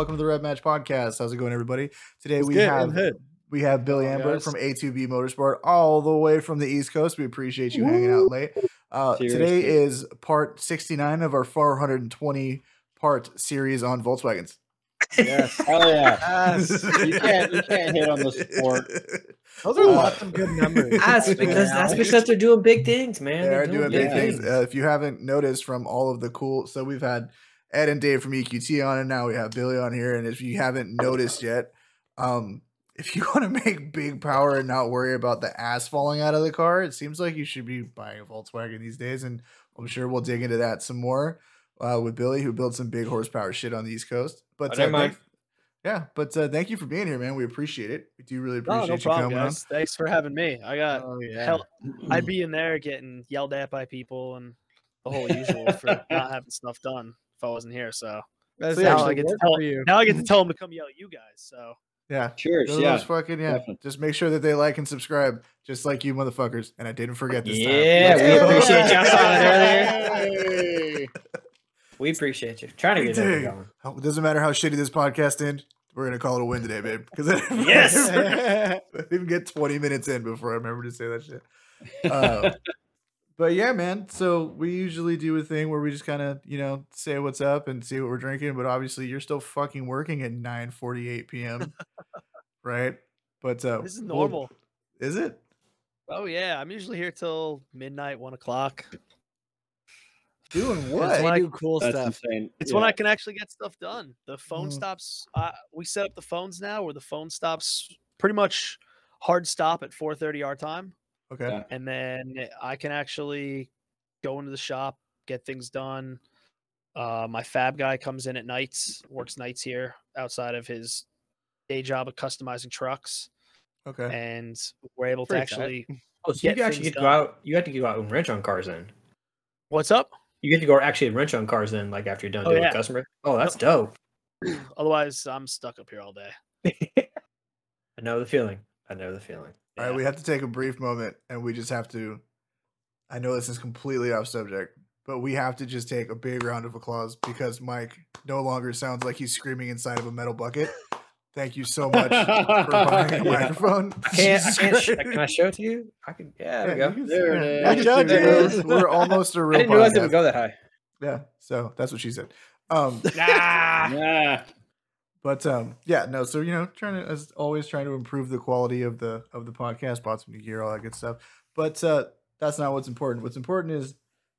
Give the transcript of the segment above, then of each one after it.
and welcome to the Red Match Podcast. How's it going, everybody? Today It's we good, have we have Billy Hello, Amber from A2B Motorsport, all the way from the East Coast. We appreciate you hanging out late. Uh, today Seriously. is part 69 of our 420 part series on Volkswagens. Yes, hell yeah. Yes. You can't you can't hit on the sport. Those are Uh, lots of good numbers. That's because that's because they're doing big things, man. They They're are doing big yeah. things. Uh, if you haven't noticed from all of the cool, so we've had Ed and Dave from EQT on, and now we have Billy on here. And if you haven't noticed yet, um, if you want to make big power and not worry about the ass falling out of the car, it seems like you should be buying a Volkswagen these days. And I'm sure we'll dig into that some more uh, with Billy, who built some big horsepower shit on the East Coast. But uh, thank- yeah, but uh, thank you for being here, man. We appreciate it. We do really No, appreciate no you problem, coming on. Thanks for having me. I got Oh yeah. hell. I'd be in there getting yelled at by people and the whole usual for not having stuff done if I wasn't here. So That's So, yeah, now I get to tell for you. now I get to tell them to come yell at you guys. So Yeah, Cheers. Go Yeah. those fucking yeah. definitely. Just make sure that they like and subscribe, just like you motherfuckers. And I didn't forget this time. Yeah, Let's we appreciate y'all saw it Hey. We appreciate you. Trying to get it going. It doesn't matter how shitty this podcast ends. We're gonna call it a win today, babe. Because Yes! I didn't even get 20 minutes in before I remember to say that shit. Uh, but yeah, man. So we usually do a thing where we just kind of, you know, say what's up and see what we're drinking. But obviously, you're still fucking working at 9:48 p.m. right? But uh, this is we'll- normal. is it? Oh yeah, I'm usually here till midnight, one o'clock. Doing It's what? when I- do cool That's stuff. insane. It's Yeah. when I can actually get stuff done. The phone Mhm. stops. Uh, we set up the phones now, where the phone stops pretty much hard stop at 4:30 our time. Okay. Yeah. and then I can actually go into the shop, get things done. Uh, my fab guy comes in at nights, works nights here outside of his day job of customizing trucks, Okay. and we're able to Pretty tight. actually. Oh, so Get you actually get to go out. You have to go out and wrench on cars then. What's up? You get to go actually wrench on cars then, like after you're done Oh, doing yeah. a customer. Oh, that's dope. Otherwise, I'm stuck up here all day. I know the feeling. I know the feeling. All right, we have to take a brief moment and we just have to. I know this is completely off subject, but we have to just take a big round of applause because Mike no longer sounds like he's screaming inside of a metal bucket. Thank you so much for buying a Yeah. microphone. I can't. I can't. Sh- can I show it to you? I can. Yeah, there Yeah, we go. you can- There it yeah, is. you Good can- judges. We're, we're almost a real didn't realize it would go that high. Yeah, so that's what she said. Um, Ah! Yeah. But um, yeah, no. So you know, trying to as always trying to improve the quality of the of the podcast, bought some new gear, all that good stuff. But uh, that's not what's important. What's important is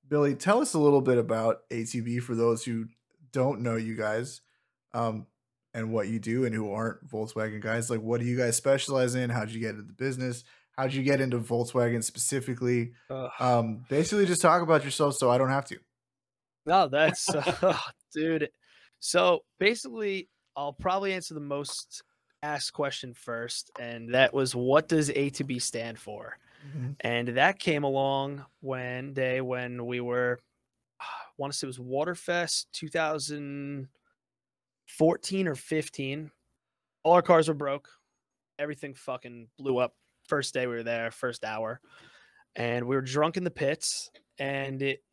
Billy. Tell us a little bit about A2B for those who don't know you guys, um, and what you do, and who aren't Volkswagen guys. Like, what do you guys specialize in? How'd you get into the business? How'd you get into Volkswagen specifically? Ugh. Um, basically, just talk about yourself, so I don't have to. No, that's uh, dude. So basically, I'll probably answer the most asked question first, and that was, "What does A to B stand for?" And that came along one day when we were, I want to say it was Waterfest 2014 or 15. All our cars were broke. Everything fucking blew up. First day we were there, first hour. And we were drunk in the pits. And it,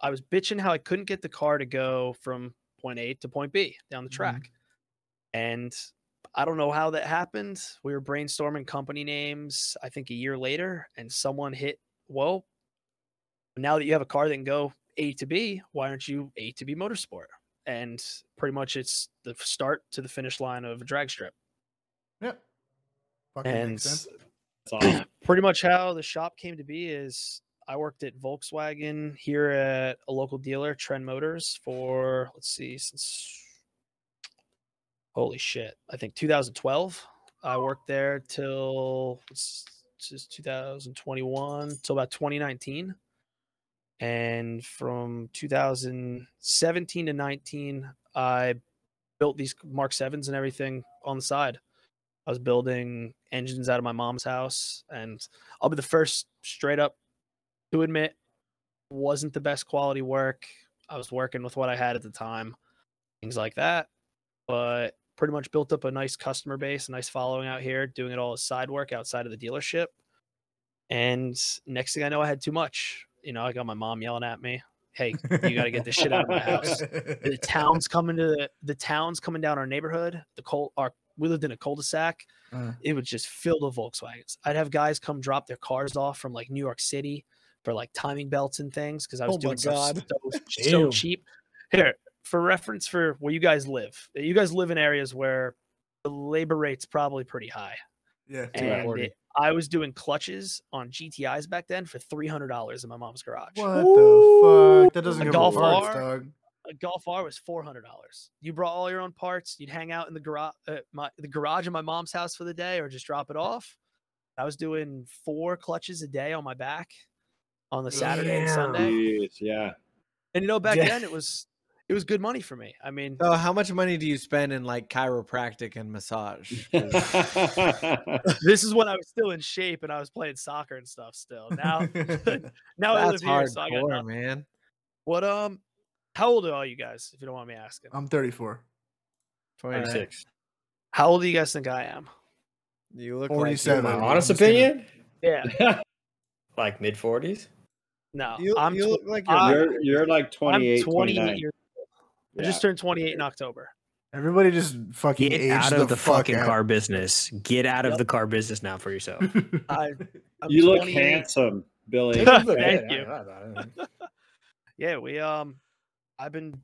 I was bitching how I couldn't get the car to go from point A to point B down the Mhm. track. And I don't know how that happened. We were brainstorming company names, I think a year later, and someone hit, well, now that you have a car that can go A to B, why aren't you A to B Motorsport? And pretty much it's the start to the finish line of a drag strip. Yeah. Fucking And makes sense. That's awesome. pretty much how the shop came to be is I worked at Volkswagen here at a local dealer, Trend Motors, for let's see, since holy shit, I think 2012. I worked there till just 2021 till about 2019. And from 2017 to 19, I built these Mark 7s and everything on the side. I was building engines out of my mom's house, and I'll be the first straight up to admit wasn't the best quality work. I was working with what I had at the time, things like that. But pretty much built up a nice customer base, a nice following out here, doing it all as side work outside of the dealership. And next thing I know, I had too much. You know, I got my mom yelling at me "Hey, you got to get this shit out of my house." The town's coming to the, the town's coming down our neighborhood. The cul our we lived in a cul-de-sac. Uh, It was just filled with Volkswagens. I'd have guys come drop their cars off from like New York City for like timing belts and things because I was Oh doing stuff so, so cheap. Here, for reference for where you guys live, you guys live in areas where the labor rate's probably pretty high. yeah. And it- I was doing clutches on GTIs back then for three hundred dollars in my mom's garage. What the fuck? That doesn't A cover Golf parts, R? dog. A Golf R was four hundred dollars. You brought all your own parts. You'd hang out in the garage, uh, my the garage of my mom's house for the day, or just drop it off. I was doing four clutches a day on my back on the Saturday and Sunday. Jeez, yeah. And you know, back Yeah. then it was it was good money for me. I mean, So how much money do you spend in like chiropractic and massage? this is when I was still in shape and I was playing soccer and stuff. Still now, now I live That's here, so I got hardcore, nothing. man. What um, how old are all you guys? If you don't want me asking, I'm 34. Twenty Alright. six. how old do you guys think I am? You look 47. Like My I'm honest opinion, Yeah, like mid forties. no, you, I'm you tw- look like you're I- You're you're like 28, I'm 28 29. years. I just turned 28 in October. Everybody just fucking Get age out of the, fuck fucking out. car business. Get out of Yep. the car business now for yourself. I, I'm You look 28. handsome, Billy. Thank you. Yeah, we um, I've been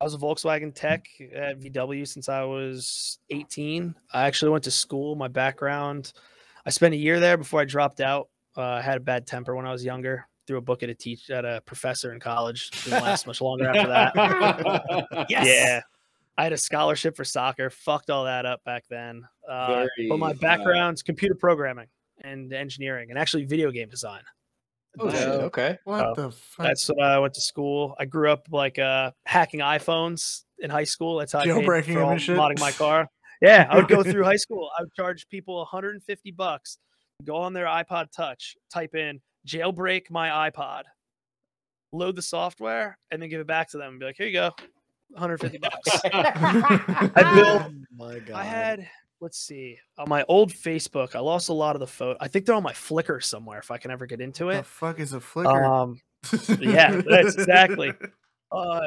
I was a Volkswagen tech at VW since I was 18. I actually went to school. My background, I spent a year there before I dropped out. Uh, I had a bad temper when I was younger. Threw a book at a teach at a professor in college. Didn't last much longer after that. Yeah. I had a scholarship for soccer. Fucked all that up back then. Uh, but my Very, uh, background's computer programming and engineering and actually video game design. Oh, shit, Nice. okay. what the fuck? That's what I went to school. I grew up like uh, hacking iPhones in high school. That's how I paid Jailbreaking for them all modding my car. Yeah, I would go through high school. I would charge people 150 bucks, go on their iPod Touch, type in jailbreak my iPod, load the software, and then give it back to them and be like, "Here you go, 150 bucks." I built Oh my god. I had, let's see, on my old Facebook, I lost a lot of the photo. I think they're on my Flickr somewhere if I can ever get into it. the it. fuck is a Flickr? Um, yeah, that's exactly. uh,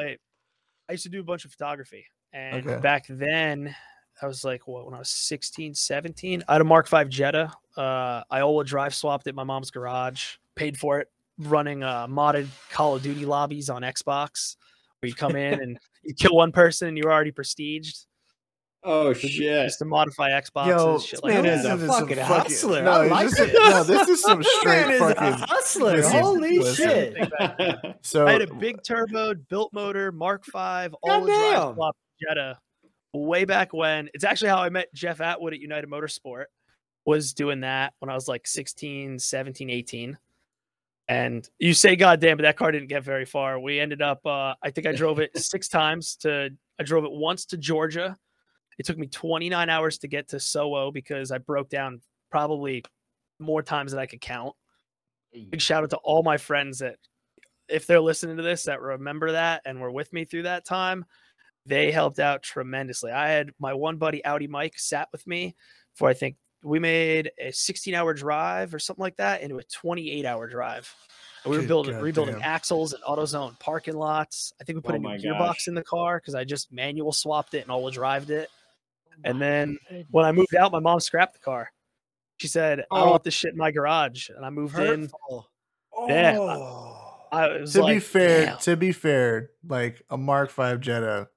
I used to do a bunch of photography. And Okay. back then, I was like, what, when I was 16, 17, I had a Mark V Jetta. Uh, Iola drive swapped at my mom's garage, paid for it, running uh, modded Call of Duty lobbies on Xbox, where you come in and you kill one person and you're already prestiged. oh shit! Just to modify Xboxes, Yo, shit this like man that. is a into some fucking hustler. No, I like just- this. no, this is some straight man is a fucking. hustler. listen, Holy listen. shit. Think back then. So I had a big turbo built motor, Mark V, all drive flop Jetta. Way back when, it's actually how I met Jeff Atwood at United Motorsport. Was doing that when I was like 16, 17, 18. And you say, God damn, but that car didn't get very far. We ended up, uh, I think I drove it six times to, I drove it once to Georgia. It took me 29 hours to get to SoWo because I broke down probably more times than I could count big shout out to all my friends that if they're listening to this that remember that and were with me through that time they helped out tremendously i had my one buddy audi mike sat with me for i think we made a 16 hour drive or something like that into a 28 hour drive And we were Good building rebuilding goddamn. axles and AutoZone parking lots. I think we put Oh a new gearbox gosh. in the car because I just manual swapped it and all drived it. Oh and then when I moved out, my mom scrapped the car. She said, "I don't Oh. want this shit in my garage." And I moved in. Hurtful. Yeah. Oh. I was to like, be fair, "Damn." to be fair, like a Mark V Jetta,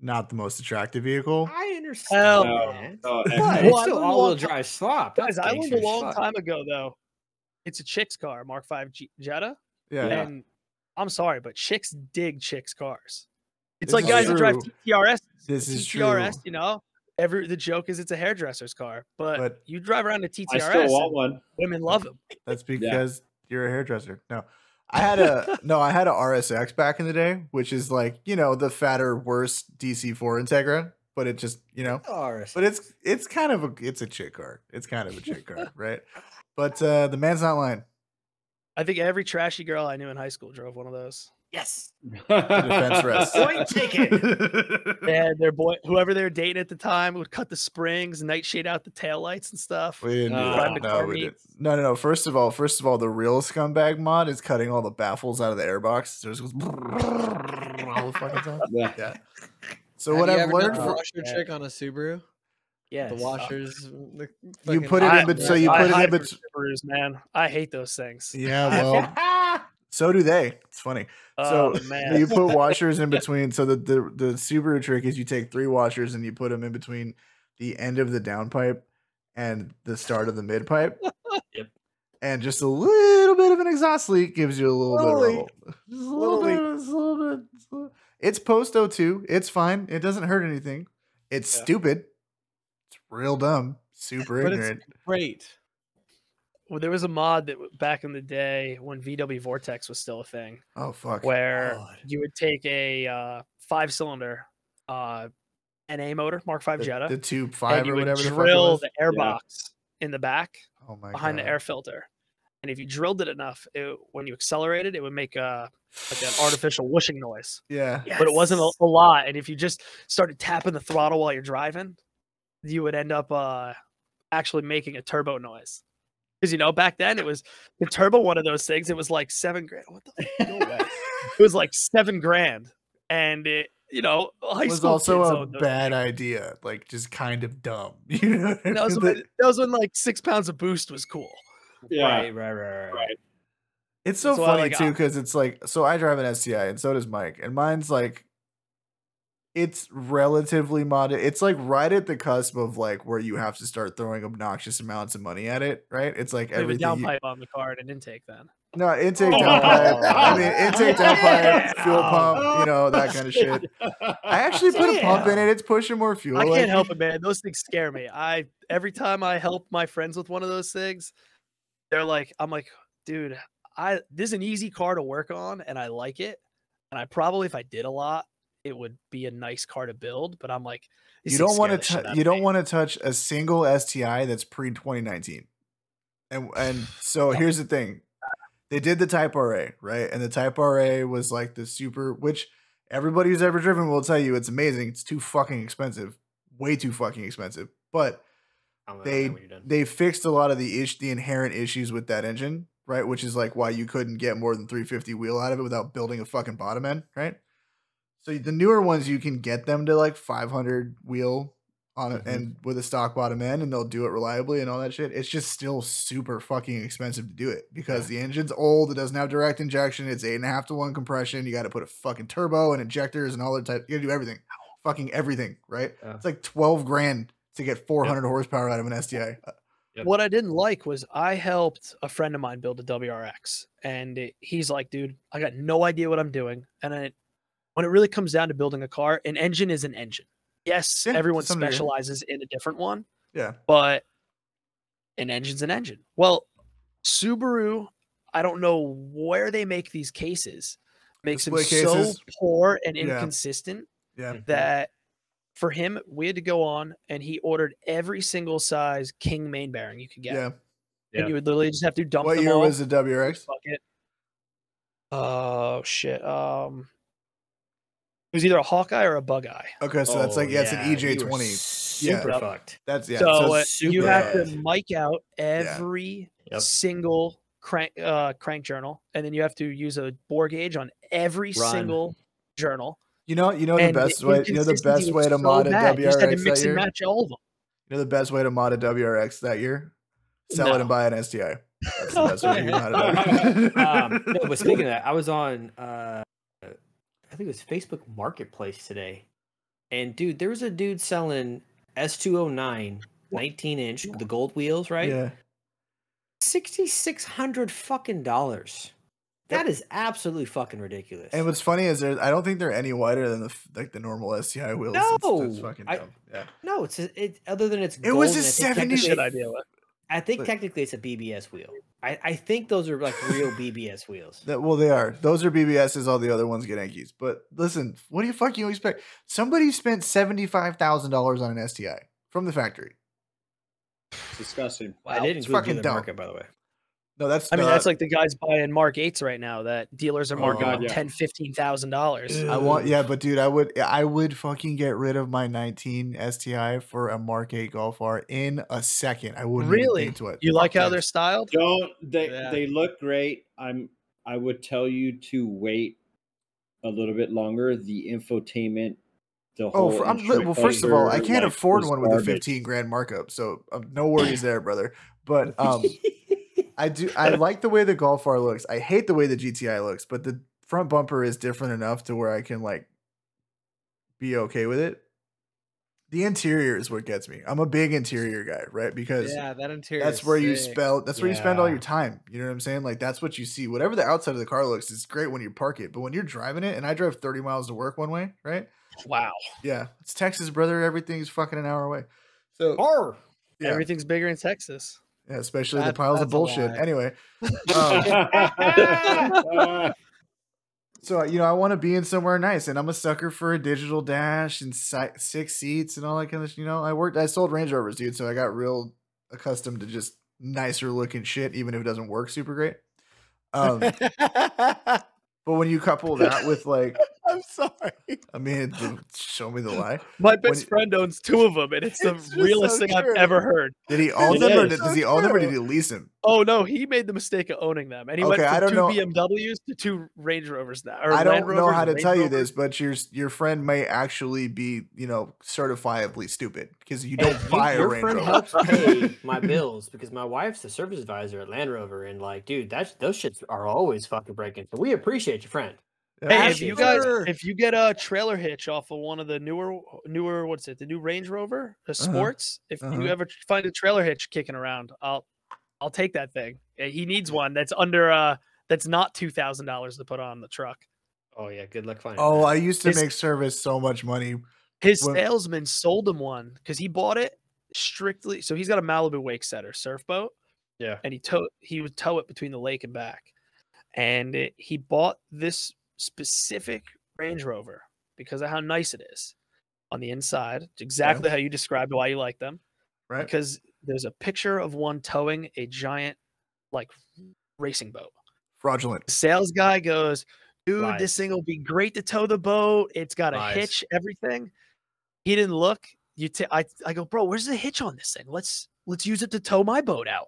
not the most attractive vehicle. I understand. Hell No, man. no, oh, But Well, it's still all-wheel drive slop. guys, That's I learned a long fuck. time ago though. It's a chick's car, Mark V G- Jetta, Yeah. Yeah. and I'm sorry, but chicks dig chicks' cars. It's This like is guys that drive true. TRS. This is TRS, true. you know. Every the joke is it's a hairdresser's car, but, But- you drive around a TTRS, I still want one. women love them. That's because you're a hairdresser. No. I had a no, I had a RSX back in the day, which is like, you know, the fatter, worse DC4 Integra, but it just, you know, Ours. but it's it's kind of a it's a chick car. It's kind of a chick car, right? But uh the man's not lying. I think every trashy girl I knew in high school drove one of those. Yes. defense rest. Point taken. And their boy, whoever they were dating at the time, would cut the springs, nightshade out the taillights and stuff. We didn't do Uh, that. No, we didn't. No, no, no. First of all, first of all, the real scumbag mod is cutting all the baffles out of the airbox. So it just goes all the fucking time. Yeah. Yeah. So Have what you I've ever learned the from washer Yeah. trick on a Subaru? Yeah, The washers. the You put it in I- bet- so you I put it in hide for bet- Subarus, man. I hate those things. Yeah, well, so do they. It's funny. So oh man, you put washers in between. So the, the the Subaru trick is you take three washers and you put them in between the end of the downpipe and the start of the mid pipe. Yep. And just a little bit of an exhaust leak gives you a little Little bit of leak. rubble. Just a little, Little bit. Just a little bit. just a little- It's post O2. It's fine. It doesn't hurt anything. It's Yeah. stupid. It's real dumb. Super But it's ignorant. great. Well, there was a mod that back in the day when VW Vortex was still a thing, Oh fuck. where God. you would take a uh, five-cylinder uh, NA motor, Mark V the, Jetta, the tube and five you or would whatever the fuck it drill was. the air box in the back Oh my behind god. the air filter. And if you drilled it enough, it, when you accelerated, it would make a like an artificial whooshing noise. Yeah. But it wasn't a, a lot. And if you just started tapping the throttle while you're driving, you would end up uh, actually making a turbo noise. Because you know, back then it was the turbo one of those things. It was like seven grand. What the? No way. It was like seven grand, and it, you know, high was school also kids a owned those bad idea. Like just kind of dumb. You know what I things. That was, when, that was when like six pounds of boost was cool. Yeah. Right, right, right, right. Right. It's so So I, funny like, too because it's like so I drive an STI and so does Mike and mine's like it's relatively modest. It's like right at the cusp of like where you have to start throwing obnoxious amounts of money at it, right? It's like We have a everything. you- downpipe on the car and intake then. no, intake Oh. downpipe. I mean, intake downpipe, fuel pump, you know that kind of shit. I actually put a pump in it. It's pushing more fuel. I can't help it, man. Those things scare me. I every time I help my friends with one of those things, they're like, I'm like, dude, I this is an easy car to work on, and I like it. And I probably, if I did a lot, it would be a nice car to build. But I'm like, you don't want to the shit tou- out you don't want to touch a single STI that's pre 2019. And and so here's the thing. They did the Type RA, right? And the Type RA was like the super which everybody who's ever driven will tell you it's amazing. It's too fucking expensive. Way too fucking expensive. But they know when you're done. they fixed a lot of the ish the inherent issues with that engine, right? Which is like why you couldn't get more than 350 wheel out of it without building a fucking bottom end, right? So the newer ones you can get them to like 500 wheel on it Mhm. and with a stock bottom end and they'll do it reliably and all that shit. It's just still super fucking expensive to do it because the engine's old. It doesn't have direct injection. It's eight and a half to one compression. You got to put a fucking turbo and injectors and all that type. You got to do everything, fucking everything, right? Yeah. It's like 12 grand to get 400 horsepower out of an STI. Uh, Yep. What I didn't like was I helped a friend of mine build a WRX, and it- he's like, "Dude, I got no idea what I'm doing." And I, when it really comes down to building a car, an engine is an engine. Yes, Yeah, everyone some degree. specializes in a different one, Yeah. but an engine's an engine. Well, Subaru, I don't know where they make these cases. Makes them split so poor and inconsistent Yeah. Mhm. that for him, we had to go on and he ordered every single size King main bearing you could get. Yeah. Yeah. And you would literally just have to dump What them year all. was the WRX? bucket. Oh shit. Um it was either a Hawkeye or a Bug Eye. Okay, so that's like Oh, yeah, it's an EJ twenty. Super Yeah. fucked. That's yeah. so so uh, it's you super have to mic out every Yep. single crank uh crank journal and then you have to use a bore gauge on every Run. single journal. You know, you know the and best way. You know the best way to so mod a bad. You just had to mix that year. and match all of them. You know the best way to mod a WRX that year? Sell it and buy an STI. That's the best way to mod a um, no, but speaking of that, I was on uh, I think it was Facebook Marketplace today, and dude, there was a dude selling S209 19 inch with the gold wheels, right? Yeah. Sixty six hundred fucking dollars. That is absolutely fucking ridiculous. And what's funny is there, I don't think they're any wider than the like the normal STI wheels. It's- it's, No, fucking I- Yeah. no, it's a, it other than it's It was gold, a and I think 70 Get the shit technically- idea. I think But- technically it's a BBS wheel. I, I think those are like real BBS wheels. That, well, they are. Those are BBSs. All the other ones get Enkeis. But listen, what do you fuck you expect? Somebody spent seventy five thousand dollars on an STI from the factory. Disgusting. I Wow, did it's include fucking dealer dumb. market, by the way. No, that's I mean, no, that's like the guys buying Mark Eights right now. That dealers are marking Oh, up yeah. ten, fifteen thousand dollars. I want yeah, but dude, I would I would fucking get rid of my 19 STI for a Mark 8 Golf R in a second. I wouldn't Really? think to it. You like how yes. they're styled? Don't they? Yeah. They look great. I'm. I would tell you to wait a little bit longer. The infotainment, the Oh, whole. for, I'm, li- instrument well, first of all, I can't like, afford one with a 15 grand markup, so um, no worries there, brother. But um, I do I like the way the Golf R looks. I hate the way the GTI looks, but the front bumper is different enough to where I can like be okay with it. The interior is what gets me. I'm a big interior guy, right? Because Yeah, that interior. that's is where you spell that's where you spend all your time. You know what I'm saying? Like that's what you see. Whatever the outside of the car looks, it's great when you park it. But when you're driving it, and I drive 30 miles to work one way, right? Wow. Yeah. It's Texas, brother. Everything's fucking an hour away. So Or yeah, Everything's bigger in Texas. Yeah especially the piles of bullshit. Anyway. Um, So you know, I want to be in somewhere nice, and I'm a sucker for a digital dash and si- six seats and all that kind of. sh- You know, I worked, I sold Range Rovers, dude, so I got real accustomed to just nicer looking shit, even if it doesn't work super great. Um, but when you couple that with like, I'm sorry. I mean, show me the lie. My When- best friend owns two of them, and it's the It's just realest so thing true. I've ever heard. Did he own It them, or did, does he own them, or did he lease them? Oh no, he made the mistake of owning them, and he went Okay, I from don't two know- BMWs to two Range Rovers now. Or I don't know how to Range tell you this, but your your friend may actually be, you know, certifiably stupid because you don't Hey, buy you- a your Range friend Rover. helps pay my bills because my wife's the service advisor at Land Rover, and like, dude, that's those shits are always fucking breaking. So we appreciate your friend. Hey, if you guys, if you get a trailer hitch off of one of the newer, newer, what's it, the new Range Rover, the Sports, if uh-huh. you ever find a trailer hitch kicking around, I'll, I'll take that thing. Uh, He needs one that's under, uh, that's not two thousand dollars to put on the truck. Oh yeah, good luck finding. Oh, that. I used to His- make service so much money. His When- salesman sold him one because he bought it strictly. So he's got a Malibu Wakesetter surf boat. Yeah. and he tow he would tow it between the lake and back, and it, he bought this specific Range Rover because of how nice it is on the inside. It's exactly how you described why you like them. Right? Because there's a picture of one towing a giant like racing boat. Fraudulent. The sales guy goes, dude, Lies. this thing will be great to tow the boat. It's got a Lies. hitch, everything. He didn't look. You, t- I, I go, bro, where's the hitch on this thing? Let's let's use it to tow my boat out.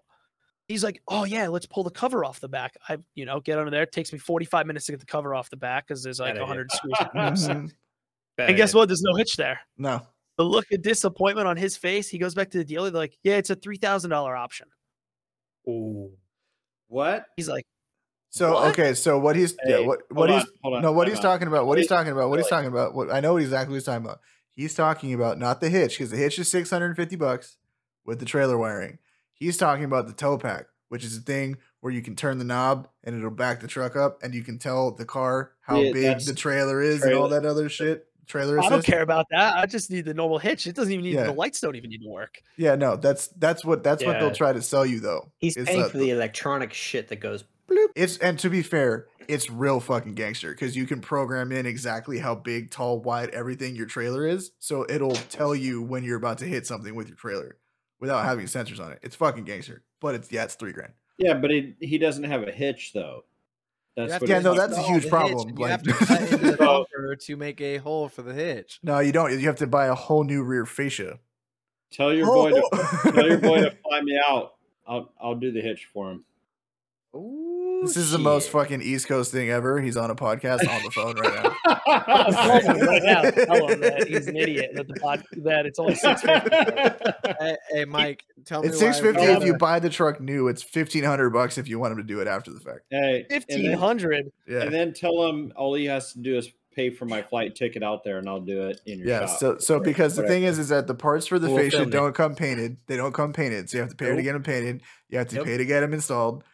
He's like, oh yeah, let's pull the cover off the back. I, you know, get under there. It takes me 45 minutes to get the cover off the back because there's like Bad 100 screws. and loops. Mhm. guess what? There's no hitch there. No. The look of disappointment on his face. He goes back to the dealer. They're like, yeah, it's a three thousand dollar option. Oh, what? He's like, So What? okay, so what he's yeah, what what he's on, on, no what he's out. talking about, what he's talking about, what he's talking about. What I know exactly what he's talking about. He's talking about not the hitch because the hitch is six hundred and fifty bucks with the trailer wiring. He's talking about the tow pack, which is a thing where you can turn the knob and it'll back the truck up, and you can tell the car how Yeah, big the trailer is and all that other shit. Trailer I don't care about that. I just need the normal hitch. It doesn't even need Yeah. the lights. Don't even need to work. Yeah, no, that's that's what that's what they'll try to sell you though. He's It's, paying uh, for the electronic shit that goes. Bloop. It's and to be fair, it's real fucking gangster because you can program in exactly how big, tall, wide, everything your trailer is. So it'll tell you when you're about to hit something with your trailer without having sensors on it. It's fucking gangster. But it's yeah, it's three grand. Yeah, but he he doesn't have a hitch though. That's what Yeah, no, that's a huge problem, and You have to cut into the oh. bumper to make a hole for the hitch. No, you don't. You have to buy a whole new rear fascia. Tell your oh. boy to Oh. tell your boy to fly me out. I'll I'll do the hitch for him. Ooh, This is the most fucking East Coast thing ever. He's on a podcast on the phone right now. I'm him right now. Tell him that he's an idiot. That the pod, that it's only six fifty. Hey, hey, Mike, tell me It's six fifty if you buy the truck new. It's fifteen hundred bucks if you want him to do it after the fact. hey, and then. Yeah. and then tell him all he has to do is pay for my flight ticket out there, and I'll do it in your Yeah, shop. so so because the whatever. thing is, is that the parts for the We'll fascia don't come painted. They don't come painted, so you have to pay to get them painted. You have to Yep. pay to get them installed.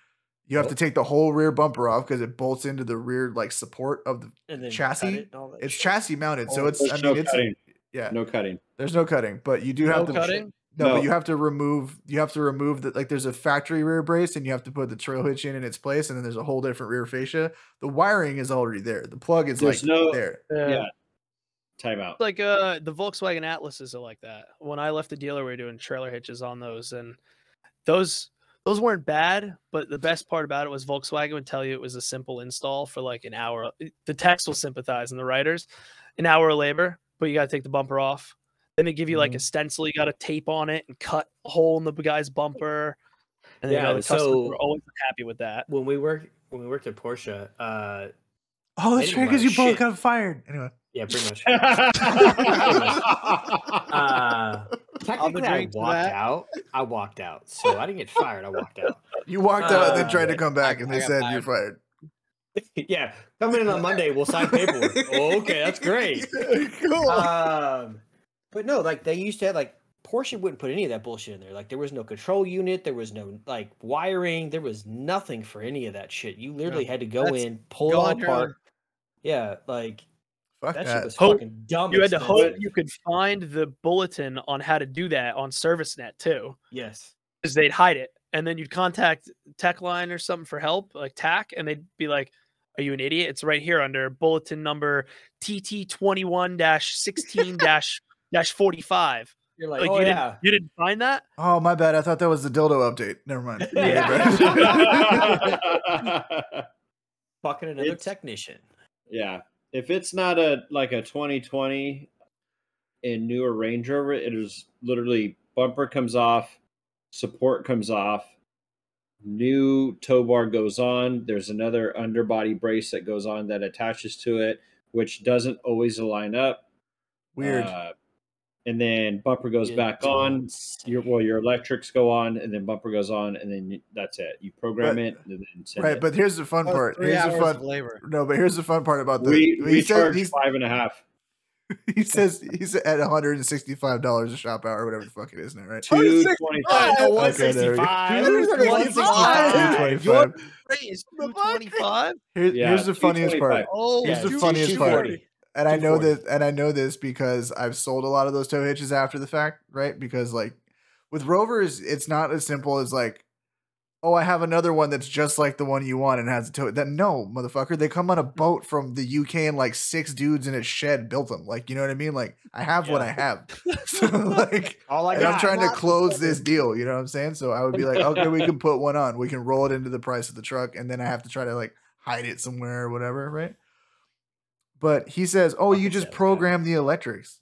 You have to take the whole rear bumper off because it bolts into the rear like support of the. And then Chassis? it and all It's shit. chassis mounted, so Oh, it's. there's I no it's cutting. yeah. no cutting. There's no cutting, but you do No have to. cutting. No, but you have to remove. You have to remove the like. There's a factory rear brace, and you have to put the trail hitch in in its place, and then there's a whole different rear fascia. The wiring is already there. The plug is There's like no- there. Yeah. Time out. Like uh, the Volkswagen Atlases are like that. When I left the dealer, we were doing trailer hitches on those, and those those weren't bad, but the best part about it was Volkswagen would tell you it was a simple install for like an hour. The text will sympathize and the writers, an hour of labor, but you got to take the bumper off. Then they give you like a stencil, you got to tape on it and cut a hole in the guy's bumper. And then, you Yeah, know, the customers so- were always happy with that. When we worked when we worked at Porsche, uh, Oh, that's They right, because you both got fired. Anyway, yeah, pretty much. uh, technically, I walked that. out. I walked out, so I didn't get fired. I walked out. you walked out and then Uh, tried to come back, and I they said fired. you're fired. yeah, coming in on Monday, we'll sign paperwork. oh, okay, that's great. cool. Um, but no, like they used to have like Porsche wouldn't put any of that bullshit in there. Like there was no control unit, there was no like wiring, there was nothing for any of that shit. You literally had to go That's in, pull it go all on your own. apart. Yeah, like Fuck that, that. shit was Hope- fucking dumb. You had to expensive. hope you could find the bulletin on how to do that on ServiceNet too. Yes. because they'd hide it and then you'd contact techline or something for help like tac and they'd be like are you an idiot it's right here under bulletin number tt21-16-45 You're like, like oh you yeah. didn't you didn't find that Oh, my bad. I thought that was the dildo update. Never mind. Fucking another It's- technician. yeah. If it's not a like a 2020 and newer Range Rover, it is literally bumper comes off, support comes off, new tow bar goes on. There's another underbody brace that goes on that attaches to it, which doesn't always line up. Weird. Uh, and then bumper goes Yeah, back on. insane. Your well, your electrics go on, and then bumper goes on, and then you, that's it. You program But- it, and then send right, it. but here's the fun That was part. three Here's the fun. of labor. No, but here's the fun part about the. we we charge he's- five and a half. he says he's at 165 dollars a shop hour, whatever the fuck it is now, right? Two twenty five. Oh, Okay, there we go. 165. 225. Raise 225 here's the funniest part. 225. oh Here's the funniest part. 240. and I know that, and I know this because I've sold a lot of those tow hitches after the fact, right? Because like with Rovers, it's not as simple as like, oh, I have another one that's just like the one you want and has a tow. That no, motherfucker, they come on a mm-hmm. boat from the UK and like six dudes in a shed built them. Like, you know what I mean? Like, I have what I have. so like, All I and I'm got. trying to close this deal. You know what I'm saying? So I would be like, okay, we can put one on. We can roll it into the price of the truck, and then I have to try to like hide it somewhere or whatever, right? But he says, oh, you just program the electrics.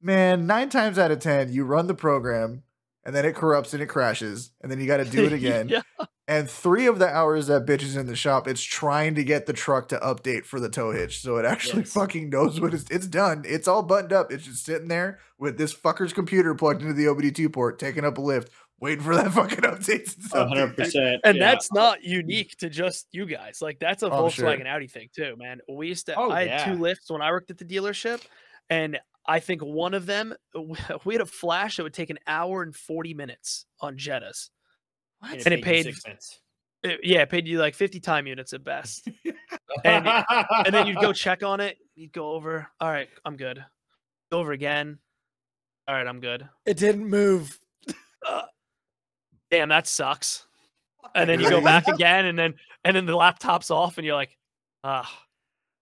Man, nine times out of ten, you run the program, and then it corrupts and it crashes, and then you got to do it again. yeah And three of the hours that bitch is in the shop, it's trying to get the truck to update for the tow hitch. So it actually Yes. fucking knows what it's it's done. It's all buttoned up. It's just sitting there with this fucker's computer plugged into the OBD2 port, taking up a lift, waiting for that fucking update. One hundred percent. and that's not unique to just you guys. Like that's a Oh, I'm sure. Volkswagen Audi thing too, man. We used to. Oh, I had two lifts when I worked at the dealership, and I think one of them we had a flash that would take an hour and forty minutes on Jettas. And And it paid- six cents. It- yeah, it paid you like fifty time units at best, and and then you'd go check on it. You'd go over. All right, I'm good. Go over again. All right, I'm good. It didn't move. Uh, Damn, that sucks. And then you go back again, and then and then the laptop's off, and you're like, ah,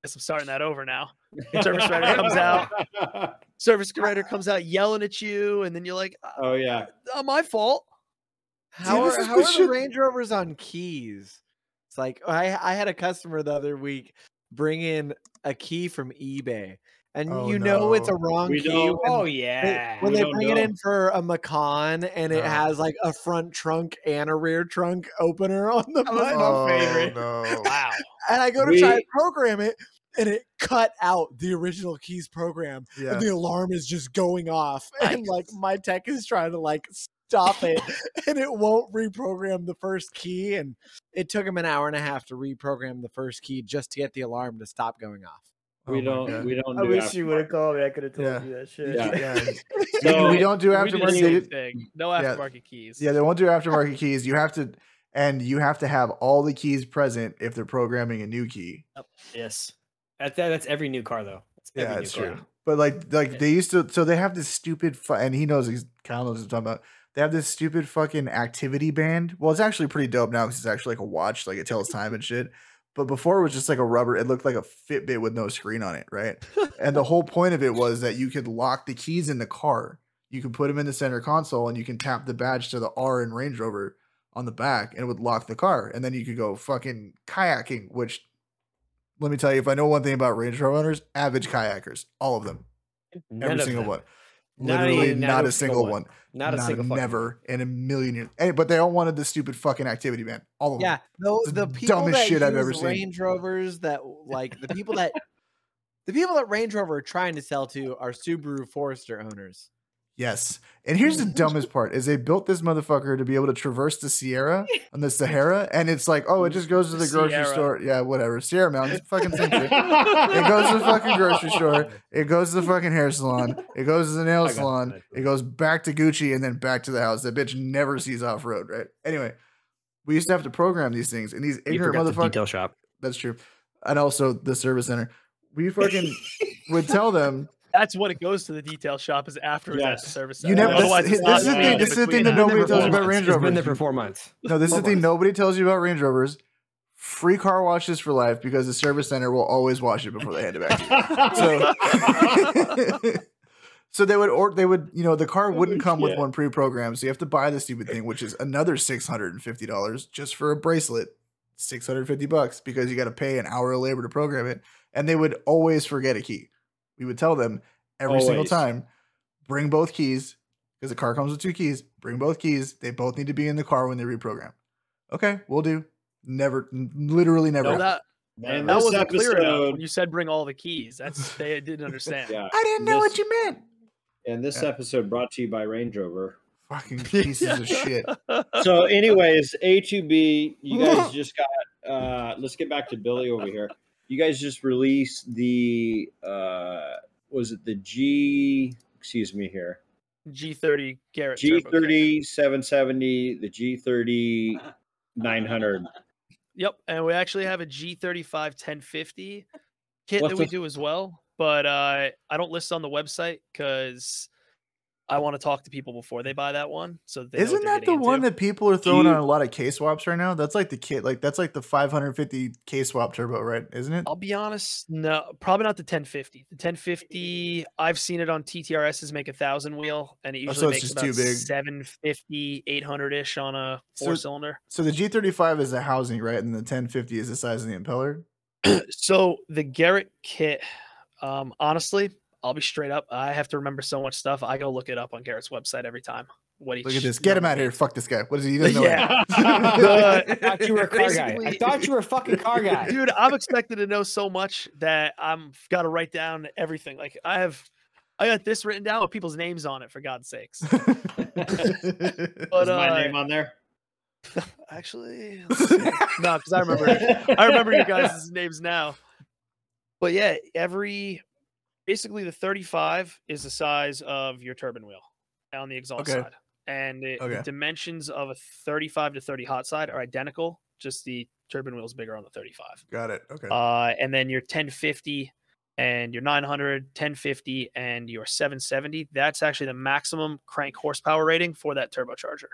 guess I'm starting that over now. Service writer comes out. service writer comes out yelling at you, and then you're like, "Uh, oh yeah. "Not my fault." How this are, is how are the Range Rovers on keys? It's like I I had a customer the other week bring in a key from eBay, and Oh, you know it's a wrong We key when, Oh they- yeah. when We they don't bring it in for a Macan and it Oh. has like a front trunk and a rear trunk opener on the That was button. my oh, favorite. no. Wow. and I go to try We- to program it, and it cut out the original keys program, Yeah. and the alarm is just going off, and like my tech is trying to like stop it, and it won't reprogram the first key, and it took him an hour and a half to reprogram the first key just to get the alarm to stop going off. Oh we Oh don't. God. We don't. I do wish you would have called me. I could have told Yeah. you that shit. Yeah. Yeah. So we don't do We did the aftermarket. same thing. No Yeah. aftermarket keys. Yeah, they won't do aftermarket keys. You have to, and you have to have all the keys present if they're programming a new key. Yes. That's that, that's every new car though. That's Yeah, new it's car. true. But like, like Yeah. they used to. So they have this stupid, fu- and he knows. He's Kyle knows what I'm talking about. They have this stupid fucking activity band. Well, it's actually pretty dope now because it's actually like a watch, like it tells time and shit. But before it was just like a rubber. It looked like a Fitbit with no screen on it, right? and the whole point of it was that you could lock the keys in the car. You can put them in the center console, and you can tap the badge to the R in Range Rover on the back and it would lock the car. And then you could go fucking kayaking, which let me tell you, if I know one thing about Range Rover owners, average kayakers, all of them, None every of single them. one. Not Literally not, not a single one. one. Not a single never in a million years. Hey, but they all wanted the stupid fucking activity, man. All of Yeah, them. the, the the people dumbest that shit I've ever seen. Range Rovers that like the people that the people that Range Rover are trying to sell to are Subaru Forester owners. Yes. And here's the dumbest part is they built this motherfucker to be able to traverse the Sierra and the Sahara. And it's like, oh, it just goes to the grocery Sierra. store. Yeah, whatever. Sierra Mountains, fucking shit. It goes to the fucking grocery store. It goes to the fucking hair salon. It goes to the nail salon. It goes back to Gucci and then back to the house. That bitch never sees off road, right? Anyway, we used to have to program these things, and these ignorant motherfuckers. detail shop. That's true. And also the service center. We fucking would tell them That's when it goes to the detail shop is after it's at the service. You never- this- Otherwise, it's this is the thing- this is the thing that that. nobody tells you about four Range months. It's been there for four months. No, this is the thing nobody tells you about Range Rovers. Free car washes for life because the service center will always wash it before they hand it back to you. So, so they would or they would, you know, the car wouldn't come with one pre-programmed, so you have to buy the stupid thing, which is another six hundred and fifty dollars just for a bracelet. Six hundred fifty bucks because you got to pay an hour of labor to program it, and they would always forget a key. We would tell them every single time, bring both keys because the car comes with two keys. Bring both keys. They both need to be in the car when they reprogram. Okay, we'll do. Never, literally never. No, that And that wasn't clear enough when you said bring all the keys. That's they didn't understand. yeah, I didn't know this- what you meant. and this Yeah. episode brought to you by Range Rover. Fucking pieces of shit. So, anyways, A2B, you guys just got. uh Let's get back to Billy over here. You guys just released the. uh Was it the G? Excuse me here. G30 Garrett. G30 770, the G30 900. Yep, and we actually have a G35 1050 kit What that we the- do as well, but uh, I don't list on the website because I want to talk to people before they buy that one. So that they know what Isn't that the one into. that people are throwing you- on a lot of K swaps right now? That's like the kit, like that's like the 550 K swap turbo, right? Isn't it? I'll be honest, no, probably not the 1050. The 1050, I've seen it on TTRSs make a thousand wheel, and it Oh, usually so makes about too big. 750, 800 ish on a So- four cylinder. So the G35 is the housing, right? And the 1050 is the size of the impeller. So the Garrett kit, um, honestly, I'll be straight up. I have to remember so much stuff. I go look it up on Garrett's website every time. What each Look at this. Get him out of here. Fuck this guy. What is he? He doesn't know. Yeah. I thought you were a car guy. I thought you were a fucking car guy. Dude, I'm expected to know so much that I'm got to write down everything. Like I have, I got this written down with people's names on it for God's sakes. But Is my uh, name on there? actually, no, because I remember, I remember you guys' names now. But yeah, every basically the 35 is the size of your turbine wheel on the exhaust Okay. side, and it, Okay. the dimensions of a 35 to 30 hot side are identical. Just the turbine wheel is bigger on the 35. Got it. Okay. Uh, and then your 1050 and your 900, 1050, and your 770. That's actually the maximum crank horsepower rating for that turbocharger.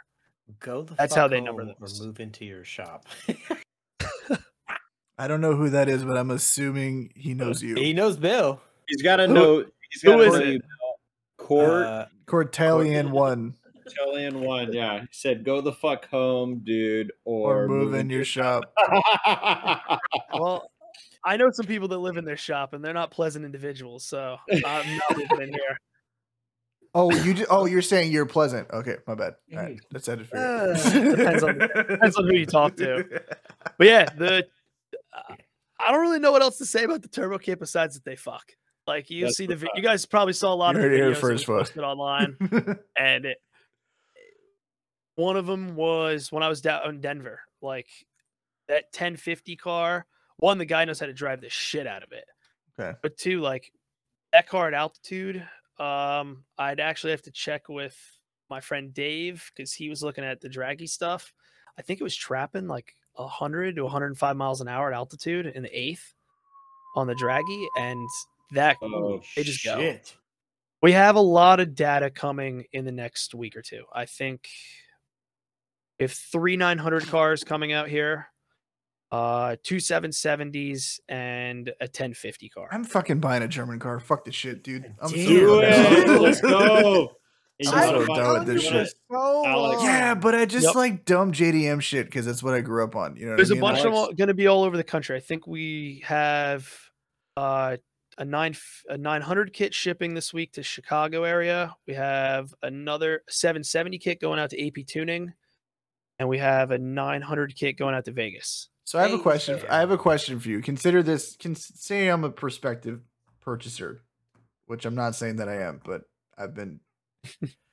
Go the That's fuck how they number home those. Or move into your shop. I don't know who that is, but I'm assuming he knows you. he knows Bill. He's got to Who- know. He's who got to is know it? you. Court Uh, Cortalian one, Italian one. Yeah, he said, "Go the fuck home, dude," or, or move in your shop. Well, I know some people that live in their shop, and they're not pleasant individuals. So I'm not living in here. Oh, you. Ju- oh, you're saying you're pleasant. Okay, my bad. All right, that's how to figure. Uh, depends on- depends on who you talk to. But yeah, the uh, I don't really know what else to say about the turbo kit besides that they fuck. Like you That's see the the you guys probably saw a lot of the it here videos first, was posted online, and it, one of them was when I was down in Denver. Like that 1050 car. One, the guy knows how to drive the shit out of it. Okay. But two, like that car at altitude, um, I'd actually have to check with my friend Dave because he was looking at the Dragy stuff. I think it was trapping like 100 to 105 miles an hour at altitude in the eighth on the Dragy, and that Oh, they just go. we have a lot of data coming in the next week or two. I think if three 900 cars coming out here, uh, two 770s, and a 1050 car. I'm fucking buying a German car. Fuck this shit, dude. I'm so Damn. Do fucking it. Let's go. I'm wanna so done with this shit. So Yeah, but I just Yep. like dumb JDM shit because that's what I grew up on. You know, There's what a I mean? bunch of Alex- them going to be all over the country. I think we have uh, a nine f- a 900 kit shipping this week to Chicago area. We have another 770 kit going out to AP Tuning, and we have a 900 kit going out to Vegas. So I have a question. Sam. I have a question for you. Consider this. Can say I'm a prospective purchaser, which I'm not saying that I am, but I've been.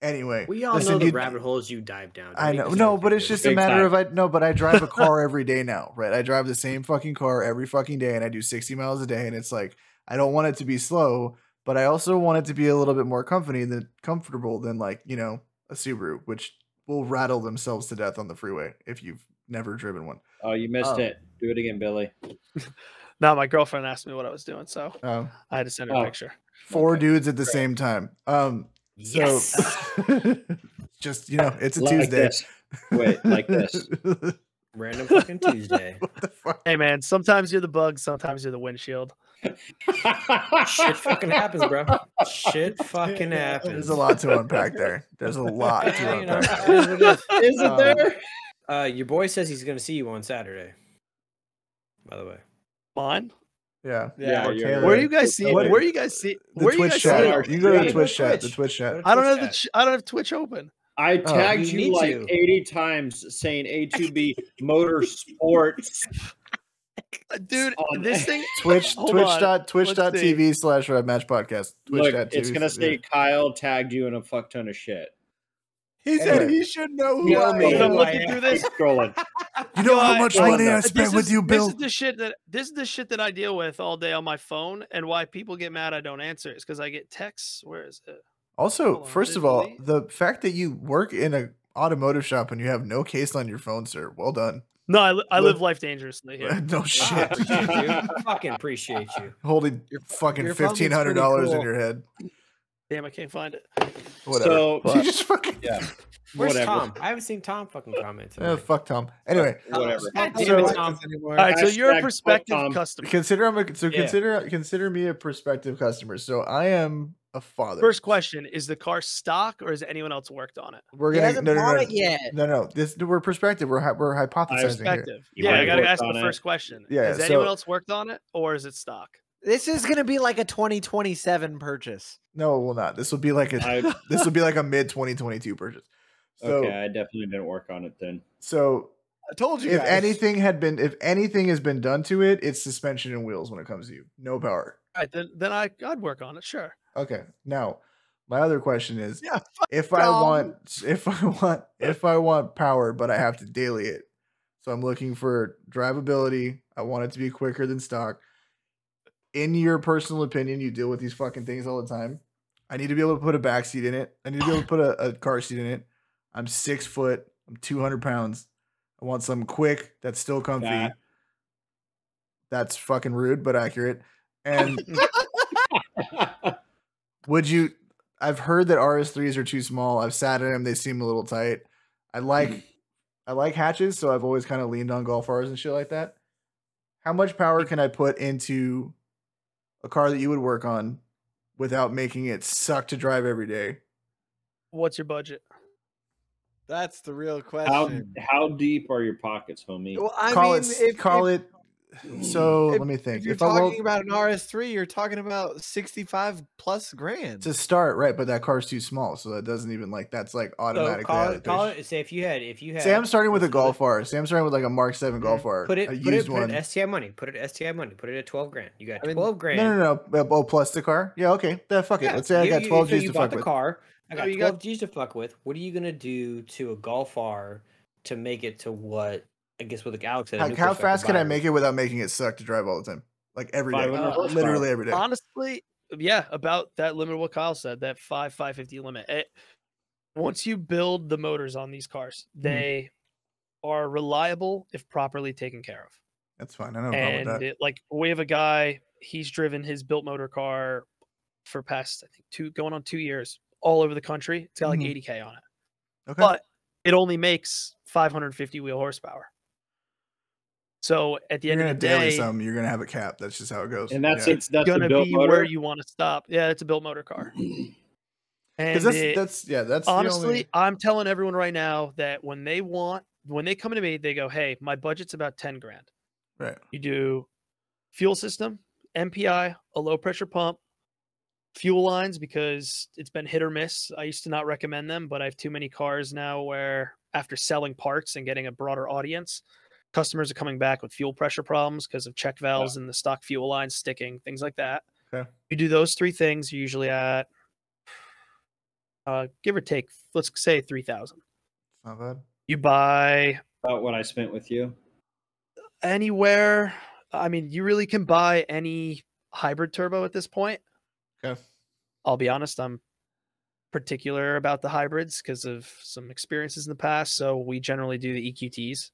Anyway, We all listen, know the you- rabbit holes you dive down. I know, no, but it's just a matter time. of I no, but I drive a car every day now, right? I drive the same fucking car every fucking day, and I do 60 miles a day, and it's like I don't want it to be slow, but I also want it to be a little bit more company than comfortable than like you know a Subaru, which will rattle themselves to death on the freeway if you've never driven one. Oh, you missed Oh. it. Do it again, Billy. Now my girlfriend asked me what I was doing, so Um, I had to send her Oh. a picture. four Okay. dudes at the same time. Um, so Yes. just you know, it's a Like Tuesday. this. Wait, like this. Random fucking Tuesday. what the fuck? Hey man, sometimes you're the bug, sometimes you're the windshield. Shit fucking happens, bro. Shit fucking happens. There's a lot to unpack there. There's a lot to Yeah, you know, unpack. it is what it is. Is it Um, there? Uh, your boy says he's gonna see you on Saturday. By the way, Mine? Yeah. Yeah, Or you're Where do you guys see? Where do you guys see? The Where do you Twitch guys chat. You go to the. Twitch chat. The Twitch. Twitch chat. I don't have the ch- I don't have Twitch open. I oh, tagged you you, like to. 80 times saying A2B Motorsports. Dude, On- this thing Twitch Twitch dot Twitch dot TV slash Red Match Podcast. Twitch Look, dot it's gonna say yeah. Kyle tagged you in a fuck ton of shit. He said Anyway. he should know who You know I me. Dude, I'm am. looking through this. Keep scrolling. You know how much money I uh, that. spent this with is, you, This Bill. is the shit that this is the shit that I deal with all day on my phone, and why people get mad I don't answer is because I get texts. Where is it? Also, on, first of all, delete? the fact that you work in a automotive shop and you have no case on your phone, sir. Well done. No, I, li- I live life dangerously here. no I shit. appreciate you. Fucking appreciate you. Holding Your- fucking your phone fifteen looks hundred pretty dollars in your head. Damn, I can't find it. Whatever. So, you just fucking yeah, Where's whatever. Tom? I haven't seen Tom fucking comment. Tonight. fuck Tom. Anyway, Whatever. God I damn don't it, like Tom. anymore. All right, so you're a prospective customer. consider I'm a, so Yeah. consider consider me a prospective customer. So I am a father. First question: Is the car stock or has anyone else worked on it? we're He gonna hasn't no no no, yet. no no this we're perspective. We're hy- we're hypothesizing here. Perspective. You Yeah, I gotta ask the it. first question. Yeah, Has so- anyone else worked on it, or is it stock? This is gonna be like a 2027 purchase. No, it will not. This will be like a I, this will be like a mid 2022 purchase. So okay, I definitely didn't work on it then. so I told you. if guys. anything had been if anything has been done to it, it's suspension and wheels when it comes to you. No power. All right, then then I I'd work on it. Sure. Okay. Now, my other question is Yeah, if I Tom. want if I want if I want power but I have to daily it. So I'm looking for drivability. I want it to be quicker than stock. In your personal opinion, you deal with these fucking things all the time. I need to be able to put a back seat in it. I need to be able to put a, a car seat in it. I'm six foot. I'm 200 pounds. I want something quick that's still comfy. Fat. That's fucking rude, but accurate. And would you? I've heard that RS3s are too small. I've sat in them; they seem a little tight. I like, mm-hmm. I like hatches, so I've always kind of leaned on Golf Rs and shit like that. How much power can I put into a car that you would work on without making it suck to drive every day? What's your budget? that's the real how question. how deep are your pockets, homie? well, I call mean, it, if, call if, it. So if- let me think. If you're If I talking about an RS3, you're talking about 65 plus grand. to start, right? But that car's too small, so that doesn't even like that's like So automatically. call it, call it. Say if you had, if you had. Say I'm starting with a Golf put- R. Say I'm starting with like a Mark Seven Golf R. Put it, a put it, used put one. it STI money. Put it at STI money. Put it at twelve grand. You got I mean, twelve grand. No, no, no. uh, Oh, plus the car. Yeah, okay. That fuck it. Yeah, Let's say I got 12 so G's you to fuck the with. car. I got you twelve got- G's to fuck with. What are you gonna do to a Golf R to make it to what? I guess what the Alex said. How, how fast can I make it without making it suck to drive all the time? Like every day, Uh, literally every day. Honestly, yeah, about that limit. What Kyle said, that five five fifty limit. It, once you build the motors on these cars, Mm-hmm. they are reliable if properly taken care of. That's fine. I don't know and about that. it, like we have a guy, he's driven his built motor car for past I think two going on two years all over the country. It's got like Mhm. 80k on it, Okay. but it only makes 550 wheel horsepower. So at the you're end of the daily day, some. You're gonna have a cap. That's just how it goes. And that's Yeah. it's that's gonna be motor. where you want to stop. Yeah, it's a built motor car. And Because that's it- that's yeah that's honestly, only, I'm telling everyone right now that when they want, when they come to me, they go, "Hey, my budget's about ten grand. right. You do fuel system, MPI, a low pressure pump, fuel lines because it's been hit or miss. I used to not recommend them, but I have too many cars now where after selling parts and getting a broader audience, customers are coming back with fuel pressure problems because of check valves and the stock fuel lines sticking, things like that. Okay. You do those three things, you're usually at uh, give or take, let's say three thousand. Not bad. You buy About what I spent with you. anywhere. I mean, you really can buy any hybrid turbo at this point. Okay. I'll be honest, I'm particular about the hybrids because of some experiences in the past. So we generally do the EQTs,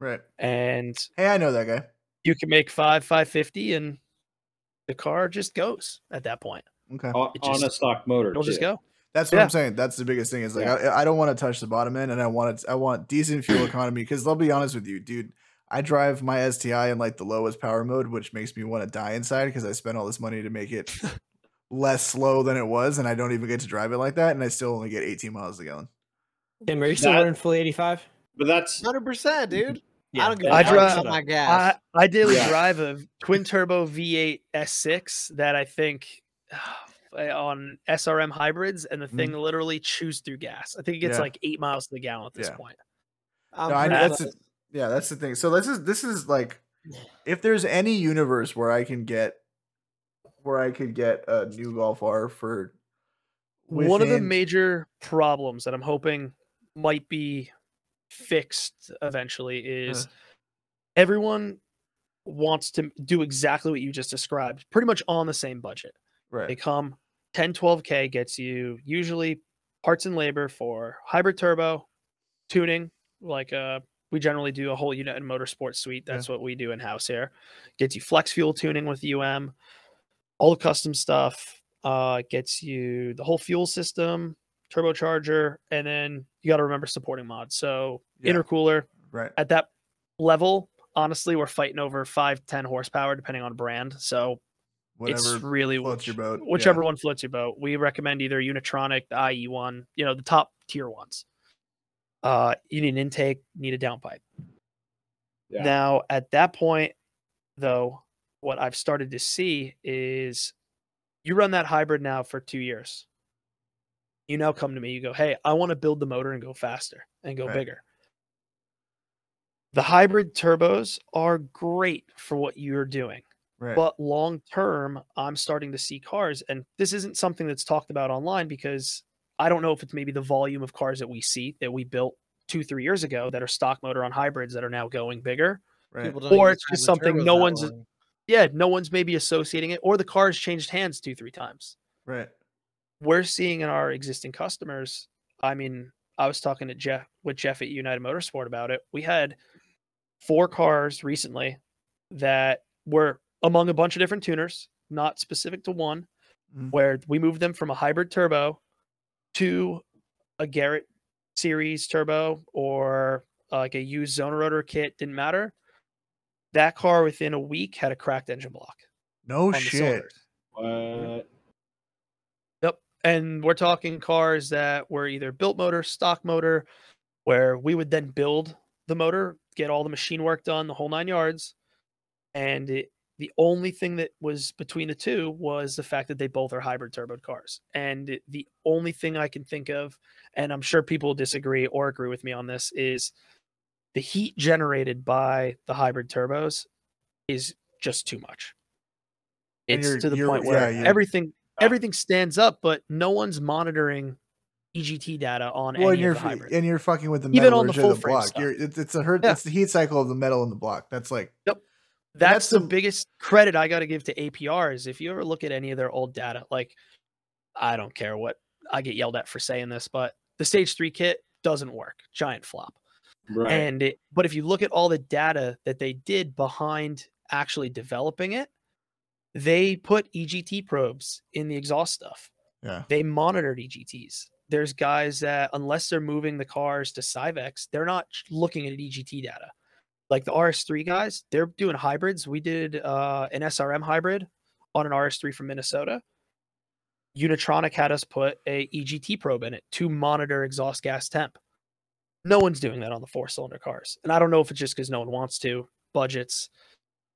Right. and Hey, I know that guy. you can make five, five fifty, and the car just goes at that point. Okay. On, It on a stock motor. It'll just go. That's what Yeah. I'm saying. That's the biggest thing. Is like Yeah. I, I don't want to touch the bottom end, and I want it. I want decent fuel economy because I'll be honest with you, dude. I drive my STI in like the lowest power mode, which makes me want to die inside because I spent all this money to make it less slow than it was, and I don't even get to drive it like that, and I still only get 18 miles a gallon. Tim, are you still That- running fully 85? But that's Hundred percent, dude. Mm-hmm. Yeah, I don't give I a fuck drive- about my gas. I, I daily Yeah. drive a twin turbo V8 S6 that I think eh, on SRM hybrids, and the thing mm-hmm. literally chews through gas. I think it gets Yeah. like eight miles to the gallon at this Yeah. point. I'm No, I, that's close. the, yeah, that's the thing. So this is this is like, if there's any universe where I can get, where I could get a new Golf R for One of the major problems that I'm hoping might be fixed eventually is Uh. everyone wants to do exactly what you just described, pretty much on the same budget. They right, come 10, 12K gets you usually parts and labor for hybrid turbo, tuning, like uh we generally do a whole United Motorsport suite. Yeah. That's what we do in house here. Gets you flex fuel tuning with UM, all the custom stuff, uh gets you the whole fuel system, turbocharger, and then you got to remember supporting mods. So Yeah. intercooler right. at that level, honestly, we're fighting over five, ten horsepower depending on brand. So Whatever it's really floats your which- boat. yeah. whichever one floats your boat. We recommend either Unitronic, the IE one, you know, the top tier ones. Uh, you need an intake, need a downpipe. Yeah. Now, at that point, though, what I've started to see is you run that hybrid now for two years. You now come to me, you go, Hey, I want to build the motor and go faster and go Right. bigger. The hybrid turbos are great for what you're doing. right. But long term, I'm starting to see cars, and this isn't something that's talked about online because I don't know if it's maybe the volume of cars that we see that we built two, three years ago that are stock motor on hybrids that are now going bigger. right. Or it's just something no one's- long. Yeah, no one's maybe associating it, or the car's changed hands two, three times. right. We're seeing in our existing customers. I mean, I was talking to Jeff with Jeff at United Motorsport about it. We had four cars recently that were among a bunch of different tuners, not specific to one, Mhm. where we moved them from a hybrid turbo to a Garrett series turbo or uh, like a used zone rotor kit, didn't matter. That car within a week had a cracked engine block. No on shit. What? And we're talking cars that were either built motor, stock motor, where we would then build the motor, get all the machine work done, the whole nine yards. And it, the only thing that was between the two was the fact that they both are hybrid turboed cars. And it- the only thing I can think of, and I'm sure people disagree or agree with me on this, is the heat generated by the hybrid turbos is just too much. It's to the point where you're- everything Uh, everything stands up, but no one's monitoring EGT data on Well, and any you're of the f- and you're fucking with the Even on the full of the frame block. You're, it's, it's a hurt. Yeah. It's the heat cycle of the metal in the block. That's like That's, that's the, the- biggest credit I got to give to APR is if you ever look at any of their old data, like I don't care what I get yelled at for saying this, but the stage three kit doesn't work. Giant flop. Right. And it, but if you look at all the data that they did behind actually developing it, they put EGT probes in the exhaust stuff. yeah. They monitored EGTs. There's guys that unless they're moving the cars to Syvecs, they're not looking at EGT data. Like the RS3 guys, they're doing hybrids. We did uh, an SRM hybrid on an RS3 from Minnesota. Unitronic had us put a EGT probe in it to monitor exhaust gas temp. No one's doing that on the four cylinder cars. And I don't know if it's just because no one wants to, budgets,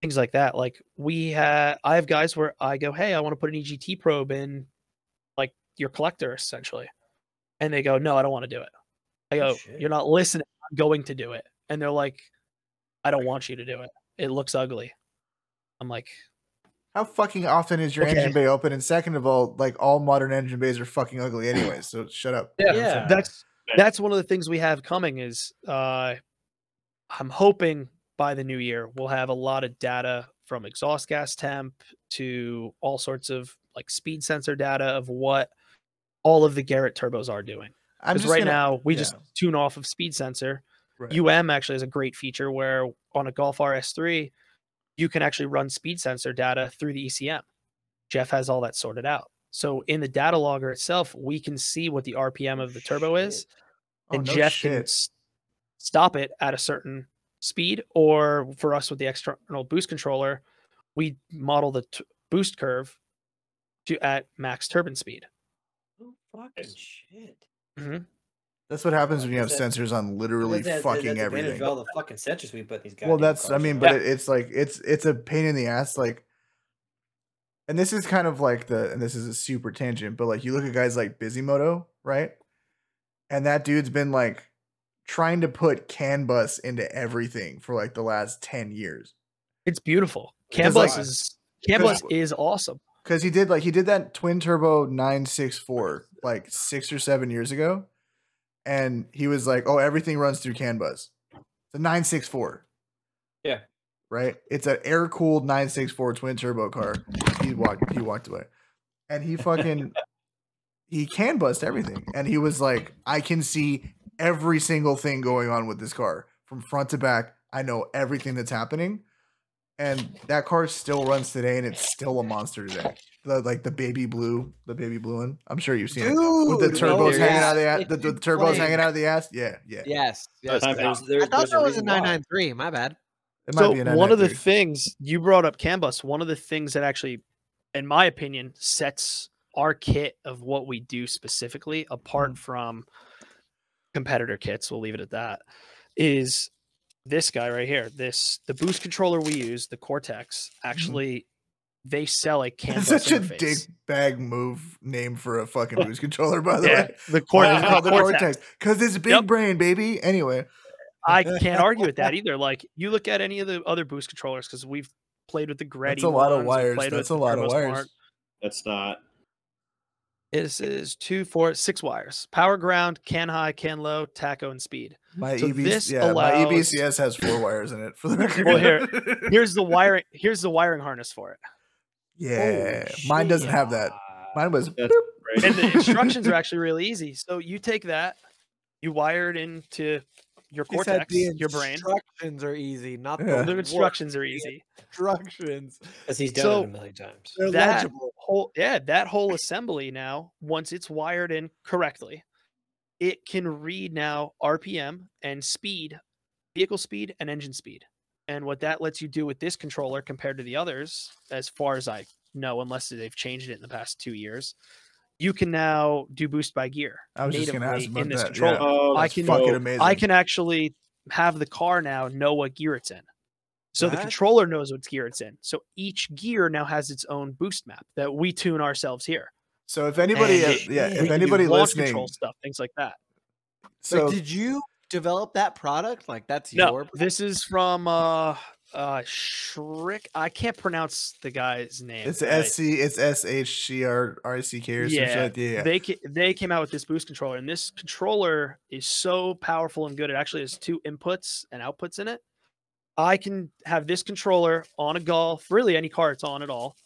things like that. Like we have, I have guys where I go, Hey, I want to put an EGT probe in like your collector essentially. And they go, No, I don't want to do it. I Oh, go, shit. You're not listening. I'm going to do it. And they're like, I don't want you to do it. It looks ugly. I'm like, How fucking often is your Okay. engine bay open? And second of all, like all modern engine bays are fucking ugly anyway. So shut up. Yeah, Yeah. that's that's one of the things we have coming is uh I'm hoping by the new year we'll have a lot of data from exhaust gas temp to all sorts of like speed sensor data of what all of the Garrett turbos are doing. Because right gonna- now we yeah. just tune off of speed sensor. Right. UM actually has a great feature where on a Golf RS3 you can actually run speed sensor data through the ECM. Jeff has all that sorted out. So in the data logger itself, we can see what the RPM of the turbo is, Shit. Oh, and no Jeff can shit. s- stop it at a certain speed. Or for us with the external boost controller, we model the t- boost curve to at max turbine speed. Oh, fucking shit. Mm-hmm. That's what happens when you have that- sensors on literally That's- that's fucking advantage everything. All the fucking sensors we put these guys. well that's i mean but Yeah. it, it's like it's it's a pain in the ass like and this is kind of like the and this is a super tangent but like you look at guys like Bisimoto, right and that dude's been like trying to put CAN bus into everything for like the last 10 years. It's beautiful. Because, CAN like- is CAN bus is awesome. because he did like he did that twin turbo 964 like six or seven years ago and he was like oh everything runs through CAN bus. It's a 964 Yeah. right? It's an air cooled 964 twin turbo car. He walked he walked away. And he fucking he can bust everything. And he was like i can see every single thing going on with this car from front to back i know everything that's happening and that car still runs today and it's still a monster today the like the baby blue the baby blue one i'm sure you've seen it with the turbos no, hanging yeah. out of the ass It- the, the turbos flames. hanging out of the ass yeah yeah Yes. yes. Time There's, out. there- I thought there's that was a reason why. 993. My bad. it might so be an one of the things you brought up CAN bus, one of the things that actually, in my opinion, sets our kit of what we do specifically apart Mhm. from competitor kits, we'll leave it at that, is this guy right here. This the boost controller we use, the Cortex, mm-hmm. actually they sell a CAN That's bus such a interface. dick bag move name for a fucking boost controller, by the Yeah, way. the Why Cortex. is called the Cortex. Cortex? Because it's big Yep. brain, baby. Anyway, I can't argue with that either. Like you look at any of the other boost controllers because we've played with the Greddy. that's a lot of ones, we've wires. played That's a lot of wires. Smart. That's not. This is two, four, six wires. Power ground, can high, can low, taco, and speed. My So EBC, this yeah, my EBCS has four wires in it. For the record, Well, here- Here's the wiring. Here's the wiring harness for it. yeah, mine doesn't have that. Mine was right. And the instructions are actually really easy. So you take that, you wire it into your He said cortex, the your brain. Instructions are easy, not Yeah. the The instructions are easy. Instructions. Because he's done So- it a million times. They're That- legible. Whole yeah, that whole assembly now, once it's wired in correctly, it can read now RPM and speed, vehicle speed and engine speed. And what that lets you do with this controller compared to the others, as far as I know, unless they've changed it in the past two years, you can now do boost by gear. I was just gonna ask natively about in this that. controller. Yeah. Oh, I can- fucking amazing. I can actually have the car now know what gear it's in. So the controller knows what gear it's in. So each gear now has its own boost map that we tune ourselves here. So if anybody, And uh, yeah, we if anybody launch listening, control stuff, things like that. so like, did you develop that product? Like, that's No, your. this is from uh uh Shrick. I can't pronounce the guy's name. it's but S C, it's S H C R R C K or something. Yeah, like that. yeah. They ca- they came out with this boost controller, and this controller is so powerful and good. It actually has two inputs and outputs in it. I can have this controller on a Golf, really any car it's on at all,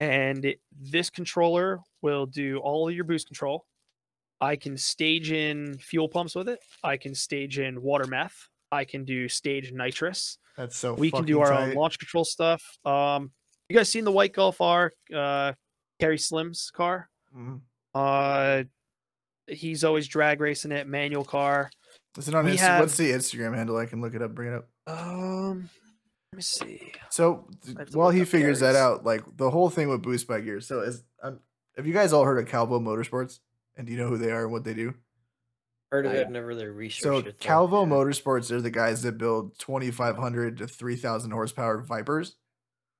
and it, this controller will do all of your boost control. I can stage in fuel pumps with it. I can stage in water meth. I can do stage nitrous. That's so. we can do our tight. own launch control stuff. Um, you guys seen the white Golf R? Uh, Kerry Slim's car. Mhm. Uh, he's always drag racing it, manual car. Is it on we Insta- What's the Instagram handle? I can look it up. Bring it up. Um, let me see. So th- I have to while he figures that out, like the whole thing with boost by gear. So as I'm Have you guys all heard of Calvo Motorsports? And do you know who they are and what they do? Heard of I- it, never really researched So it. though. Calvo Motorsports are the guys that build 2,500 to 3,000 horsepower Vipers.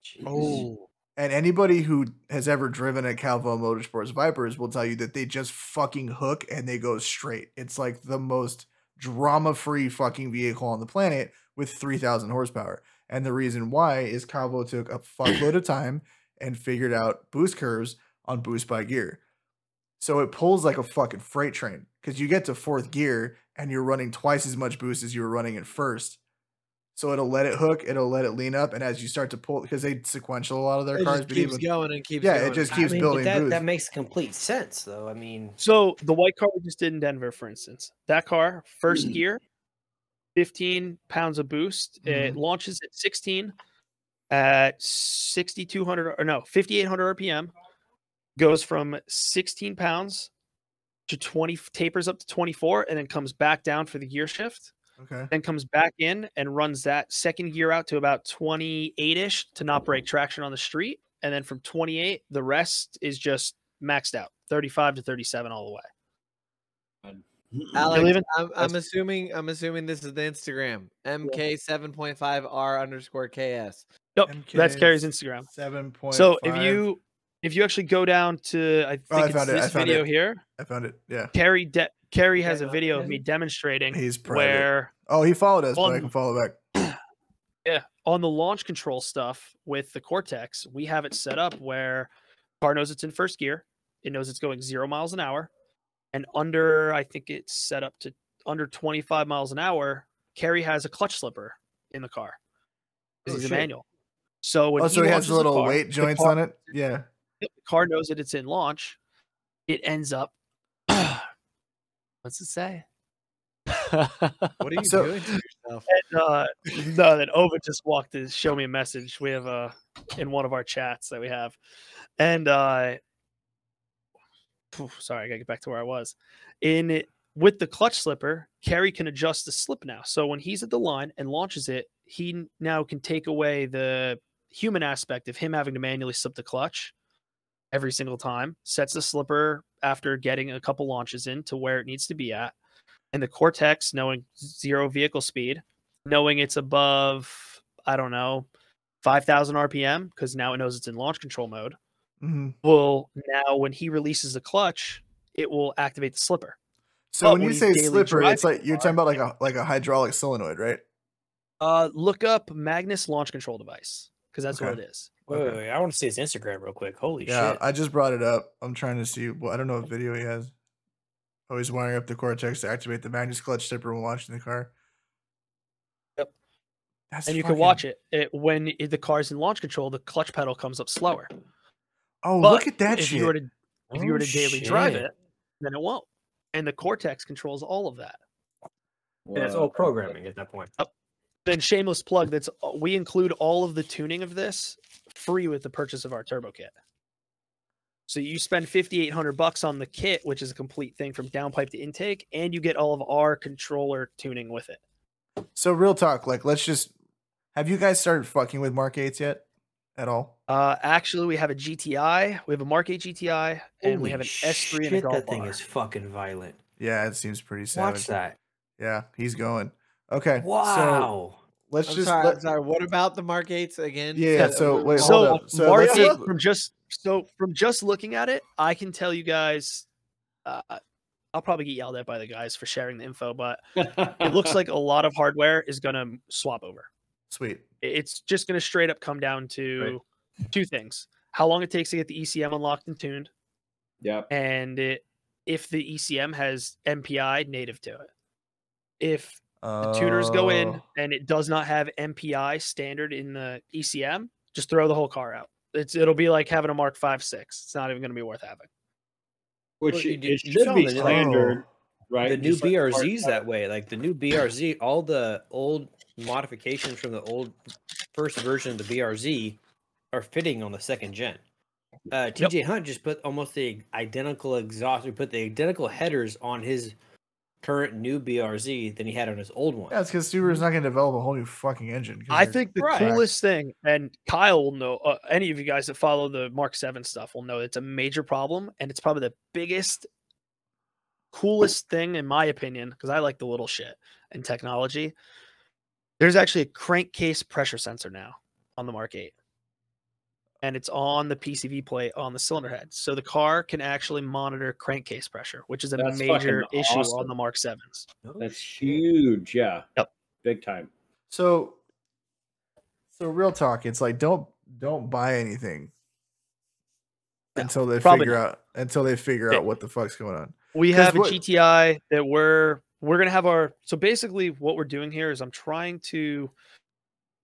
Jeez. Oh, And anybody who has ever driven a Calvo Motorsports Vipers will tell you that they just fucking hook and they go straight. It's like the most drama free fucking vehicle on the planet with 3,000 horsepower. And the reason why is Calvo took a fuckload of time and figured out boost curves on boost by gear. So it pulls like a fucking freight train because you get to fourth gear and you're running twice as much boost as you were running at first. So it'll let it hook, it'll let it lean up, and as you start to pull, because they sequential a lot of their it cars, just but keeps even going and keeps Yeah, it just keeps I mean, building that, boost. that makes complete sense, though. I mean, So the white car we just did in Denver, for instance, that car, first Mm. gear, 15 pounds of boost. It Mhm. launches at 16 at 6,200 or no, 5,800 RPM, goes from 16 pounds to 20, tapers up to 24, and then comes back down for the gear shift. okay. Then comes back in and runs that second gear out to about 28 ish to not break traction on the street. And then from 28, the rest is just maxed out 35 to 37 all the way. Alex. I'm, I'm assuming I'm assuming this is the Instagram mk7.5r underscore ks. Nope, that's Carrie's Instagram. Seven point. So if you if you actually go down to I think Oh, I it's found it, I this found video it. here, I found it. Yeah, Carrie de- Carrie has a video of me demonstrating he's private. where Oh, he followed us, but I can follow back. yeah, on the launch control stuff with the Cortex, we have it set up where car knows it's in first gear, it knows it's going zero miles an hour, and under I think it's set up to under 25 miles an hour. Carrie has a clutch slipper in the car. 'cause Oh, he's a manual. So when Oh, so he has launches little car, weight joints car- on it. Yeah. The car knows that it's in launch. It ends up. What's it say? What are you So- doing to yourself? uh, no, that Ova just walked to show me a message. We have uh in one of our chats that we have, and uh, phew, sorry, I gotta get back to where I was. In it, with the clutch slipper, Carrie can adjust the slip now. So when he's at the line and launches it, he now can take away the human aspect of him having to manually slip the clutch every single time. Sets the slipper after getting a couple launches in to where it needs to be at, and the Cortex, knowing zero vehicle speed, knowing it's above, I don't know, 5,000 RPM, because now it knows it's in launch control mode, hmm will now, when he releases the clutch, it will activate the slipper. So But when you say slipper, it's like you're talking about like a like a hydraulic solenoid, right? Uh, look up Magnus launch control device, because that's what it is. Wait, Okay. wait, wait, I want to see his Instagram real quick. Holy Yeah, shit! I just brought it up. I'm trying to see. Well, I don't know what video he has. Oh, he's wiring up the Cortex to activate the Magnus clutch slipper when launching the car. Yep. That's and you fucking- can watch it. it when it, the car's in launch control, the clutch pedal comes up slower. Oh, But look at that if shit. you were to if you were Oh, to daily drive shit. it, then it won't. And the Cortex controls all of that. And it's all programming at that point. Then shameless plug that's uh, we include all of the tuning of this free with the purchase of our turbo kit so you spend 5800 bucks on the kit which is a complete thing from downpipe to intake and you get all of our controller tuning with it so real talk, like let's just have you guys started fucking with Mark 8s yet? At all? uh actually we have a gti we have a mark 8 gti and we have an s3 and a shit, golf that thing R. is fucking violent. Yeah, it seems pretty savage. Watch that! Yeah, he's going. Okay. So Wow. let's I'm just sorry, let, sorry. What about the Mark 8s again? Yeah, Yeah, so wait, hold so up. So Mark 8 from just so from just looking at it i can tell you guys uh, i'll probably get yelled at by the guys for sharing the info but it looks like a lot of hardware is going to swap over. sweet. It's just going to straight up come down to two things: how long it takes to get the ECM unlocked and tuned, Yep. and it, if the ECM has MPI native to it. If the tuners go in Oh. and it does not have MPI standard in the ECM, just throw the whole car out. It's it'll be like having a Mark Five Six. It's not even going to be worth having. Which Well, you it did- should be found it, standard, right? the new Just like BRZs Mark that way. Like the new BRZ, all the old modifications from the old first version of the BRZ are fitting on the second gen. Uh, TJ Hunt just put almost the identical exhaust. We put the identical headers on his current new BRZ than he had on his old one. Yeah, it's because Subaru's not going to develop a whole new fucking engine. I think the Right. coolest thing, and Kyle will know, uh, any of you guys that follow the Mark 7 stuff will know it's a major problem. And it's probably the biggest, coolest thing, in my opinion, because I like the little shit in technology. There's actually a crankcase pressure sensor now on the Mark 8. And it's on the PCV plate on the cylinder head. So the car can actually monitor crankcase pressure, which is a That's major fucking issue on the Mark 7s. Oh, That's huge. Yeah. Yep. Big time. So, so real talk. It's like don't don't buy anything No, until they figure not. out until they figure Yeah. out what the fuck's going on. We have a what- GTI that we're we're gonna have our so basically what we're doing here is I'm trying to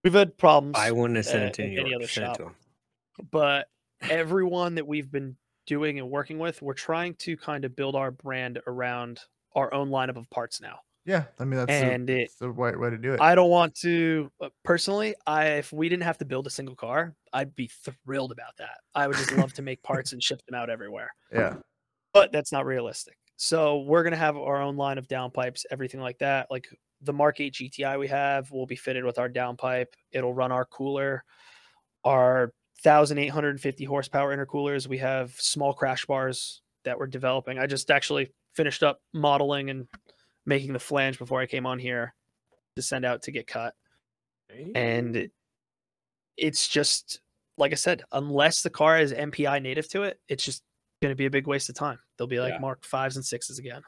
we've had problems I wouldn't have sent uh, it to in any other Send it shop. But everyone that we've been doing and working with we're trying to kind of build our brand around our own lineup of parts now Yeah, I mean that's and the, it that's the right way to do it. I don't want to uh, personally. I if we didn't have to build a single car, I'd be thrilled about that. I would just love to make parts and ship them out everywhere. yeah, but that's not realistic. So we're gonna have our own line of downpipes, everything like that. Like the Mark 8 GTI we have will be fitted with our downpipe. It'll run our cooler, our 1,850 horsepower intercoolers. We have small crash bars that we're developing. I just actually finished up modeling and making the flange before I came on here to send out to get cut. And it's just like I said, unless the car is MPI native to it, it's just going to be a big waste of time. They'll be like Yeah. Mark fives and sixes again.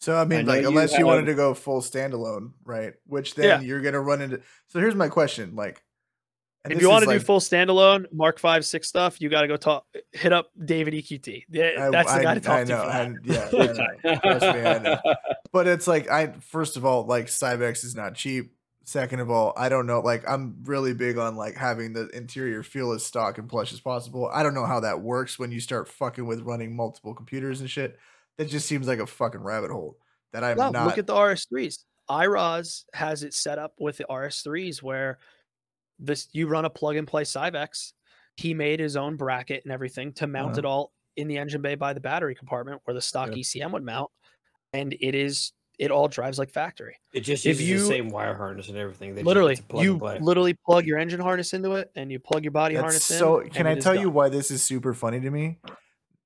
So I mean, know like, unless you wanted to go full standalone, right? Which then Yeah. you're gonna run into. So here's my question: like, and if you want to do full standalone Mark five six stuff, you got to go talk. Hit up David EQT. Yeah, I- That's the guy to talk I to. know, that. I- yeah, I know. Trust me, I know. But it's like I first of all, like Syvecs is not cheap. Second of all, I don't know. Like I'm really big on like having the interior feel as stock and plush as possible. I don't know how that works when you start fucking with running multiple computers and shit. That just seems like a fucking rabbit hole that I'm No, not. look at the RS3s. iRoz has it set up with the RS3s where this you run a plug and play Syvecs. He made his own bracket and everything to mount Uh-huh. it all in the engine bay by the battery compartment where the stock Yeah. ECM would mount, and it is it all drives like factory. It just If uses you- the same wire harness and everything. They literally, plug you literally plug your engine harness into it, and you plug your body That's harness in. so. Can I tell you why this is super funny to me?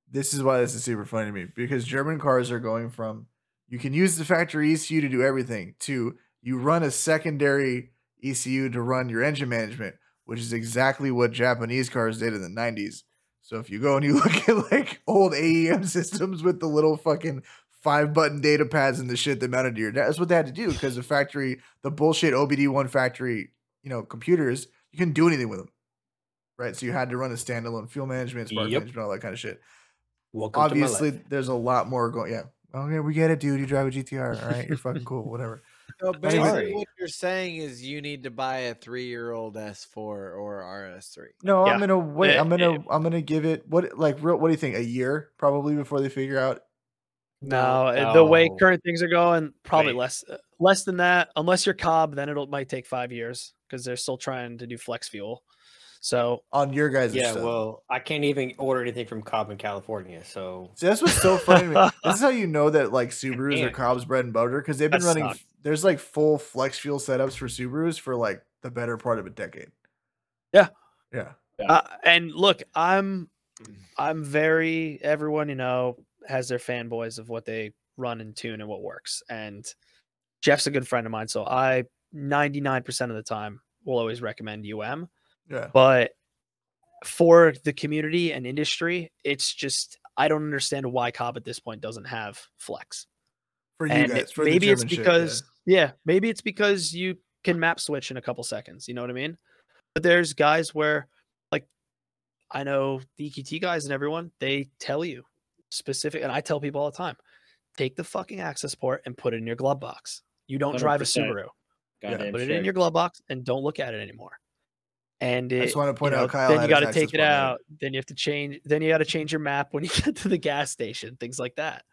This is why this is super funny to me because German cars are going from you can use the factory ECU to do everything to you run a secondary ECU to run your engine management, which is exactly what Japanese cars did in the 90s. So if you go and you look at like old AEM systems with the little fucking five button data pads and the shit that mounted to your that's what they had to do because the factory, the bullshit OBD1 factory, you know, computers, you couldn't do anything with them. Right. So you had to run a standalone fuel management, spark Yep. management, all that kind of shit. Welcome Obviously, there's a lot more going. Yeah. Okay, we get it, dude. You drive a GTR. All right. You're fucking cool. Whatever. So Sorry. basically, what you're saying is you need to buy a three-year-old S4 or RS3. No, Yeah. I'm gonna wait. Eh, I'm gonna eh. I'm gonna give it what like real. What do you think? A year probably before they figure out. No, uh, the way No. current things are going, probably Wait. less uh, less than that. Unless you're Cobb, then it'll might take five years because they're still trying to do flex fuel. So on your guys' Yeah, stuff. well, I can't even order anything from Cobb in California. So See, that's what's so funny. to me. This is how you know that like Subarus are. Cobb's bread and butter because they've been That running. sucks. There's like full flex fuel setups for Subarus for like the better part of a decade. Yeah. Yeah. Uh, and look, I'm I'm very everyone you know has their fanboys of what they run and tune and what works. And Jeff's a good friend of mine, so I 99% of the time will always recommend UM. Yeah. But for the community and industry, it's just I don't understand why Cobb at this point doesn't have flex. For you and guys. For maybe the it's German shit, yeah. because yeah, maybe it's because you can map switch in a couple seconds. You know what I mean? But there's guys where, like, I know the EQT guys and everyone, they tell you specific, and I tell people all the time, take the fucking access port and put it in your glove box. You don't drive a 100%. Subaru. Goddamn Put it in your glove box and don't look at it anymore. And I just want to point you know, out Kyle. then you got to take it out. Then you have to change. Then you got to change your map when you get to the gas station. Things like that.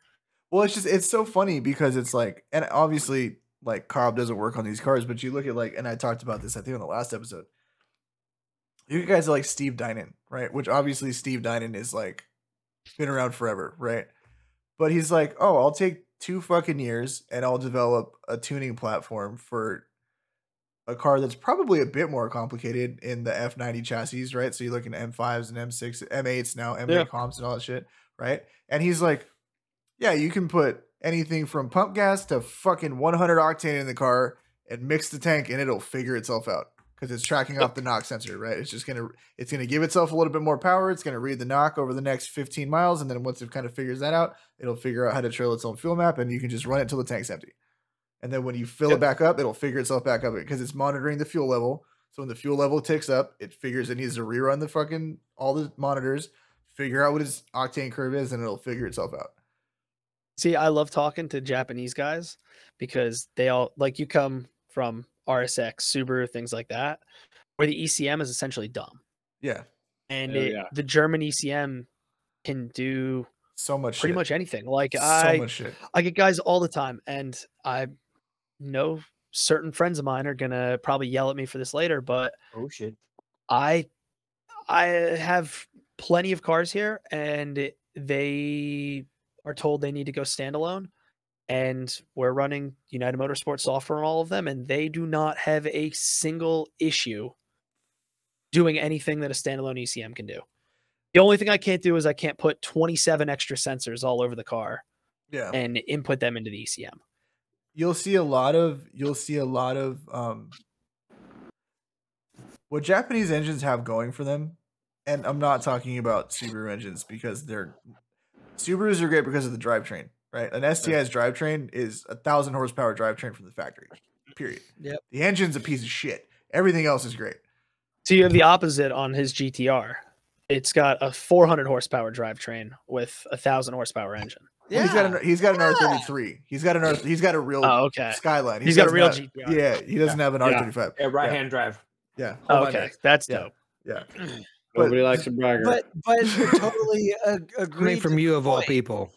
Well, it's just it's so funny because it's like, and obviously, like Cobb doesn't work on these cars, but you look at like, and I talked about this I think on the last episode. You guys are like Steve Dinan, right? Which obviously Steve Dinan is like been around forever, right? But he's like, oh, I'll take two fucking years and I'll develop a tuning platform for a car that's probably a bit more complicated in the F90 chassis, right? So you're looking at M5s and M6, M8s now, M8 Yeah. comps and all that shit, right? And he's like, yeah, you can put anything from pump gas to fucking 100 octane in the car and mix the tank and it'll figure itself out because it's tracking off the knock sensor, right? It's just gonna it's gonna give itself a little bit more power. It's gonna read the knock over the next 15 miles, and then once it kind of figures that out, it'll figure out how to trail its own fuel map, and you can just run it till the tank's empty. And then when you fill it back up, it'll figure itself back up because it's monitoring the fuel level. So when the fuel level ticks up, it figures it needs to rerun the fucking all the monitors, figure out what its octane curve is, and it'll figure itself out. See, I love talking to Japanese guys because they all like you come from RSX, Subaru, things like that, where the ECM is essentially dumb. Yeah, And Oh, it, yeah. the German ECM can do so much. pretty shit. much anything. Like so I much shit. I get guys all the time, and I know certain friends of mine are gonna probably yell at me for this later, but Oh shit. I I have plenty of cars here, and they are told they need to go standalone. And we're running United Motorsports software on all of them, and they do not have a single issue doing anything that a standalone ECM can do. The only thing I can't do is I can't put 27 extra sensors all over the car Yeah, and input them into the ECM. You'll see a lot of you'll see a lot of um what Japanese engines have going for them, and I'm not talking about Subaru engines because they're Subarus are great because of the drivetrain, right? An STI's drivetrain is a thousand horsepower drivetrain from the factory. Period. Yep. The engine's a piece of shit. Everything else is great. So you have the opposite on his GTR. It's got a 400 horsepower drivetrain with a thousand horsepower engine. Well, He's got an he's got an Yeah. R33. He's got an R he's got a real Oh, okay. Skyline. He He's got a real have- GTR. Yeah, he doesn't have an R35. Yeah, right hand drive. Yeah. Oh, okay, that's Yeah. dope. Yeah. Nobody likes a bragger. But but totally ag- agree. From to you the of all people.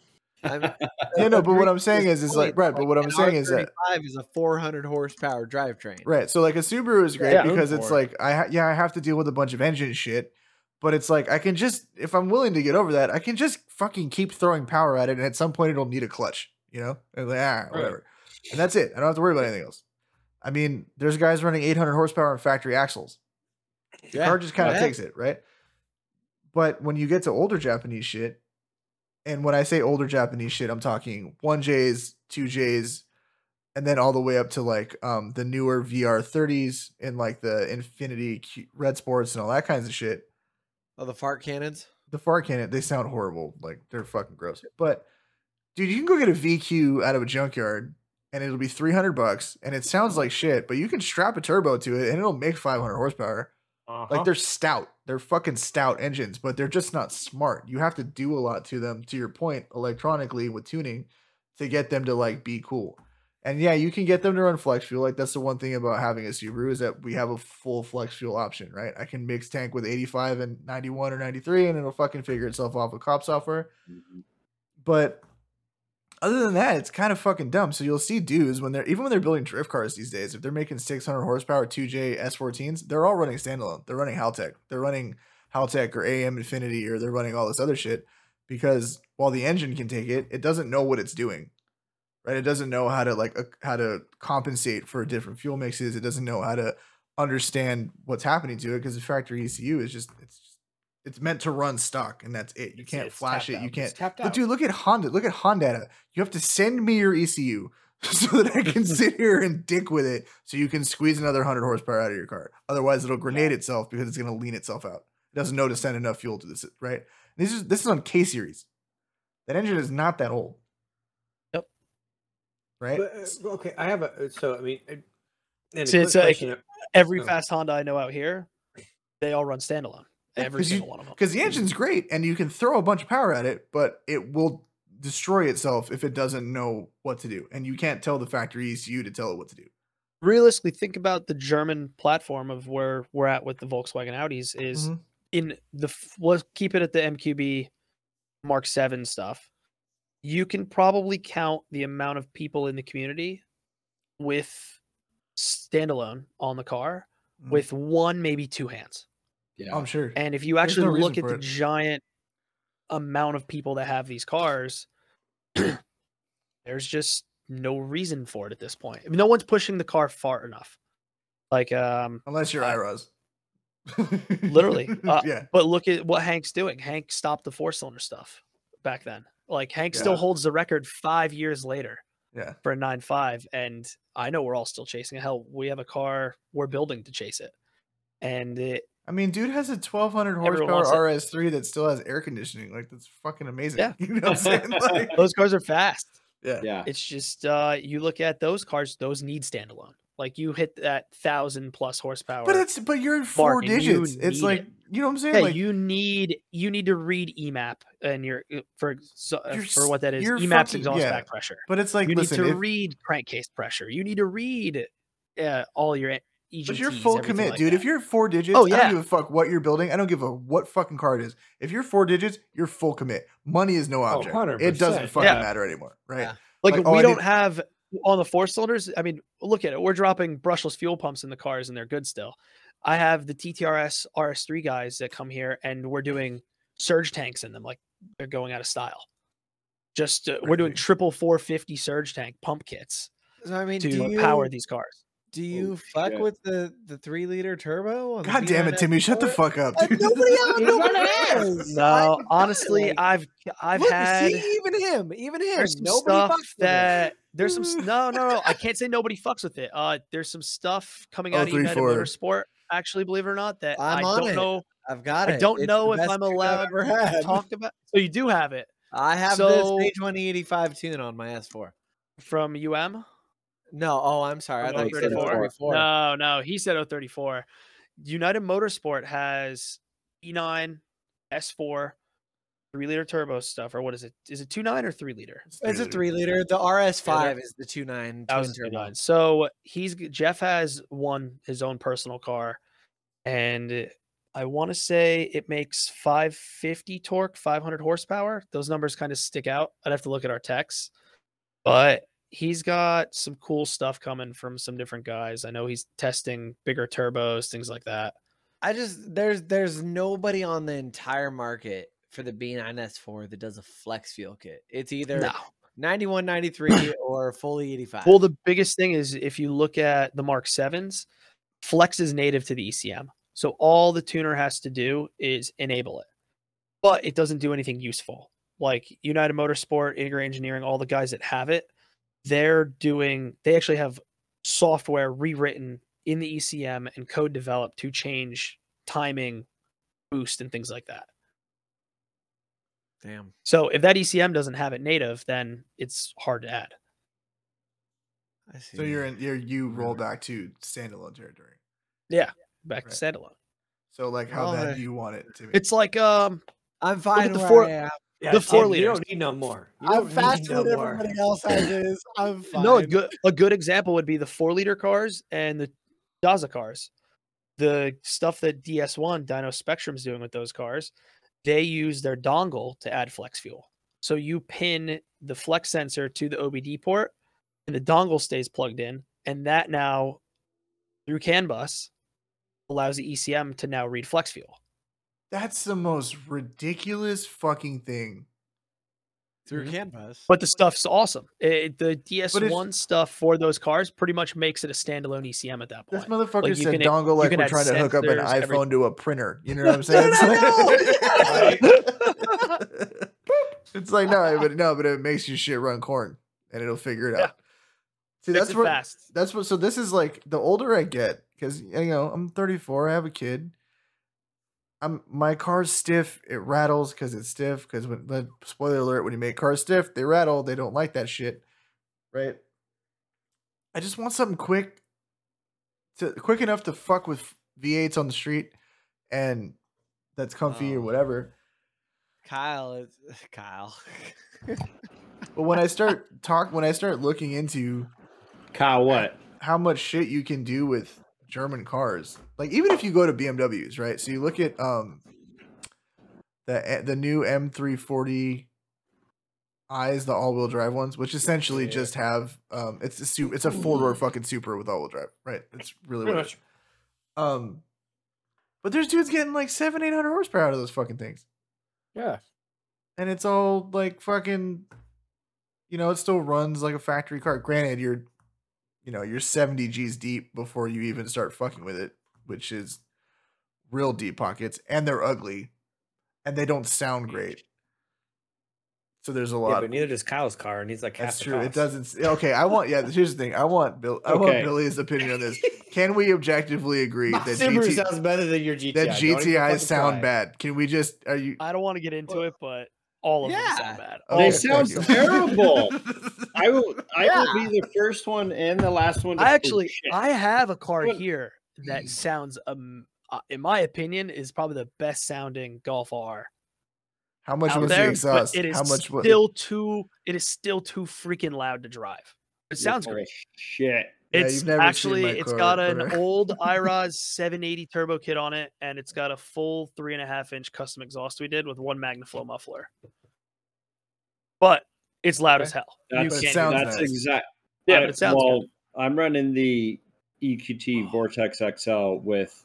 I'm- Yeah, no, but what I'm saying is, is like, right, but what I'm an saying is that, R35 is a 400 horsepower drivetrain. right. So like a Subaru is great Yeah, because it's for like I ha- yeah I have to deal with a bunch of engine shit, but it's like I can just if I'm willing to get over that, I can just fucking keep throwing power at it, and at some point it'll need a clutch, you know, and like ah whatever, and that's it. I don't have to worry about anything else. I mean, there's guys running 800 horsepower on factory axles. The car just kind of yeah. takes it, right? But when you get to older Japanese shit, and when I say older Japanese shit, I'm talking one J's, two J's, and then all the way up to like um the newer VR30s and like the Infiniti Q- Red Sports and all that kinds of shit. Oh, the fart cannons. The far cannon, they sound horrible, like they're fucking gross. But dude, you can go get a VQ out of a junkyard and it'll be 300 bucks and it sounds like shit, but you can strap a turbo to it and it'll make 500 horsepower. Uh-huh. Like they're stout. They're fucking stout engines, but they're just not smart. You have to do a lot to them, to your point, electronically with tuning to get them to like be cool. And yeah, you can get them to run flex fuel. Like that's the one thing about having a Subaru is that we have a full flex fuel option, right? I can mix tank with 85 and 91 or 93 and it'll fucking figure itself off with Cobb software. Mm-hmm. But other than that, it's kind of fucking dumb. So you'll see dudes when they're even when they're building drift cars these days, if they're making 600 horsepower 2J S14s, they're all running standalone. They're running Haltech. They're running Haltech or AEM Infinity or they're running all this other shit because while the engine can take it, it doesn't know what it's doing. Right? It doesn't know how to like uh, how to compensate for different fuel mixes. It doesn't know how to understand what's happening to it because the factory ECU is just it's just, it's meant to run stock and that's it. You It's- can't it's flash it. You can't but dude, look at Honda. Look at Honda. You have to send me your ECU so that I can sit here and dick with it, so you can squeeze another hundred horsepower out of your car. Otherwise, it'll grenade itself because it's going to lean itself out. It doesn't know to send enough fuel to this. Right? This is this is on K series. That engine is not that old. Yep. Right. But, uh, okay, I have a so I mean, uh, and a it's, like question, uh, Every Oh. fast Honda I know out here, they all run standalone. Yeah, Every 'cause you- single one of them. because the engine's great and you can throw a bunch of power at it, but it will destroy itself if it doesn't know what to do, and you can't tell the factory ECU to tell it what to do. Realistically, think about the German platform of where we're at with the Volkswagen Audis. Is Mhm. in the f- let's keep it at the MQB Mark Seven stuff. You can probably count the amount of people in the community with standalone on the car Mhm. with one, maybe two hands. yeah. I'm sure. And if you actually no look at the it. giant amount of people that have these cars, There's just no reason for it at this point. No one's pushing the car far enough. Like, um, Unless you're I- IROS. Literally, uh, yeah. but look at what Hank's doing. Hank stopped the four cylinder stuff back then. Like Hank still holds the record five years later Yeah. for a nine five, and I know we're all still chasing it. Hell, we have a car we're building to chase it, and it, I mean, dude has a 1200 horsepower RS3 that still has air conditioning. Like, that's fucking amazing. Yeah. You know what I'm saying? Like, those cars are fast. yeah. Yeah. It's just uh, you look at those cars; those need standalone. Like you hit that thousand plus horsepower. But it's but you're in four Mark, and you digits. It's like it. you know what I'm saying? yeah, like you need you need to read EMAP and your uh, for ex- uh, You're for what that is. you're EMAP's fucking- exhaust yeah. back pressure. but it's like you listen, need to if- read crankcase pressure. You need to read uh, all your EGTs, but you're full commit, like dude. that. If you're four digits, Oh, yeah. I yeah. don't give a fuck what you're building. I don't give a what fucking car it is. If you're four digits, you're full commit. Money is no object. it doesn't fucking yeah. matter anymore, right? Yeah. like, like, we I don't did- have on the four cylinders. I mean, look at it. We're dropping brushless fuel pumps in the cars, and they're good still. I have the TTRS RS3 guys that come here, and we're doing surge tanks in them. Like they're going out of style. Just uh, we're doing triple 450 surge tank pump kits I mean, to do you power these cars. Do you Oh, fuck shit. with the the three liter turbo? on God damn it, Timmy, shut the fuck up. Dude. nobody else, He's nobody running else. No, I- honestly, I've I've look, had see, even him, even him. there's some Nobody stuff fucks that there's some no no no I can't say nobody fucks with it. Uh, there's some stuff coming out of United 034. Motorsport. Actually, believe it or not, that I'm I on don't it. know I've got it. I don't It's know if I'm allowed ever to had. talk about. So you do have it I have So- this page 185 tune on my S4. from UM. No, oh, I'm sorry. I thought you said 034. 034. No, no, he said 034. United Motorsport has B9, S4, three liter turbo stuff, or what is it? Is it two nine or three liter? It's a three liter. The RS5 they're- is the 2.9 That twin was a turbo. So he's Jeff has one his own personal car, and I want to say it makes 550 torque, 500 horsepower. Those numbers kind of stick out. I'd have to look at our techs, but he's got some cool stuff coming from some different guys. I know he's testing bigger turbos, things like that. I just there's there's nobody on the entire market for the B9 S4 that does a flex fuel kit. It's either No. 91, 93 or fully 85. Well, the biggest thing is if you look at the Mark Sevens, Flex is native to the ECM. So all the tuner has to do is enable it, but it doesn't do anything useful. Like United Motorsport, Integrated Engineering, all the guys that have it, they're doing, they actually have software rewritten in the ECM and code developed to change timing, boost, and things like that. Damn. So if that ECM doesn't have it native, then it's hard to add. I see. So you're in you're you roll back to standalone territory. Yeah, back Right. to standalone. So like how Well, bad do you want it to be? It's like um I'm fine the where four- I am. Yeah, The four Tim, You don't need no more. You I'm faster no than more. everybody else is. I'm fine. no a good a good example would be the four liter cars and the Daza cars. The stuff that DS1 Dyno Spectrum's doing with those cars, they use their dongle to add flex fuel. So you pin the flex sensor to the OBD port and the dongle stays plugged in and that now through CAN bus allows the ECM to now read flex fuel. That's the most ridiculous fucking thing. through Mhm. CAN bus. But the stuff's awesome. It, the DS1 stuff for those cars pretty much makes it a standalone ECM at that point. This motherfucker Like, you said can- dongle you like can we're trying to hook up an iPhone everything. to a printer. You know what I'm saying? It's like, it's like no, but no, but it makes your shit run corn and it'll figure it Yeah. out. See, Fix that's what fast. that's what. So this is like the older I get, because you know I'm 34, I have a kid. I'm my car's stiff. It rattles because it's stiff. Because when the spoiler alert, when you make cars stiff, they rattle. They don't like that shit, right? I just want something quick, to quick enough to fuck with V8s on the street, and that's comfy or Oh. whatever. Kyle is Kyle. But when I start talk, when I start looking into Kyle, what? how much shit you can do with German cars. Like even if you go to BMWs, right? So you look at um the the new M340 eyes, the all-wheel drive ones, which essentially Yeah. just have um it's a su- it's a four-door fucking Supra with all-wheel drive, right? It's really Pretty what it is. much. Um but there's dudes getting like seven, eight hundred horsepower out of those fucking things. Yeah. And it's all like fucking you know, it still runs like a factory car. Granted, you're, you know, you're 70 G's deep before you even start fucking with it, which is real deep pockets, and they're ugly, and they don't sound great. So there's a lot. Yeah, lot. but neither does Kyle's car, and he's like That's true. It doesn't. Okay, I want. Yeah, here's the thing. I want Bill. I want Okay. Billy's opinion on this. Can we objectively agree My that Subaru GT, sounds better than your GTI. that Don't GTIs sound bad? Can we just? Are you? I don't want to get into it, but all of them Yeah. sound bad. Oh, They sound terrible. I will. I Yeah. will be the first one and the last one. To I actually, shit. I have a car What- here that sounds, um, uh, in my opinion, is probably the best sounding Golf R How much was there. the exhaust? It is How much was? still too. It is still too freaking loud to drive. It sounds full great. Shit. Yeah, It's you've never seen actually my it's car, got an old IROS 780 turbo kit on it, and it's got a full three and a half inch custom exhaust we did with one Magnaflow muffler. But it's loud as hell. You That's, But can't sounds that's nice. exact. Yeah, I- but it sounds good. well, I'm running the EQT oh. Vortex XL with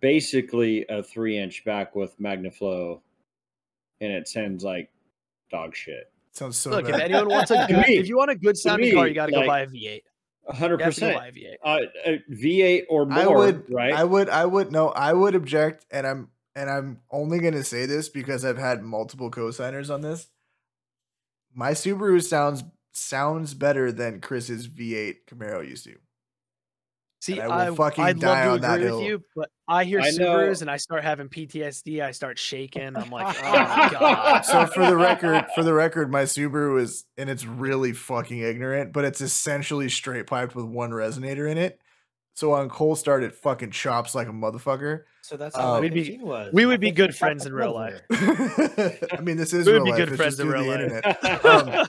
basically a three inch back with Magnaflow, and it sounds like dog shit. Sounds so Look, if anyone wants a To good, me- if you want a good sounding car, you got to go like, buy a V8. Hundred You have to go percent. buy a V8. Uh, a V8 or more, I would. right? I would. I would. No, I would object, and I'm and I'm only gonna say this because I've had multiple co-signers on this. My Subaru sounds sounds better than Chris's V8 Camaro used to. See, I will I, fucking I'd die love on to that agree hill. with you, but I hear I know- Subarus and I start having PTSD. I start shaking. I'm like, oh my god. So for the record, for the record, my Subaru is and it's really fucking ignorant, but it's essentially straight piped with one resonator in it. So on cold start, it fucking chops like a motherfucker. So that's Um, how We'd be- was. we would be good friends in real life. I mean, this is We would real be life. good it's friends in real life. Um,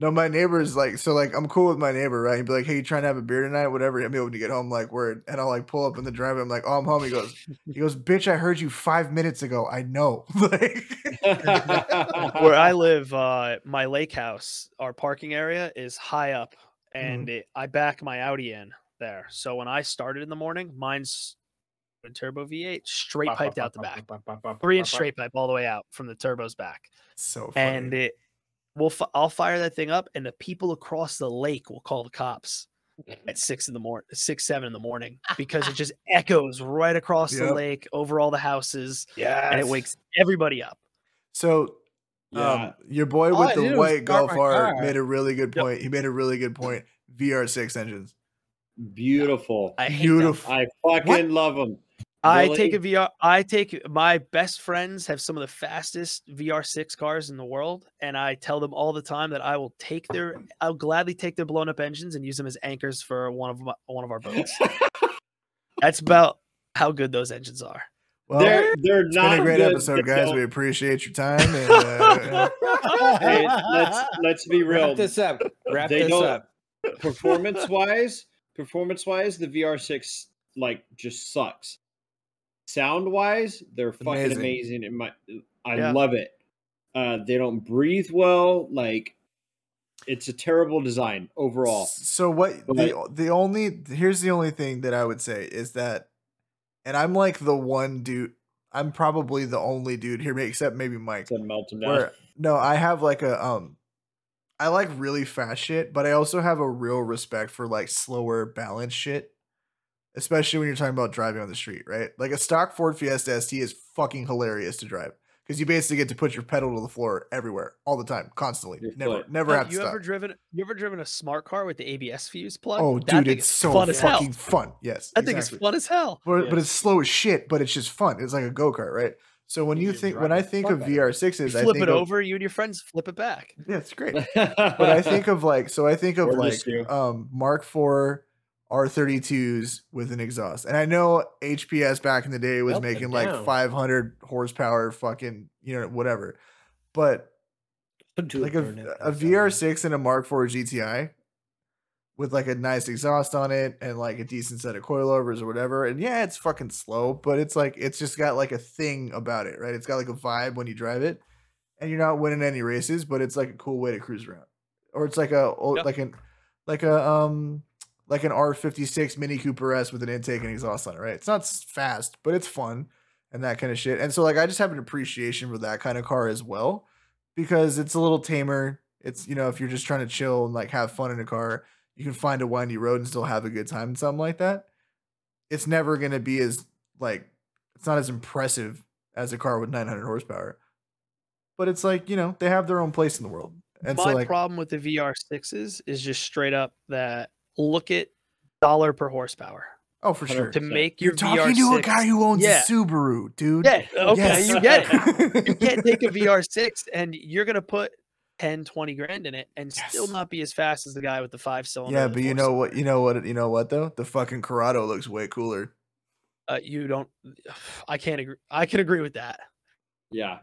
no, my neighbor's like, so like, I'm cool with my neighbor, right? He'd be like, hey, you trying to have a beer tonight? Whatever. Hit me up when you get home, like, word. And I'll like pull up in the driveway. I'm like, oh, I'm home. He goes, he goes, bitch, I heard you five minutes ago. I know. like, Where I live, uh, my lake house, our parking area is high up, and it, I back my Audi in there. So when I started in the morning, mine's a turbo V8, straight piped out the back, three inch straight pipe all the way out from the turbo's back. so funny. and it will fi- I'll fire that thing up, and the people across the lake will call the cops at six in the morning, six seven in the morning, because it just echoes right across the lake over all the houses, Yeah, and it wakes everybody up. so Yeah. um, your boy All with I the white start Golf my R made a really good Yep. point. He made a really good point. VR6 engines. Beautiful. I hate them. Beautiful. I fucking love them. I take a VR. I take my best friends have some of the fastest VR6 cars in the world, and I tell them all the time that I will take their, I'll gladly take their blown up engines and use them as anchors for one of my, one of our boats. That's about how good those engines are. Well, they're they're it's not been a great good, episode, guys. don't- We appreciate your time. And, uh, Hey, let's let's be real. Wrap this up. Wrap They this up. performance wise, performance wise, the VR6 like just sucks. Sound wise, they're fucking Amazing. amazing. In my, I Yeah. love it. Uh, they don't breathe well. Like, it's a terrible design overall. So what the the only here's the only thing that I would say is that, and I'm like the one dude. I'm probably the only dude here, except maybe Mike. To melt down. Where no, I have like a um, I like really fast shit, but I also have a real respect for like slower, balanced shit. Especially when you're talking about driving on the street, right? Like a stock Ford Fiesta ST is fucking hilarious to drive because you basically get to put your pedal to the floor everywhere, all the time, constantly. Your Never, foot. never Have have to you stop. ever driven? You ever driven a smart car with the ABS fuse plug? Oh, That dude, it's so fun as hell. fucking fun. Yes, That thing is exactly. fun as hell. But, but it's slow as shit. But it's just fun. It's like a go kart, right? So when you You think when I think of out of it. VR sixes, I flip think it of, over, you and your friends flip it back. Yeah, it's great. But I think of like so I think of Or like um Mark IV R32s with an exhaust. And I know HPS back in the day was them making like 500 horsepower fucking, you know, whatever. But like a, a. VR6 and a Mark IV GTI with like a nice exhaust on it and like a decent set of coilovers or whatever. And yeah, it's fucking slow, but it's like it's just got like a thing about it, right? It's got like a vibe when you drive it, and you're not winning any races, but it's like a cool way to cruise around. Or it's like a Yep. like an like a um like an R56 Mini Cooper S with an intake and exhaust on it, right? It's not fast, but it's fun and that kind of shit. And so like I just have an appreciation for that kind of car as well because it's a little tamer. It's you know if you're just trying to chill and like have fun in a car, you can find a windy road and still have a good time and something like that. It's never gonna be as like it's not as impressive as a car with 900 horsepower. But it's like you know they have their own place in the world, and My so like problem with the VR6s is just straight up that look at dollar per horsepower oh for sure. to 100%. make your You're talking to a guy who owns Yeah. a Subaru, dude. Yeah, okay, Yes. you get it. You can't take a VR6 and you're gonna put 10, 20 grand in it and still not be as fast as the guy with the five cylinder. Yeah, but you four know what? You know what? You know what though? The fucking Corrado looks way cooler. Uh, you don't. I can't agree. I can agree with that. Yeah.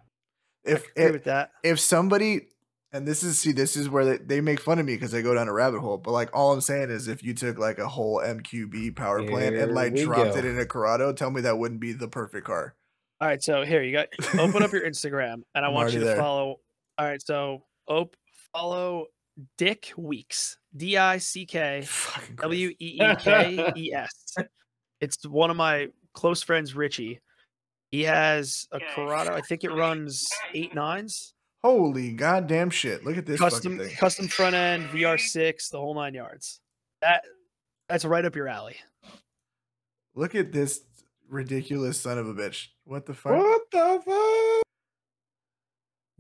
If I agree if, with that. if somebody and this is see this is where they, they make fun of me because I go down a rabbit hole. But like all I'm saying is if you took like a whole MQB power plant and like dropped go. it in a Corrado, tell me that wouldn't be the perfect car. All right, so here you got. Open up your Instagram, and I want you to there. follow. All right, so op follow Dick Weeks. D I C K Fucking Christ. W E E K E S. It's one of my close friends, Richie. He has a Corrado. I think it runs eight nines. Holy goddamn shit! Look at this custom thing. custom front end, VR6, the whole nine yards. That that's right up your alley. Look at this ridiculous son of a bitch. What the fuck? What the fuck?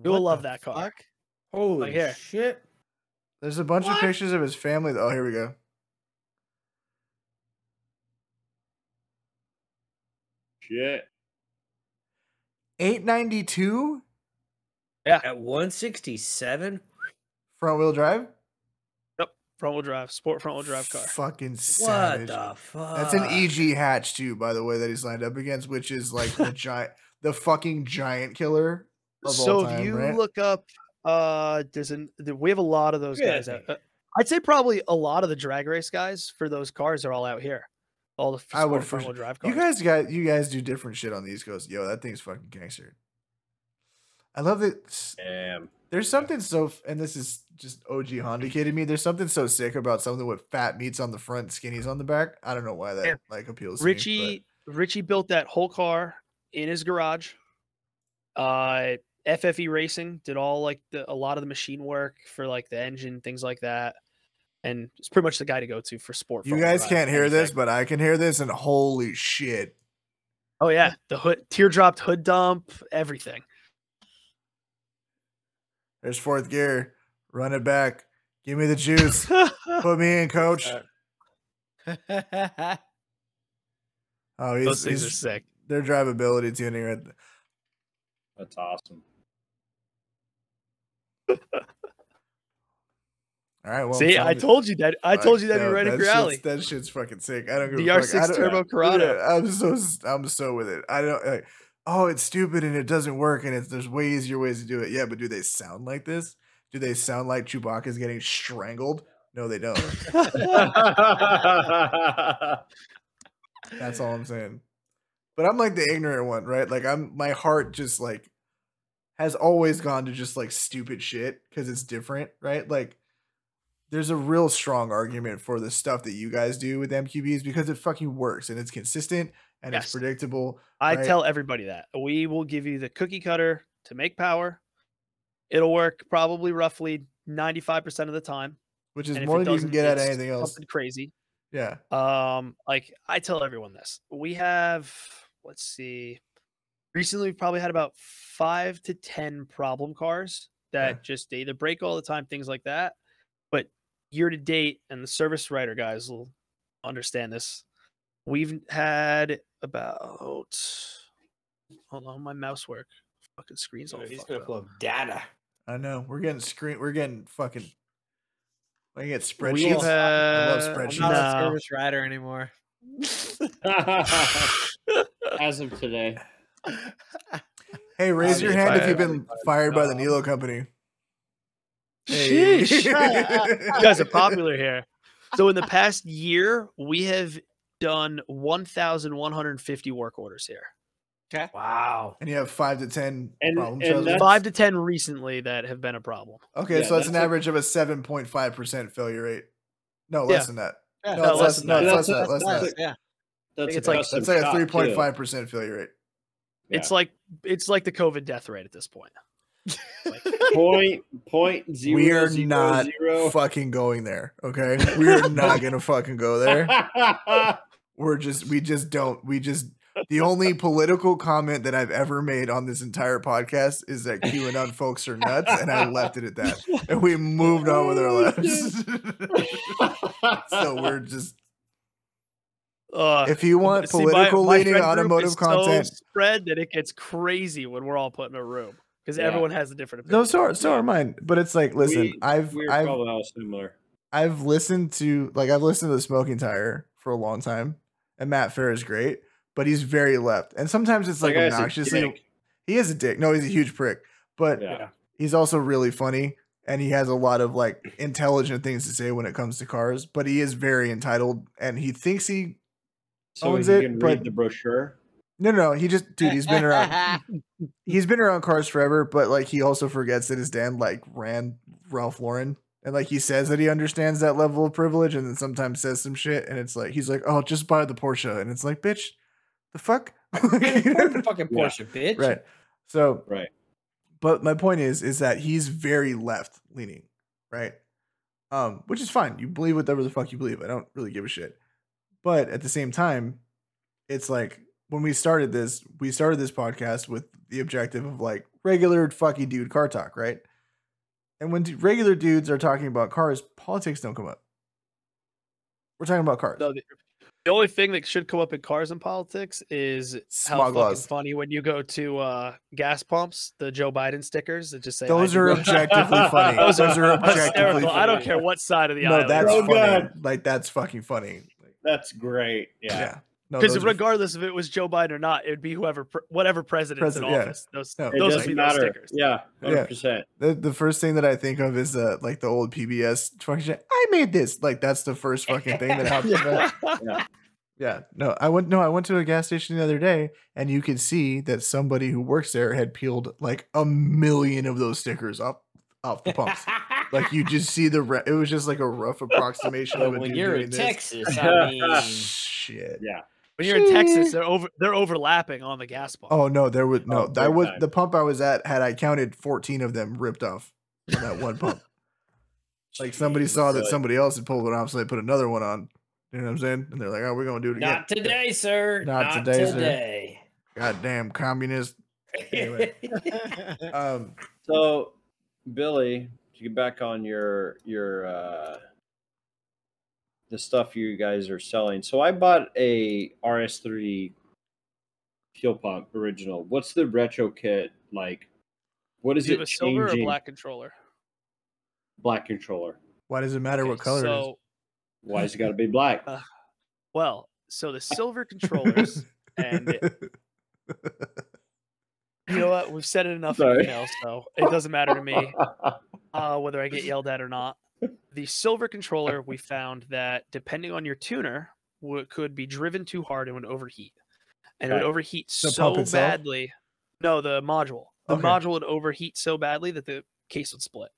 You'll What love the that car. fuck? Holy here. shit! There's a bunch of pictures of his family. Oh, here we go. Shit. 892 At 167? front wheel drive. Yep. Front wheel drive, sport front wheel drive car. Fucking savage. What the fuck? That's an EG hatch too, by the way, that he's lined up against, which is like the giant, the fucking giant killer of So all if you right? look up, uh, there's an we have a lot of those Look at guys. Out. Uh, I'd say probably a lot of the drag race guys for those cars are all out here. All the I would for front su- wheel drive you guys got you guys do different shit on the East Coast. Yo, that thing's fucking gangster. I love that. Damn. There's something so, and this is just OG Honda kidding me. There's something so sick about something with fat meats on the front, skinnies on the back. I don't know why that Yeah. like appeals. to me, but- Richie Richie built that whole car in his garage. Uh, FFE Racing did all like the a lot of the machine work for like the engine things like that, and it's pretty much the guy to go to for sport. you guys drive, can't hear this, but I can hear this, and holy shit! oh yeah, the hood teardropped hood dump, everything. There's fourth gear. Run it back. Give me the juice. Put me in, coach. Oh, he's, Those things are he's sick. their drivability tuning right there. That's awesome. All right, well, I'm See, I you- told you that. I Like, told you that'd yo, be right up that your shit's- alley. That shit's fucking sick. I don't give a VR6 fuck. I don't- Turbo I- Corrado. yeah, I'm so s- I'm so with it. I don't like. Oh, it's stupid and it doesn't work, and it's there's way easier ways to do it. Yeah, but do they sound like this? Do they sound like Chewbacca's getting strangled? No, they don't. That's all I'm saying. But I'm like the ignorant one, right? Like I'm my heart just like has always gone to just like stupid shit because it's different, right? Like there's a real strong argument for the stuff that you guys do with MQBs because it fucking works and it's consistent and it's Yes. predictable. I right? tell everybody that we will give you the cookie cutter to make power. It'll work probably roughly 95% of the time. Which is more than you can get at anything else. Something crazy. Yeah. Um, like I tell everyone this. We have, let's see, recently we've probably had about five to ten problem cars that Yeah. just either break all the time, things like that. But year to date, and the service writer guys will understand this. We've had about hold on, my mouse work. Fucking screen's all He's gonna up. pull up data. I know. We're getting screen we're getting fucking we get We've spreadsheets. I love uh, had- I'm spreadsheets. not a No. service rider anymore. As of today. Hey, raise your Obviously, hand if you've been fired by the Nilo company. Sheesh. Hey. you guys are popular here. So in the past year, we have done 1,150 work orders here. Okay. Wow. and you have five to ten And- problem and cells. Five to 10 recently that have been a problem. Okay, yeah, so that's an that's a- average of a seven point five percent failure rate. No, Yeah. less than that. Yeah, No, No, it's less less than no, that. it's less than that. Less than that. yeah. That's it's like- custom That's like a shop, three too. point five percent failure rate. It's like it's like the COVID death rate at this point. point point zero we are zero not zero. fucking going there. Okay, we are not gonna fucking go there. We're just we just don't we just the only political comment that I've ever made on this entire podcast is that QAnon folks are nuts, and I left it at that. And we moved on with our lives. so we're just Uh, if you want see, political my leaning friend automotive is content, so spread that it gets crazy when we're all put in a room because Yeah. everyone has a different opinion. no, so are, so are mine. But it's like, listen, We- I've We're I've probably all similar. I've listened to like I've listened to the Smoking Tire for a long time, and Matt Farah is great, but he's very left, and sometimes it's like That obnoxiously. He is a dick. No, he's a huge prick, but Yeah. he's also really funny, and he has a lot of like intelligent things to say when it comes to cars. But he is very entitled, and he thinks he So owns you it, can but- read the brochure. no no he just dude he's been around he's been around cars forever, but like he also forgets that his dad like ran Ralph Lauren. And like he says that he understands that level of privilege and then sometimes says some shit and it's like he's like, Oh, just buy the Porsche. And it's like, bitch, the fuck? the Fucking Yeah. Porsche, bitch. right. So Right. but my point is is that he's very left leaning, right? Um, which is fine. You believe whatever the fuck you believe. I don't really give a shit. But at the same time, it's like when we started this, we started this podcast with the objective of like regular fucky dude car talk, right? And when regular dudes are talking about cars, politics don't come up. We're talking about cars. No, the, the only thing that should come up in cars and politics is how Smog fucking laws. funny when you go to uh, gas pumps, the Joe Biden stickers that just say Those are objectively funny. Those Those, are are objectively hysterical. funny. I don't care what side of the No, aisle. that's Oh, funny. God. Like that's fucking funny. Like, That's great. yeah. Yeah. No, because are- regardless if it was Joe Biden or not, it'd be whoever, pre- whatever president's President, in yeah. office. Those, No. Those would doesn't be those matter. stickers. Yeah. Yeah. 100%. The, the first thing that I think of is uh like the old PBS fucking. I made this. Like that's the first fucking thing that happens. Yeah. Yeah. No, I went no, I went to a gas station the other day and you could see that somebody who works there had peeled like a million of those stickers off off the pumps. like you just see the re- it was just like a rough approximation But of a when dude you're doing in this. Texas, I mean, Shit. Yeah. When you're in Texas, they're over, they're overlapping on the gas pump. Oh no, there was no Oh, that big was time. the pump I was at had I counted 14 of them ripped off on that one pump. Like somebody saw that Jesus. somebody else had pulled one off, so they put another one on. You know what I'm saying? And they're like, "Oh, we're gonna do it again." not today, sir. Not Not, today, sir. Goddamn communist. Anyway. Um, So, Billy, to get back on your your uh, the stuff you guys are selling. So I bought a RS3 fuel pump original. What's the retro kit like? What is Do you it have a silver or changing? black controller? Black controller. why does it matter what color so, Why is it got to be black? Uh, well, so the silver controllers, and it you know what? We've said it enough Sorry. in email, so it doesn't matter to me uh, whether I get yelled at or not. The silver controller, we found that depending on your tuner, w- could be driven too hard and would overheat, and it would overheat The so badly. No, the module. The Okay. module would overheat so badly that the case would split.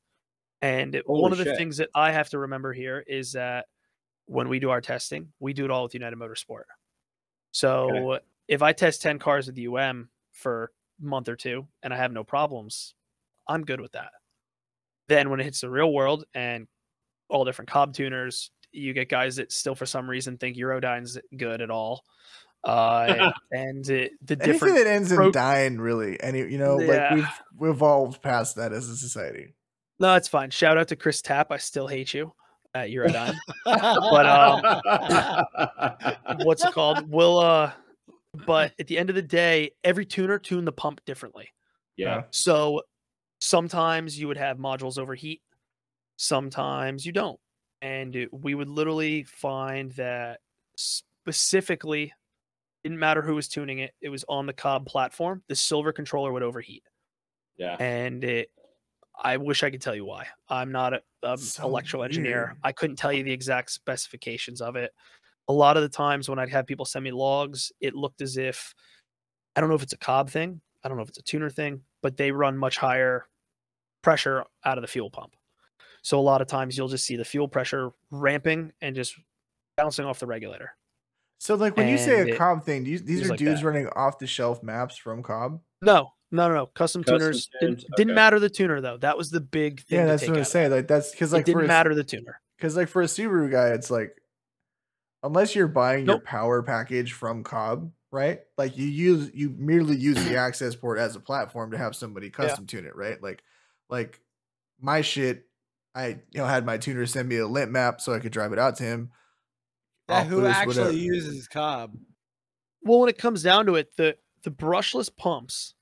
And it- one of the shit. things that I have to remember here is that when we do our testing, we do it all with United Motorsport. So if I test 10 cars with UM for a month or two and I have no problems, I'm good with that. Then when it hits the real world and all different Cobb tuners, you get guys that still for some reason think Eurodyne's good at all. Uh, and it, the Anything different that ends in pro- dying, really. Any, you know, Yeah. like we've we've evolved past that as a society. No, it's fine. Shout out to Chris Tapp. I still hate you at Eurodyne. but um, what's it called? We'll uh, but at the end of the day, every tuner tuned the pump differently. yeah. So sometimes you would have modules overheat, sometimes you don't. And it- we would literally find that specifically, didn't matter who was tuning it, it was on the Cobb platform, the silver controller would overheat. Yeah. And it, I wish I could tell you why. I'm not an So electrical engineer. weird. I couldn't tell you the exact specifications of it. A lot of the times when I'd have people send me logs, it looked as if I don't know if it's a Cobb thing, I don't know if it's a tuner thing, but they run much higher pressure out of the fuel pump. So a lot of times you'll just see the fuel pressure ramping and just bouncing off the regulator. So, like when you say a it- Cobb thing, do you, these are like dudes that. running off the shelf maps from Cobb. No, No, no, no. Custom, Custom tuners didn't, tunes? didn't matter the tuner though. That was the big thing. Yeah, to that's take what I'm saying. Like that's because like for didn't a, matter the tuner. because like for a Subaru guy, it's like unless you're buying your power package from Cobb, right? Like you use you merely use the access port as a platform to have somebody custom tune it, right? Like like my shit, I you know had my tuner send me a lint map so I could drive it out to him. Yeah, who boost, actually whatever. uses Cobb? Well, when it comes down to it, the the brushless pumps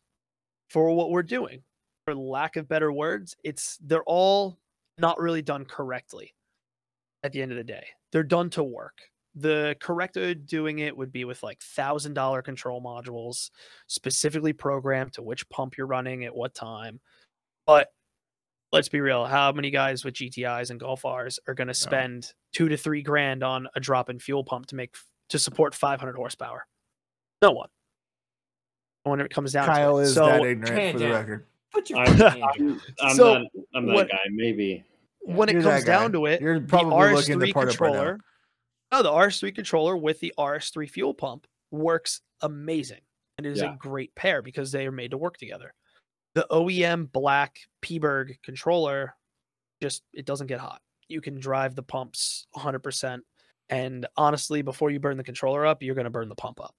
for what we're doing, for lack of better words, it's they're all not really done correctly. At the end of the day, they're done to work. The correct way of doing it would be with like thousand dollar control modules, specifically programmed to which pump you're running at what time. But let's be real, how many guys with GTIs and Golf Rs are going to spend two to three grand on a drop in fuel pump to make to support 500 horsepower? No one. When it comes down Kyle to it. is so that ignorant for the record. Put your I'm. I'm, I'm So, not. I'm that what- guy. Maybe. when it You're comes that down to it, You're the probably looking to RS3 part up right now. No, the RS3 controller with the RS3 fuel pump works amazing, and it is Yeah. a great pair because they are made to work together. The OEM black Pierburg controller just it doesn't get hot. You can drive the pumps 100%, and honestly, before you burn the controller up, you're going to burn the pump up.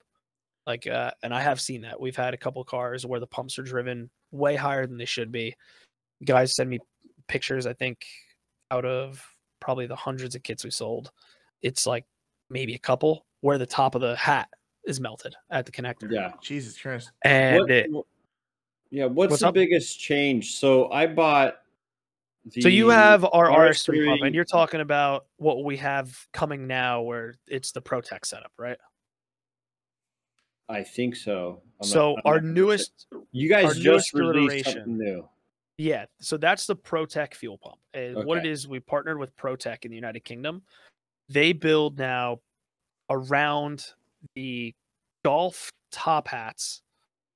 Like, uh, and I have seen that. We've had a couple cars where the pumps are driven way higher than they should be. Guys send me pictures. I think out of probably the hundreds of kits we sold, it's like maybe a couple where the top of the hat is melted at the connector. Yeah. Jesus Christ. and What- it, yeah. What's, What's the up? biggest change? So I bought. The so you have our RS3 pump, and you're talking about what we have coming now, where it's the Protec setup, right? I think so. I'm so I'm our newest You guys just released something new. Yeah, so that's the ProTech fuel pump. And what it is, we partnered with ProTech in the United Kingdom. They build now around the golf top hats.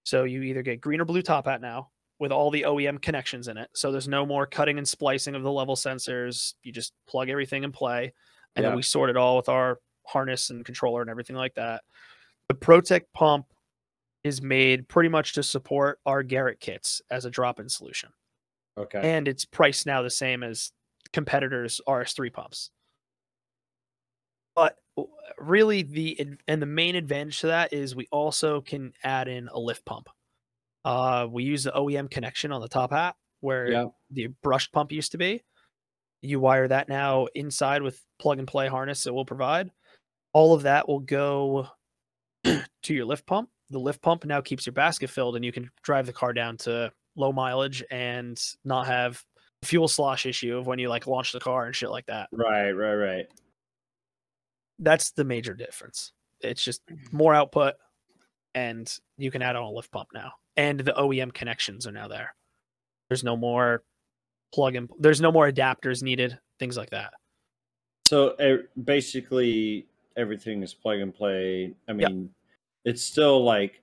So you either get green or blue top hat now with all the OEM connections in it. So there's no more cutting and splicing of the level sensors. You just plug everything and play. And Yeah. then we sort it all with our harness and controller and everything like that. The ProTech pump is made pretty much to support our Garrett kits as a drop-in solution Okay. and it's priced now the same as competitors RS3 pumps. Really, the and the main advantage to that is we also can add in a lift pump. Uh, we use the OEM connection on the top hat where Yeah. the brushed pump used to be. You wire that now inside with plug and play harness that we'll provide. All of that will go to your lift pump. The lift pump now keeps your basket filled, and you can drive the car down to low mileage and not have fuel slosh issue of when you like launch the car and shit like that. Right. Right. Right. That's the major difference. It's just mm-hmm. more output, and you can add on a lift pump now, and the OEM connections are now there. There's no more plug in. there's no more adapters needed, things like that. So basically, everything is plug and play. I Yep. mean, it's still like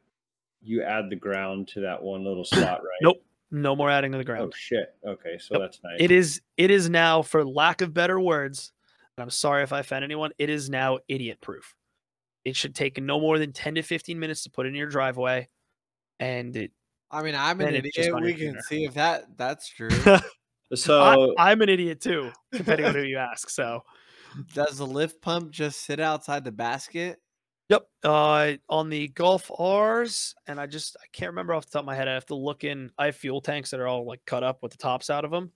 you add the ground to that one little spot, right? Nope, no more adding to the oh, ground. Oh shit. Okay, so Yep. that's nice. It is it is now, for lack of better words, I'm sorry if I offend anyone, it is now idiot proof. It should take no more than 10 to 15 minutes to put in your driveway. And it I mean, I'm an Then idiot. We can tuner. see if that that's true. So I, I'm an idiot too, depending on who you ask. So Does the lift pump just sit outside the basket? Yep. Uh, on the Golf R's, and I just I can't remember off the top of my head. I have to look in. I have fuel tanks that are all like cut up with the tops out of them.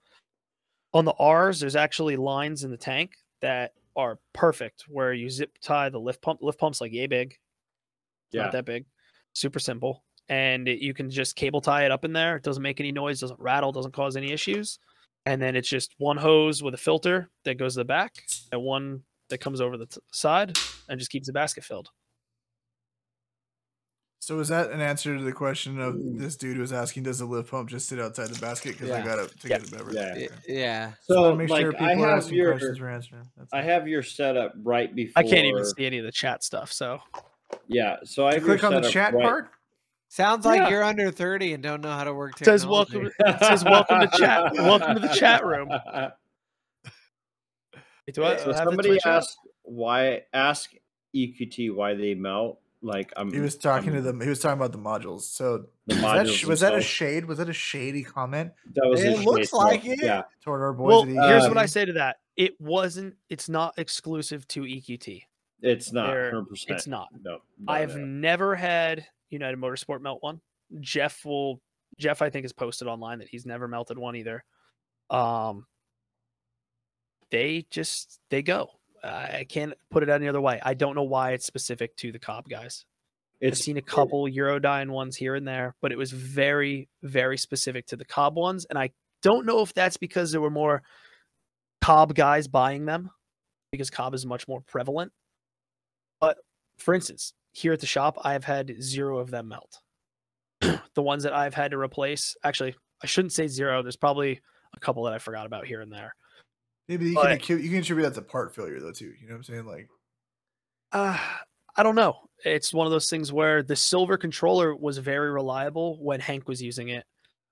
On the R's, there's actually lines in the tank that are perfect where you zip tie the lift pump. Lift pump's like yay big, yeah, not that big, super simple, and it, you can just cable tie it up in there. It doesn't make any noise, doesn't rattle, doesn't cause any issues. And then it's just one hose with a filter that goes to the back, and one that comes over the t- side, and just keeps the basket filled. So is that an answer to the question of mm. this dude was asking, does the lift pump just sit outside the basket? Because I got to to Yeah. get a beverage. Yeah. Yeah. So So make like sure people I are have asking your questions we're answering. That's I all. have your setup right before. I can't even see any of the chat stuff. So Yeah, so I You have your click on the chat right- part. Sounds like Yeah. you're under 30 and don't know how to work It says welcome. It says welcome to chat. Welcome to the chat room. Do I So somebody asked why ask EQT why they melt. Like I'm. He was talking to I'm- them. He was talking about the modules. So The was that, modules sh- was that a shade? Was that a shady comment That was. It looks face, like it. Yeah. toward our boys? Well, at here's EQT? what I say to that. It wasn't. It's not exclusive to EQT. It's not. There- 100%. It's not. No. I've no. never had United Motorsport melt one. Jeff will. Jeff, I think, has posted online that he's never melted one either. Um, they just they go. I can't put it any other way. I don't know why it's specific to the Cobb guys. I've It's seen a couple Eurodyne ones here and there, but it was very, very specific to the Cobb ones. And I don't know if that's because there were more Cobb guys buying them because Cobb is much more prevalent. But for instance, here at the shop, I've had zero of them melt. the ones that I've had to replace, actually, I shouldn't say zero. There's probably a couple that I forgot about here and there. Maybe you can, but- accu- you can attribute that to part failure though too. You know what I'm saying? Like, Uh, I don't know. It's one of those things where the silver controller was very reliable when Hank was using it.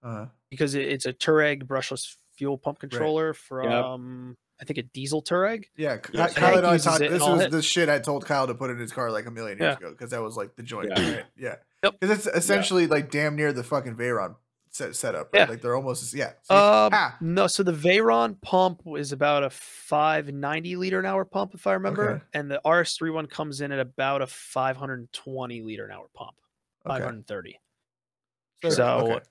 uh, because it, it's a Touareg brushless fuel pump controller from I think a diesel Touareg. yeah, Ky- Yes. Kyle Hank and I talked. This was hit. the shit I told Kyle to put in his car like a million years Yeah. ago because that was like the joint, Yeah. right? Yeah, Yep. because it's essentially like damn near the fucking Veyron set setup. Right? Yeah. like they're almost yeah. Um, Ah. no, so the Veyron pump is about a 590 liter an hour pump, if I remember, Okay. and the RS3 one comes in at about a 520 liter an hour pump, Okay. 530. So- So okay.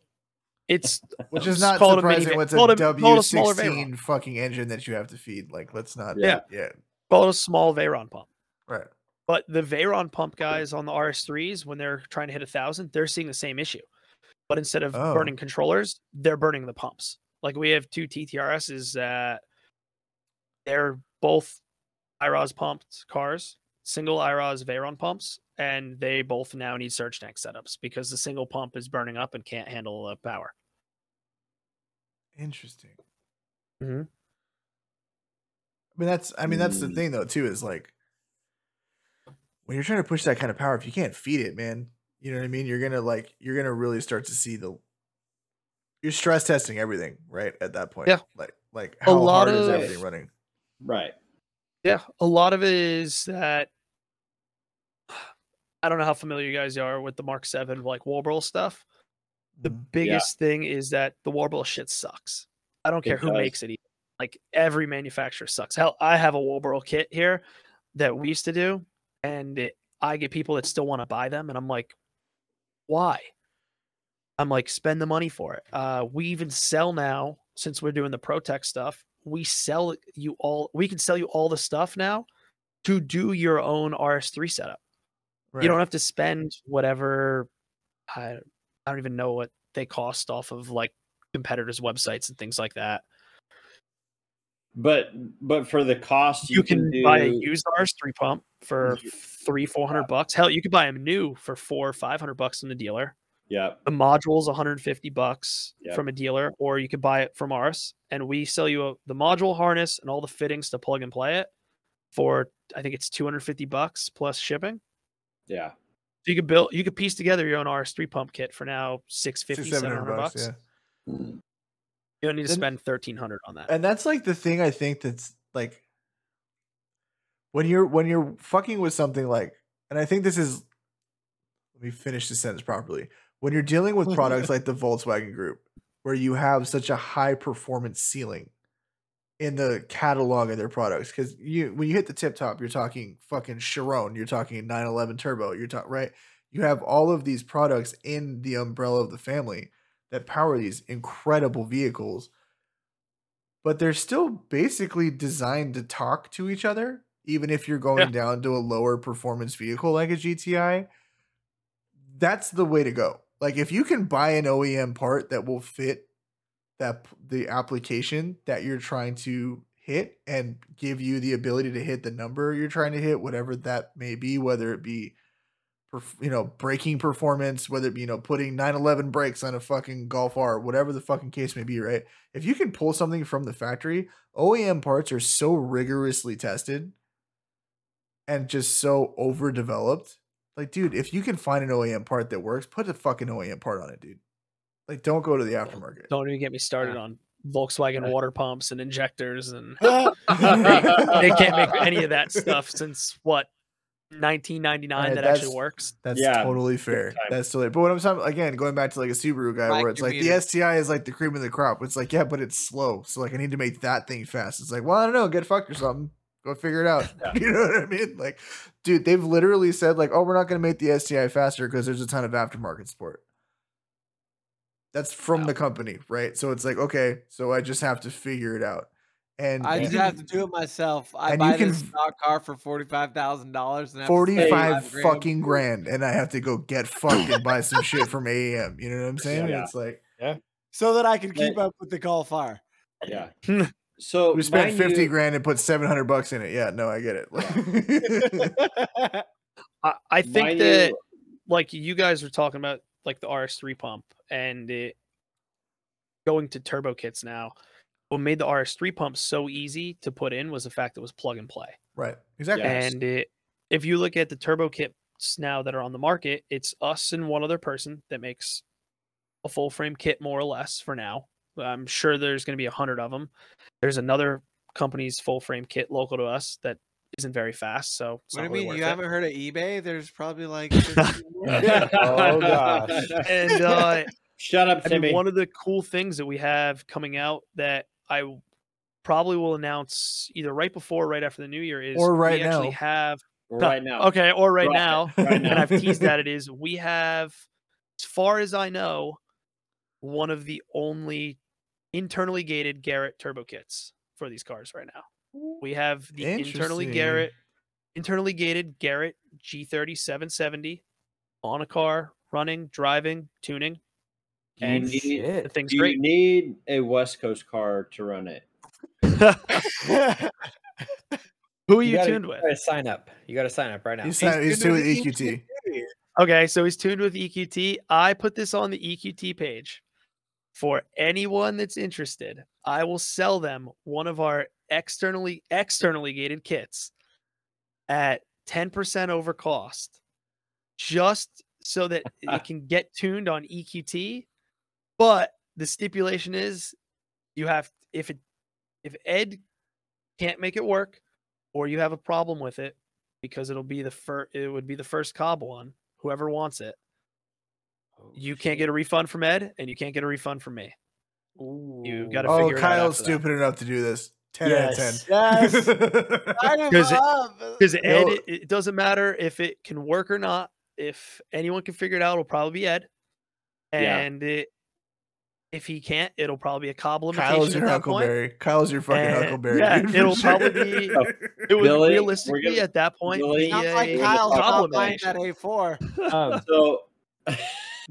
it's which is not surprising What's a a- call it W a smaller sixteen fucking engine that you have to feed. Like, let's not. Yeah. yeah, call it a small Veyron pump. right. But the Veyron pump guys on the RS3s, when they're trying to hit a thousand, they're seeing the same issue. But instead of Oh. burning controllers, they're burning the pumps. Like we have two TTRSs that they're both IROS pumped cars, single IROS Veyron pumps, and they both now need surge tank setups because the single pump is burning up and can't handle the power. Interesting. Mhm. I mean, that's. I mean, that's the Mm. thing though too. Is like when you're trying to push that kind of power, if you can't feed it, man, you know what I mean. You're gonna like. You're gonna really start to see the. You're stress testing everything, right? At that point, Yeah. Like, like how lot hard is of- everything running? right. Yeah, a lot of it is that I don't know how familiar you guys are with the Mark Seven like Walbro stuff. The Mhm. biggest thing is that the Walbro shit sucks. I don't care It who does. makes it. e- Like every manufacturer sucks. Hell, I have a Walbro kit here that we used to do, and it, I get people that still want to buy them, and I'm like, why? I'm like, spend the money for it. Uh, we even sell now since we're doing the ProTech stuff. We sell you all. We can sell you all the stuff now to do your own RS3 setup. Right. You don't have to spend whatever. I I don't even know what they cost off of like competitors' websites and things like that. But but for the cost, You, can, buy a do- used RS3 pump for three, four hundred bucks. Hell, you could buy them new for four or five hundred bucks from the dealer. Yeah. The module's 150 bucks Yep. from a dealer, or you could buy it from ours, and we sell you a, the module harness and all the fittings to plug and play it for I think it's 250 bucks plus shipping. Yeah. So you could build, you could piece together your own RS3 pump kit for now 650, 700 700 bucks. bucks. Yeah. You don't need to Then- spend 1300 on that. and that's like the thing I think that's like when you're when you're fucking with something like and I think this is let me finish the sentence properly. When you're dealing with products like the Volkswagen group where you have such a high performance ceiling in the catalog of their products cuz you when you hit the tip top you're talking fucking Chiron, you're talking 911 turbo, you're talking right? You have all of these products in the umbrella of the family that power these incredible vehicles but they're still basically designed to talk to each other even if you're going Yeah. down to a lower performance vehicle like a GTI that's the way to go like if you can buy an OEM part that will fit that the application that you're trying to hit and give you the ability to hit the number you're trying to hit whatever that may be whether it be you know braking performance whether it be you know putting 911 brakes on a fucking golf r whatever the fucking case may be right if you can pull something from the factory oem parts are so rigorously tested and just so overdeveloped like dude if you can find an oem part that works put a fucking oem part on it dude like don't go to the aftermarket Don't even get me started on Volkswagen water pumps and injectors and they, they can't make any of that stuff since what 1999 Right, that actually works. That's Yeah, totally fair. time. That's totally. But what I'm talking again, going back to like a Subaru guy, My where it's like the. STI is like the cream of the crop. It's like yeah, but it's slow. So like I need to make that thing fast. It's like well, I don't know, get fucked or something. Go figure it out. Yeah. You know what I mean? Like, dude, they've literally said like, oh, we're not going to make the STI faster because there's a ton of aftermarket support. That's from Wow. the company, right? So it's like okay, so I just have to figure it out. And I just can- have to do it myself. I and you buy this can- stock car for forty five thousand dollars and have to 45 fucking grand and I have to go get fucked and buy some shit from AEM. You know what I'm saying? Yeah. It's like yeah, so that I can Hey. keep up with the call fire. Yeah. So we spent 50 you- grand and put 700 bucks in it. Yeah, no, I get it. I, I think mind that you- like you guys were talking about like the RS3 pump and it going to turbo kits now. What made the RS3 pump so easy to put in was the fact it was plug and play. right. Exactly. And it, if you look at the turbo kits now that are on the market, it's us and one other person that makes a full frame kit more or less for now. I'm sure there's going to be a hundred of them. There's another company's full frame kit local to us that isn't very fast, so What do you really mean? worth You it. haven't heard of eBay? There's probably like Oh, gosh. And uh, Shut up, I Timmy. mean, one of the cool things that we have coming out that I probably will announce either right before or right after the new year is Or right we actually now. have right now. okay, or right, Right- now, right and I've teased that it is we have, as far as I know, one of the only internally gated Garrett turbo kits for these cars right now. We have the internally Garrett, internally gated Garrett G30 770 on a car, running, driving, tuning. Do you and need, The Shit. thing's do you need a West Coast car to run it? Who are you, gotta, tuned with? gotta sign up. You got to sign up right now. He's, signed- he's tuned tuned with E with EQT. Okay, so he's tuned with EQT. I put this on the EQT page for anyone that's interested. I will sell them one of our externally externally gated kits at 10% over cost just so that it can get tuned on EQT. But the stipulation is you have if it if Ed can't make it work or you have a problem with it because it'll be the first it would be the first Cobb one whoever wants it Oh, you can't get a refund from ed and you can't get a refund from me You gotta Oh, figure out Oh, Kyle's after that. stupid enough to do this. 10 Yes. out of 10. Sign him Because it- because ed Yo- it, it doesn't matter if it can work or not if anyone can figure it out it'll probably be ed Yeah. and it, if he can't it'll probably be a Cobb limitation Kyle's your that Huckleberry. Kyle's your fucking And- Huckleberry. yeah, dude, it'll sure. probably be- point. it would Billy, realistically gonna- at that point Billy- be Sounds a, like a Kyle's not Cobb buying that. A4. Um, So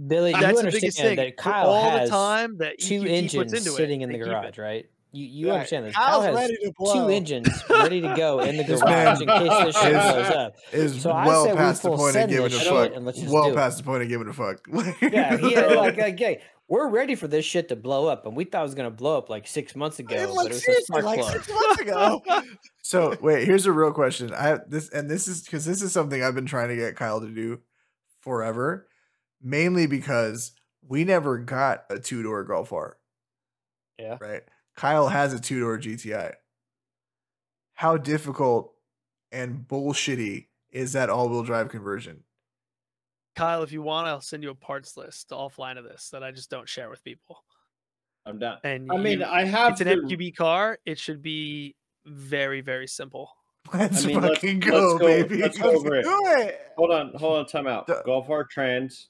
Billy, you that's the understand thing that For Kyle all has the time that two EQT engines puts into sitting it, in the they it. garage, right? You you Yeah, understand this? Kyle's Kyle has ready to blow. two engines ready to go in the garage in case this shit is- blows up. Is So I well say we past the point of giving a fuck. and let's just well do it. past the point of giving a fuck. Yeah, he had, like, like, yeah, we're ready for this shit to blow up, and we thought it was gonna blow up like six months ago, Hey, but like, it was a seriously, like six months ago. So wait, here's a real question. I have this, and this is because this is something I've been trying to get Kyle to do forever, mainly because we never got a two door Golf R. Yeah. Right. Kyle has a two door GTI. How difficult and bullshitty is that all wheel drive conversion? Kyle, if you want, I'll send you a parts list offline of this that I just don't share with people. I'm done. And I mean, I have it's an the- MQB car. It should be very, very simple. Let's I mean, let's- fucking let's go, go- baby. let's go over it. Do it. Hold on, hold on, time out. Duh. Golf R Trans.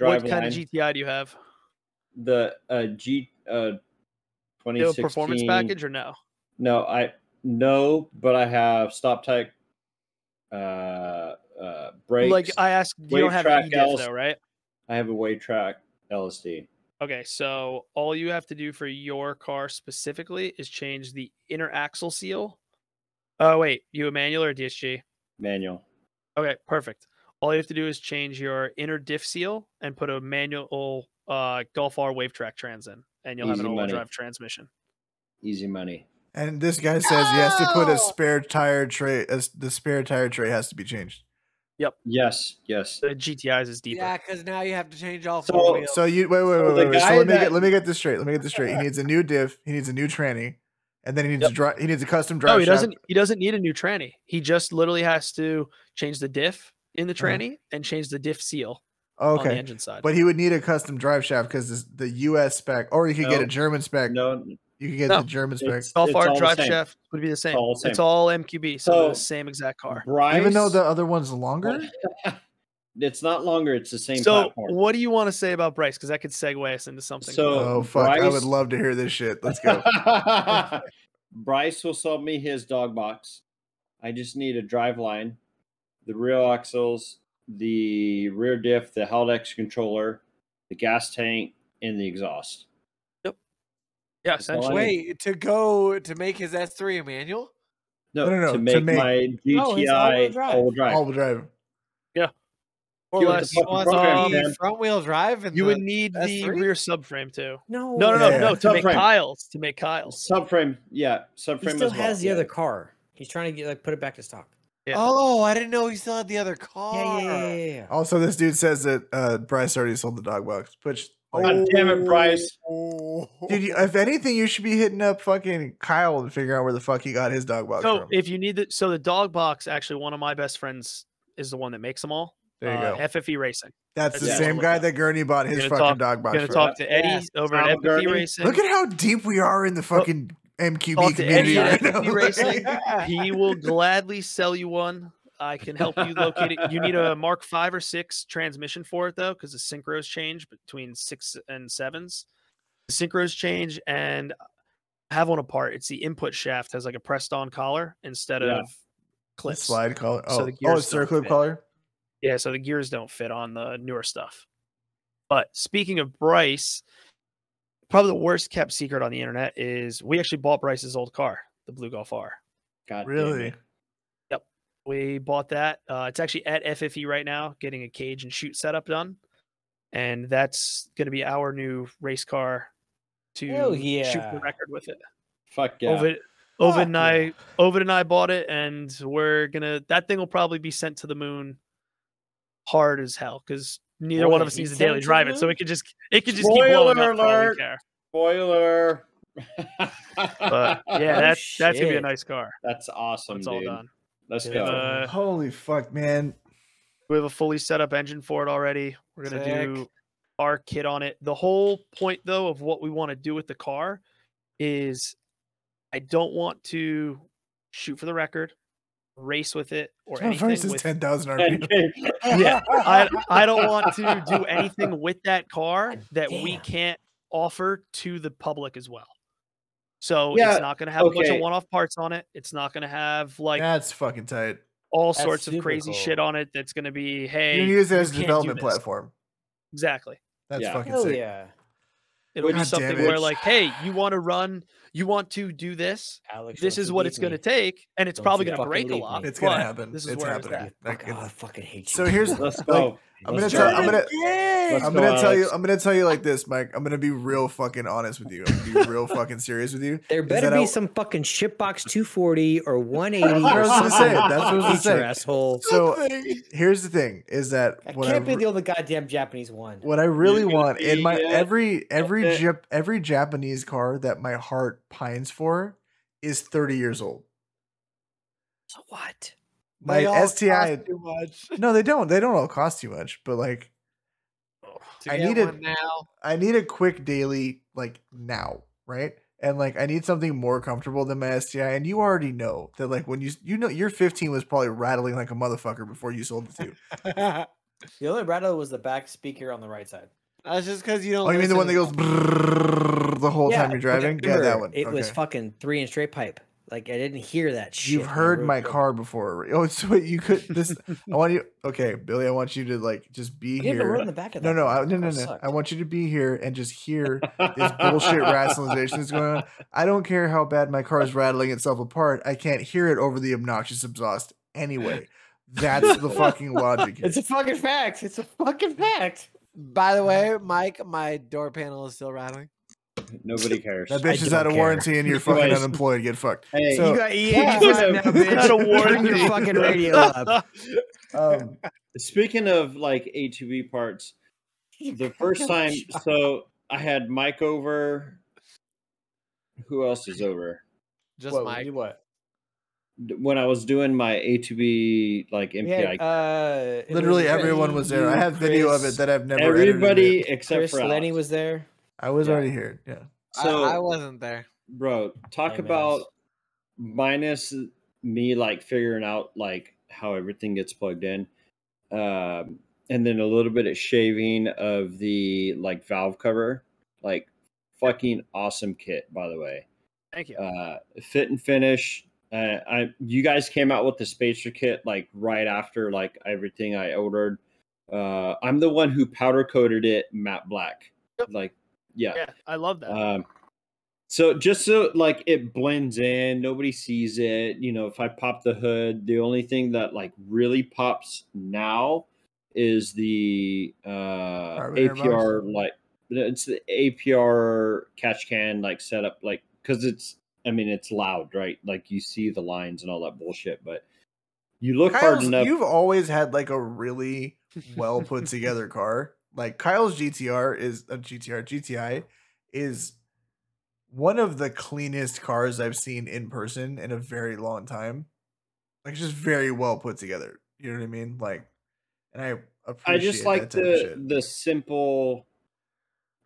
Drive what kind of GTI do you have? the uh, G uh, Do 2016 a performance package or no? No, I no, but I have stop type, uh, uh, brakes. Like I asked, you don't have track EDIF though, right? I have a WaveTrac LSD. Okay, so all you have to do for your car specifically is change the inner axle seal. Oh wait, you a manual or a DSG? manual. Okay, perfect. All you have to do is change your inner diff seal and put a manual uh, Golf R WaveTrac trans in, and you'll have an all-wheel money. drive transmission. Easy money. And this guy says he has to put a spare tire tray. As the spare tire tray has to be changed. Yep. Yes, yes. The GTI's is deeper. Yeah, because now you have to change all So- four wheels. So you wait, wait, wait, the wait. wait. So guy let me that- get let me get this straight. Let me get this straight. He needs a new diff. He needs a new tranny. and then he needs Yep. to drive. He needs a custom drive. No, he shaft. doesn't. He doesn't need a new tranny. He just literally has to change the diff in the Uh-huh. tranny and change the diff seal on the okay, engine side. but he would need a custom drive shaft because the U.S. spec, or you could get a German spec. No, You could get No. the German spec, It's- Golf all the drive shaft would be the same. all the It's all MQB, so, they're the same exact car. Bryce. even though the other one's longer. it's not longer. It's the same So, platform. what do you want to say about Bryce? Because that could segue us into something. So- Oh fuck! I would love to hear this shit. Let's go. Bryce will sell me his dog box. I just need a drive line, the rear axles, the rear diff, the Haldex controller, the gas tank, and the exhaust. Yep. Yeah, That's all I essentially. Wait, to go to make his S3 a manual? No, No, no, no, to to make, make- my Oh, it's GTI all-wheel drive. all-wheel drive. All drive. More or it the less. fucking Wants program, the Sam. Um, front wheel drive and You would need the S3? rear subframe too. No, No, no, no, Yeah. no. To make Subframe. Kyle's, to make Kyle's. Subframe, yeah, subframe He still as well. has the yeah. other car. He's trying to get like put it back to stock. Yeah. Oh, I didn't know he still had the other car. Yeah, yeah, yeah, yeah, yeah. Also, this dude says that uh, Bryce already sold the dog box, which. Like, God damn it, Bryce. Oh. Dude, you, if anything, you should be hitting up fucking Kyle and figure out where the fuck he got his dog box So from. if you need the so the dog box, actually one of my best friends is the one that makes them all. there you uh, go. FFE Racing. That's the same guy that Gurney bought his fucking talk- dog box Gonna from. talk to Eddie Yes, over at FFE Gurney. Racing. Look at how deep we are in the fucking MQB talk to community Eddie at right now. Racing. he will gladly sell you one. I can help you locate it. You need a Mark Five or Six transmission for it though, because the synchros change between six and sevens. The synchros change, and I have one apart. It's the input shaft has like a pressed on collar instead Yeah. of clips. Slide collar. So Oh, the oh gears it's don't circlip collar. Yeah, so the gears don't fit on the newer stuff. But speaking of Bryce, probably the worst kept secret on the internet is we actually bought Bryce's old car, the Blue Golf R. God Really? Yep, We bought that. Uh, it's actually at FFE right now, getting a cage and chute setup done, and that's going to be our new race car to Hell shoot the record with it. Fuck yeah. Ovid, Ovid Fuck and I, Ovid and I bought it, and we're gonna. That thing will probably be sent to the moon, hard as hell, because neither Boy, one of us he needs to daily drive it, so moon? it could just it could just keep blowing Spoiler up for alert. care. Spoiler. But yeah, Oh, that's that's gonna be a nice car. That's awesome, It's all dude. done. Let's We go. have, a, Holy fuck, man. we have a fully set up engine for it already. We're gonna Sick. do our kit on it. The whole point though of what we want to do with the car is I don't want to shoot for the record, race with it, or My first anything is with 10,000 RPM. yeah, I I don't want to do anything with that car God that we can't offer to the public as well. So Yeah, it's not going to have a bunch of one-off parts on it. It's not going to have like That's fucking tight. all That's sorts of super crazy shit on it. That's going to be hey, can use it as a development platform. Exactly. That's Yeah. fucking Hell sick. yeah. It'll be God damn something it. where like, hey, you want to run, you want to do this. Alex, This is what it's going to take, and it's Don't probably going to break a lot. It's gonna happen. This is It's where it's happening. at. Like, Fuck, it- oh, I fucking hate you. so here's Let's like, go. I'm gonna tell I'm gonna Let's I'm go, gonna tell you I'm gonna tell you like this, Mike. I'm gonna be real fucking honest with you. I'm gonna be real fucking serious with you. There better be I- some fucking shitbox 240 or 180 That's what I or was gonna say. That's what I was gonna say. asshole. So here's the thing: is that I can't be the only goddamn Japanese one. what I really gonna want in my be, uh, every every Jap- every Japanese car that my heart pines for is 30 years old. So what? My They all STI. cost too much. No, they don't. They don't all cost too much, but like To I get need it- now. I need a quick daily like now, right? And like I need something more comfortable than my STI. And you already know that like when you you know your 15 was probably rattling like a motherfucker before you sold the two. The only rattle was the back speaker on the right side. That's just because you don't. Oh, you mean the one that goes to- the whole time you're but driving? Yeah, that one. It was fucking three inch straight pipe. Like I didn't hear that shit. You've heard my trip. car before. Oh, so you could this. I want you. Okay, Billy. I want you to like just be I didn't even rode in here. the back of No, that no, thing. I, no, That no, no. I want you to be here and just hear this bullshit rationalization that's going on. I don't care how bad my car is rattling itself apart. I can't hear it over the obnoxious exhaust anyway. That's the fucking logic. Here. It's a fucking fact. It's a fucking fact. By the way, Mike, my door panel is still rattling. Nobody cares. That I bitch is out of care. warranty and you're fucking unemployed. Get fucked. Hey, So- you got you, Yeah. you now, bitch. Out of Turn warranty. your fucking radio up. Um, Speaking of like A2B parts, the first time, so I had Mike over. Who else is over? Just What, Mike. What? When I was doing my A2B like MPI, had, uh, Literally was everyone was there. I have video of it that I've never. everybody except Chris for Lenny Alex. was there. I was yeah. already here. Yeah. So, I, I wasn't there. bro, talk Hey, about it's- minus me like figuring out like how everything gets plugged in, um, and then a little bit of shaving of the like valve cover, like fucking awesome kit by the way. Thank you. uh, fit and finish. Uh, I you guys came out with the spacer kit like right after like everything I ordered. Uh, I'm the one who powder coated it matte black. Yep. Like, yeah. yeah, I love that. Um, so just so like it blends in, nobody sees it. You know, if I pop the hood, the only thing that like really pops now is the uh Carbonator box? APR like it's the APR catch can like setup like because it's I mean it's loud right like you see the lines and all that bullshit but you look hard enough you've always had like a really well put together car. Like Kyle's GTR is uh, a GTR GTI is one of the cleanest cars I've seen in person in a very long time. Like it's just very well put together. You know what I mean? Like, and I appreciate I just like the the simple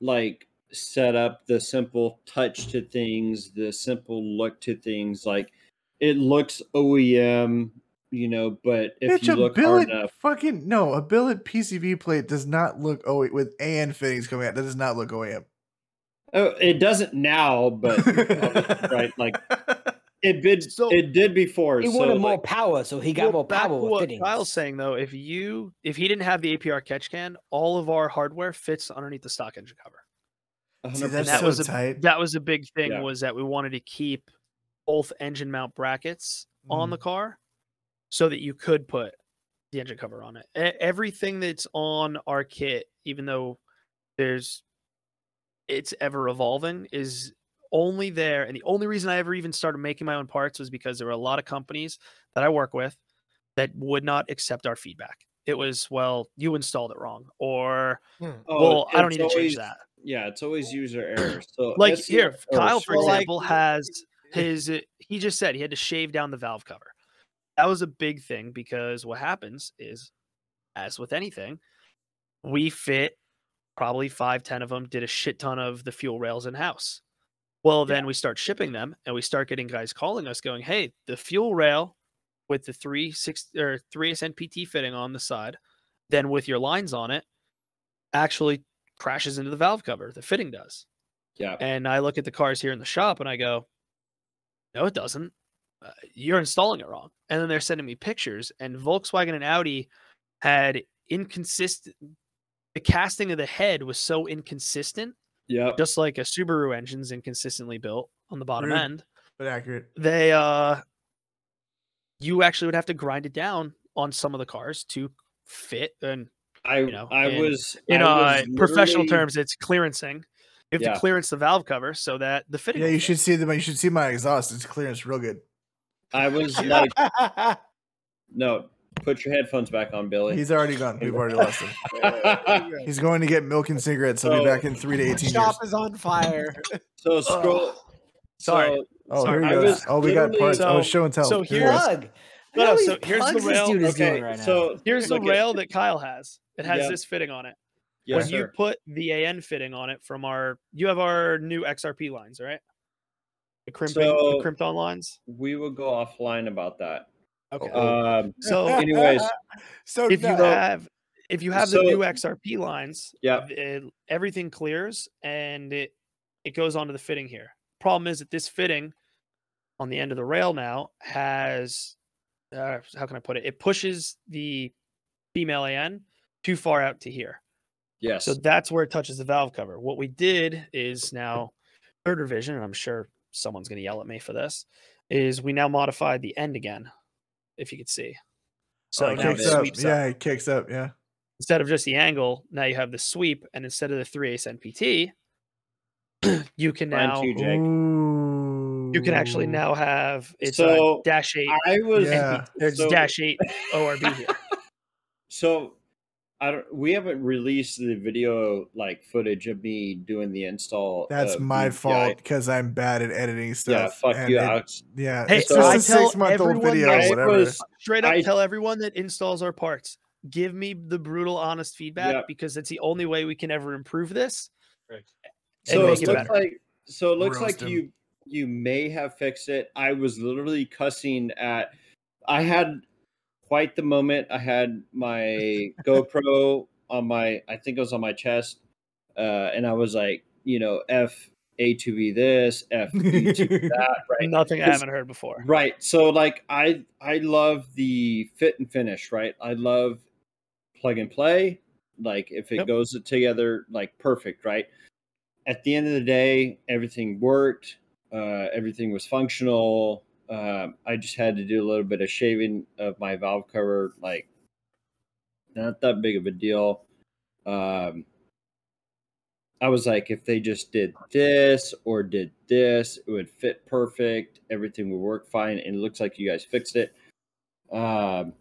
like setup, the simple touch to things, the simple look to things. Like it looks OEM, you know, but if Bitch, you a look billet hard enough, fucking no, a billet PCV plate does not look OE with AN fittings coming out. That does not look OEM. oh, it doesn't now, but right, like it did. So- it did before. He so, wanted more like, power, so he got more power to with what fittings. Kyle's saying though, if you if he didn't have the APR catch can, all of our hardware fits underneath the stock engine cover. See, that's that so was a- tight. That was a big thing Yeah. was that we wanted to keep both engine mount brackets on Mhm. the car so that you could put the engine cover on it. E- everything that's on our kit, even though there's it's ever evolving, is only there. And the only reason I ever even started making my own parts was because there were a lot of companies that I work with that would not accept our feedback. It was, well, you installed it wrong, or Oh, well, I don't it's need to change that. Yeah, it's always user error. So Like here, Kyle, for example, has his. uh, He just said he had to shave down the valve cover. That was a big thing because what happens is, as with anything, we fit probably five, ten of them. Did a shit ton of the fuel rails in house. Well, then we start shipping them, and we start getting guys calling us, going, "Hey, the fuel rail with the three six or three SNPT fitting on the side, then with your lines on it, actually crashes into the valve cover. The fitting does." Yeah. And I look at the cars here in the shop and I go, no, it doesn't. Uh, you're installing it wrong. And then they're sending me pictures, and Volkswagen and Audi had inconsistent. The casting of the head was so inconsistent, Yeah. just like a Subaru engine's inconsistently built on the bottom Rude. end. but accurate. They, uh, you actually would have to grind it down on some of the cars to fit. And I know, I and was in I uh, was professional terms, it's clearancing. You have Yeah. to clearance the valve cover so that the fitting. Yeah, you should see the you should see my exhaust. It's clearance real good. I was like, no, put your headphones back on, Billy. He's already gone. We've already lost him. He's going to get milk and cigarettes. He'll be back in three to eighteen years. Shop is on fire. so scroll. Oh. Sorry. So, Oh, Sorry, here I he goes. was Oh, we got literally- parts. oh, show and tell. so Here here's- it is. Plug. No, Look no, how so many here's the plugs this rail- dude is okay, right now. so Here's the look at- rail that Kyle has. It has Yeah. this fitting on it. Yes, when you sir. put the AN fitting on it from our, you have our new XRP lines, right? The crimping, So- the crimped on lines. we will go offline about that. Okay. Um, so anyways, so if you have, if you have So- the new XRP lines, yeah, it, everything clears and it it goes onto the fitting here. Problem is that this fitting on the end of the rail now has, uh, how can I put it? It pushes the female AN too far out to here. yes, So that's where it touches the valve cover. What we did is now third revision, and I'm sure someone's going to yell at me for this, is we now modified the end again, if you could see. So Oh, it now it kicks up. Yeah, up. it kicks up. Yeah. Instead of just the angle, now you have the sweep, and instead of the 3 ace NPT, you can now too, you can actually now have it's So, a dash eight I was Yeah. there's so- dash eight ORB here. So I don't. We haven't released the video like footage of me doing the install. That's my the fault because I'm bad at editing stuff. Yeah, fuck and you, it- Alex. Yeah, Hey, it's so just I a tell six month old everyone video that I whatever. was Straight up I- tell everyone that installs our parts. Give me the brutal, honest feedback Yep. because it's the only way we can ever improve this. and So it it looks better. like so it looks Roast like 'em. you you may have fixed it. I was literally cussing at. I had quite the moment. I had my GoPro on my. I think it was on my chest, uh, and I was like, you know, f a to b this, f b to that, right? Nothing I haven't heard before. Right. So like I I love the fit and finish, right? I love plug and play. Like if it Yep. goes together like perfect, right? At the end of the day, everything worked. Uh, everything was functional. Um, I just had to do a little bit of shaving of my valve cover, like not that big of a deal. Um, I was like, if they just did this or did this, it would fit perfect. Everything would work fine. And it looks like you guys fixed it. Um,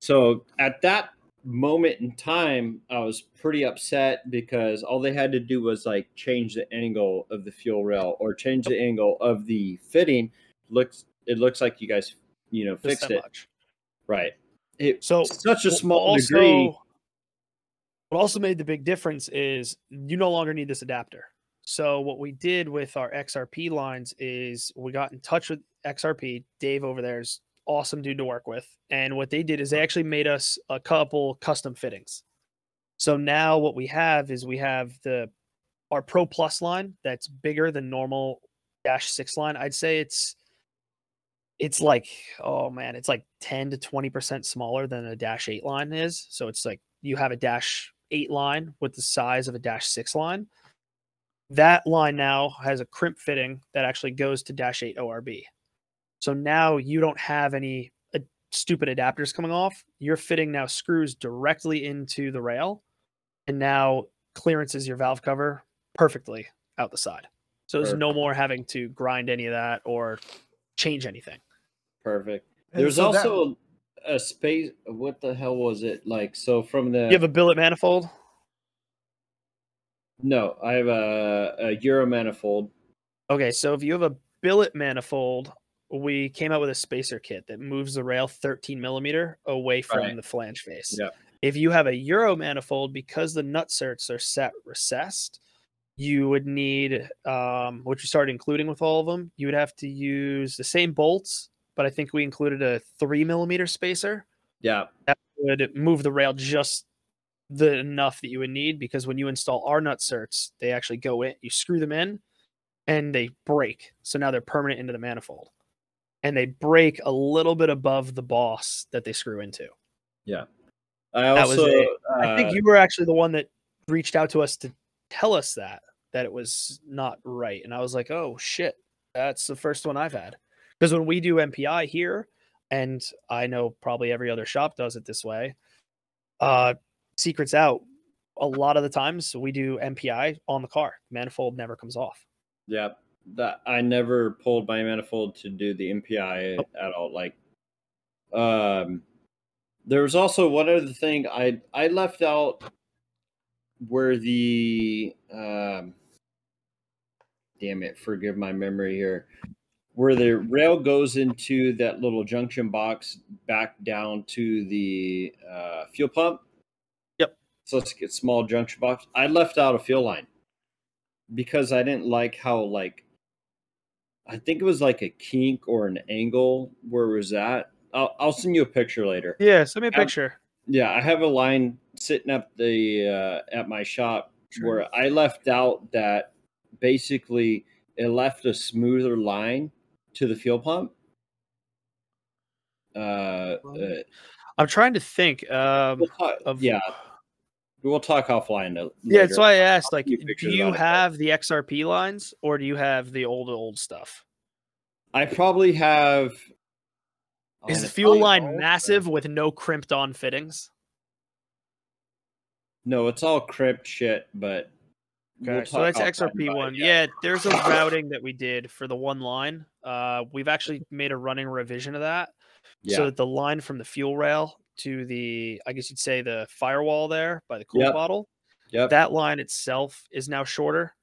so at that moment in time, I was pretty upset because all they had to do was like change the angle of the fuel rail or change the angle of the fitting. Looks it looks like you guys, you know, Just fixed it. much. Right. It So such a small what degree. What also made the big difference is you no longer need this adapter. So what we did with our XRP lines is we got in touch with XRP. Dave over there is awesome dude to work with, and what they did is they actually made us a couple custom fittings. So now what we have is we have the our Pro Plus line that's bigger than normal Dash Six line. I'd say it's it's like oh man it's like 10 to 20 percent smaller than a dash 8 line is. So it's like you have a dash 8 line with the size of a dash 6 line. That line now has a crimp fitting that actually goes to dash 8 orb so now you don't have any uh, stupid adapters coming off You're fitting now screws directly into the rail and now clearances your valve cover perfectly out the side so there's no more having to grind any of that or change anything Perfect. And There's so that- also a space. What the hell was it like? So from the you have a billet manifold no, I have a, a Euro manifold. Okay, so if you have a billet manifold, we came out with a spacer kit that moves the rail 13 millimeter away from Right. the flange face. Yep. If you have a Euro manifold, because the nutserts are set recessed, you would need, um, which we started including with all of them, you would have to use the same bolts, but I think we included a three millimeter spacer Yeah, That would move the rail just the enough that you would need because when you install our nutserts, they actually go in, you screw them in and they break. So now they're permanent into the manifold. And they break a little bit above the boss that they screw into. Yeah. I also. it. I think uh, you were actually the one that reached out to us to tell us that that it was not right. And I was like, "Oh shit. That's the first one I've had." Because when we do MPI here, and I know probably every other shop does it this way, uh secrets out. A lot of the times we do MPI on the car. Manifold never comes off. Yeah, that I never pulled my manifold to do the MPI at all. Like, um, there was also one other thing I I left out where the um, damn it, forgive my memory here, where the rail goes into that little junction box back down to the uh, fuel pump. Yep. So let's get small junction box. I left out a fuel line because I didn't like how like I think it was like a kink or an angle where it was at. I'll I'll send you a picture later. Yeah, send me a picture. Yeah, I have a line sitting up the uh, at my shop where I left out that basically it left a smoother line to the fuel pump. Uh, uh I'm trying to think. Um, of yeah, we'll talk offline. uh, Yeah, that's why I asked. Like, do you about it, have the XRP lines or do you have the old old stuff? I probably have. Is the fuel line them. massive with no crimped on fittings? No, it's all crypt shit, but Okay, we'll so that's XRP it, one. Yeah. there's a routing that we did for the one line. Uh, we've actually made a running revision of that yeah, so that the line from the fuel rail to the, I guess you'd say the firewall there by the cool Yep. bottle. Yep. That line itself is now shorter.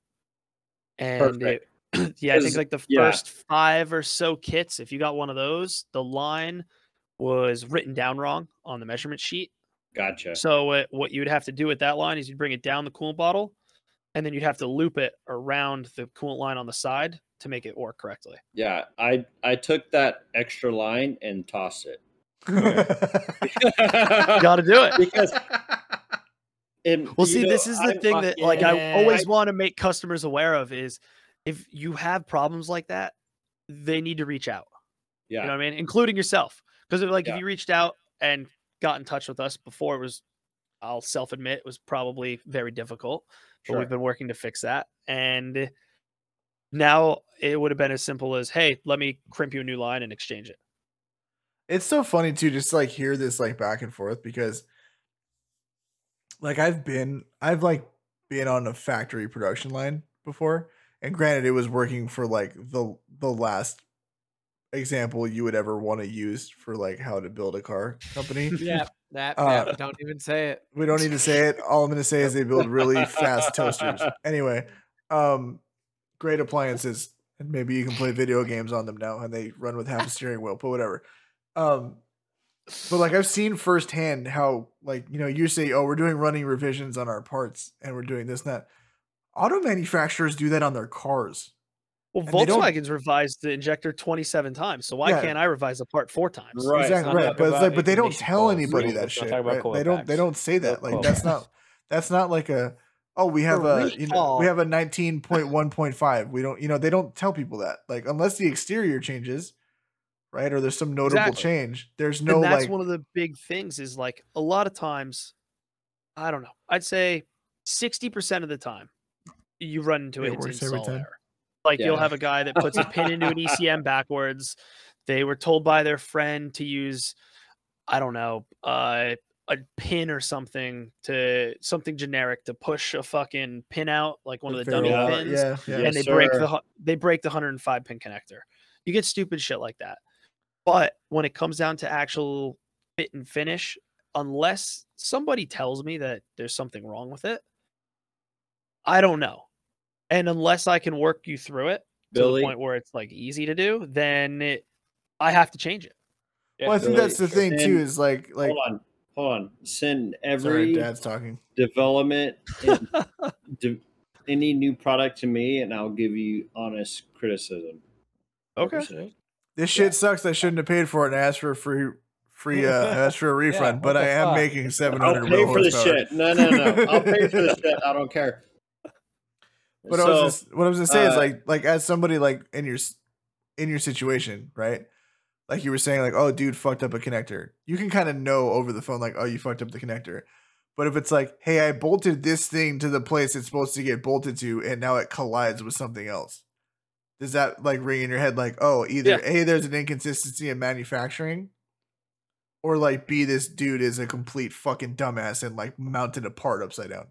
And it, yeah, I think like the yeah. first five or so kits, if you got one of those, the line was written down wrong on the measurement sheet. Gotcha. So what what you would have to do with that line is you'd bring it down the coolant bottle, and then you'd have to loop it around the coolant line on the side to make it work correctly. Yeah, I I took that extra line and tossed it. Got to do it. because and Well, see, know, this is the I'm- thing that like I always want to make customers aware of is if you have problems like that, they need to reach out. Yeah, You know what I mean? Including yourself. Because like Yeah. if you reached out and got in touch with us before it was I'll self admit it was probably very difficult. But sure. we've been working to fix that. And now it would have been as simple as, hey, let me crimp you a new line and exchange it. It's so funny too just to, like hear this like back and forth because like i've been i've like been on a factory production line before and granted it was working for like the the last example you would ever want to use for like how to build a car company Yeah, that. Uh, yeah, don't even say it. we don't need to say it all i'm going to say is they build really fast toasters anyway um great appliances and maybe you can play video games on them now and they run with half a steering wheel but whatever um but like i've seen firsthand how like you know you say oh we're doing running revisions on our parts and we're doing this and that auto manufacturers do that on their cars Well, And Volkswagen's revised the injector 27 times. So why Yeah. can't I revise the part four times? Right. exactly right but it's like but they don't tell anybody that shit right? coil they don't they don't say that like that's not that's not like a oh we have a you know we have a 19.1.5 we don't you know they don't tell people that like unless the exterior changes right or there's some notable Exactly. change there's no and that's like one of the big things is like a lot of times, I don't know, I'd say 60% of the time you run into It it, it's works every install time. error. Like you'll have a guy that puts a pin into an ECM backwards. They were told by their friend to use, I don't know, uh, a pin or something to something generic to push a fucking pin out, like one of the dummy ferrule, pins yeah yeah Yeah. and they Yes, break sir. the they break the 105 pin connector. You get stupid shit like that. But when it comes down to actual fit and finish, unless somebody tells me that there's something wrong with it, I don't know. And unless I can work you through it to the point where it's like easy to do, then it, I have to change it. well i think Billy, that's the thing too is like like hold on, hold on. Send sorry every dad's talking development, and de- any new product to me, and I'll give you honest criticism. Okay. This shit sucks i shouldn't have paid for it and asked for a free free uh asked for a refund what but i am fuck? making 700 I'll pay for the shit. No, no, no. I'll pay for the shit. I don't care. But I was just, what I was gonna say is uh, like like as somebody like in your in your situation, right? Like you were saying, like, oh, dude fucked up a connector. You can kind of know over the phone, like, oh, you fucked up the connector. But if it's like, hey, I bolted this thing to the place it's supposed to get bolted to, and now it collides with something else, does that like ring in your head, like, oh, either Yeah. a there's an inconsistency in manufacturing, or like b this dude is a complete fucking dumbass and like mounted a part upside down.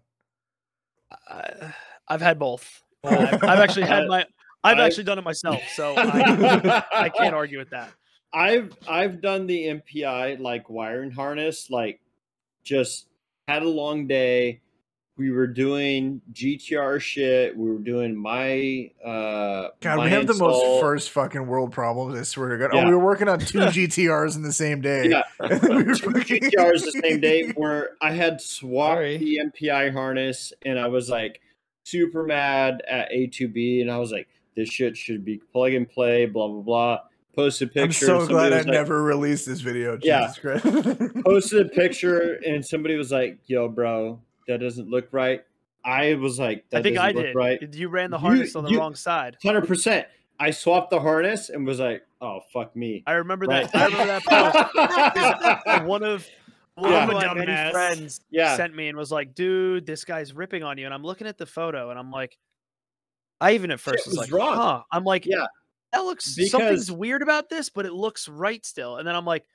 I, I've had both. I've, I've actually had my, I've I've- actually done it myself. So I, I can't argue with that. I've I've done the MPI like wiring harness, like just had a long day. We were doing GTR shit. We were doing my uh God, my we have the most first fucking world problems. I swear to God. Oh, we were working on two GTRs in the same day. Yeah, we were two fucking- GTRs the same day where I had swapped Sorry. the MPI harness and I was like super mad at A2B and I was like, this shit should be plug and play, blah blah blah. Posted picture. I'm picture. so glad I like- never released this video. Yeah. Christ. posted a picture and somebody was like, "Yo, bro, that doesn't look right." I was like, "That I think doesn't I look did. right." You ran the You- harness on the you- wrong side. Hundred percent. I swapped the harness and was like, "Oh fuck me." I remember Right. that. I remember that post. one of one Yeah. of my many dumbass. friends Yeah. sent me and was like, "Dude, this guy's ripping on you." And I'm looking at the photo and I'm like, I even at first was, was like, wrong. "Huh?" I'm like, Yeah. that looks Because- something's weird about this, but it looks right still." And then I'm like,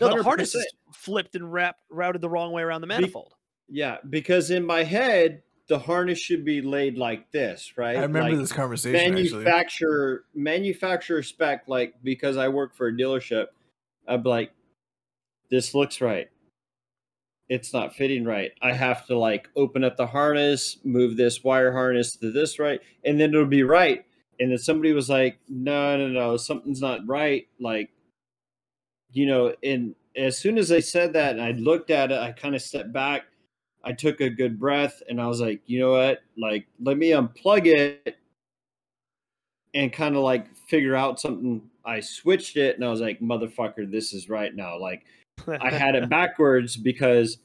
"No, the harness 100%. is flipped and wrapped routed the wrong way around the manifold." Yeah, because in my head, the harness should be laid like this, right? I remember Like, this conversation actually. manufacturer manufacturer spec like because I work for a dealership, I'm like, this looks right. it's not fitting right. I have to like open up the harness, move this wire harness to this right, and then it'll be right. And then somebody was like, no, no, no, something's not right. Like, you know, and as soon as they said that and I looked at it, I kind of stepped back. I took a good breath and I was like, you know what? Like, let me unplug it and kind of like figure out something. I switched it and I was like, motherfucker, this is right now. Like, I had it backwards because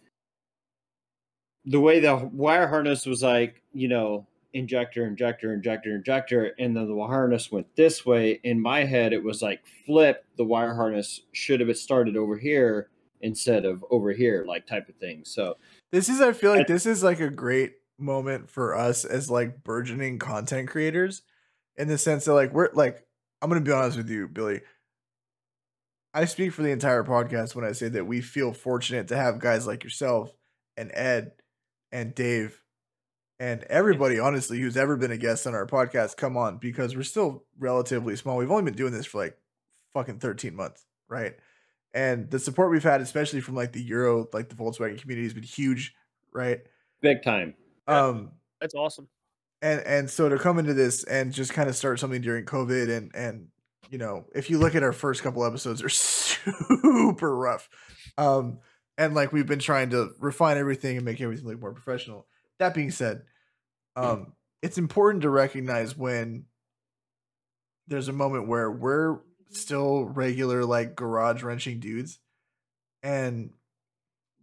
the way the wire harness was like, you know, injector, injector, injector, injector, and then the harness went this way. In my head, it was like flip. The wire harness should have started over here instead of over here, like type of thing. So This is I feel like this is like a great moment for us as like burgeoning content creators in the sense that like we're like I'm going to be honest with you, Billy. I speak for the entire podcast when I say that we feel fortunate to have guys like yourself and Ed and Dave and everybody honestly who's ever been a guest on our podcast come on because we're still relatively small. We've only been doing this for like fucking 13 months, right? And the support we've had especially from like the Euro, like the Volkswagen community has been huge, right? big time. Um That's awesome. and and so to come into this and just kind of start something during COVID and and you know if you look at our first couple episodes, they're super rough, um, and like we've been trying to refine everything and make everything look more professional. That being said, um, it's important to recognize when there's a moment where we're still regular like garage wrenching dudes, and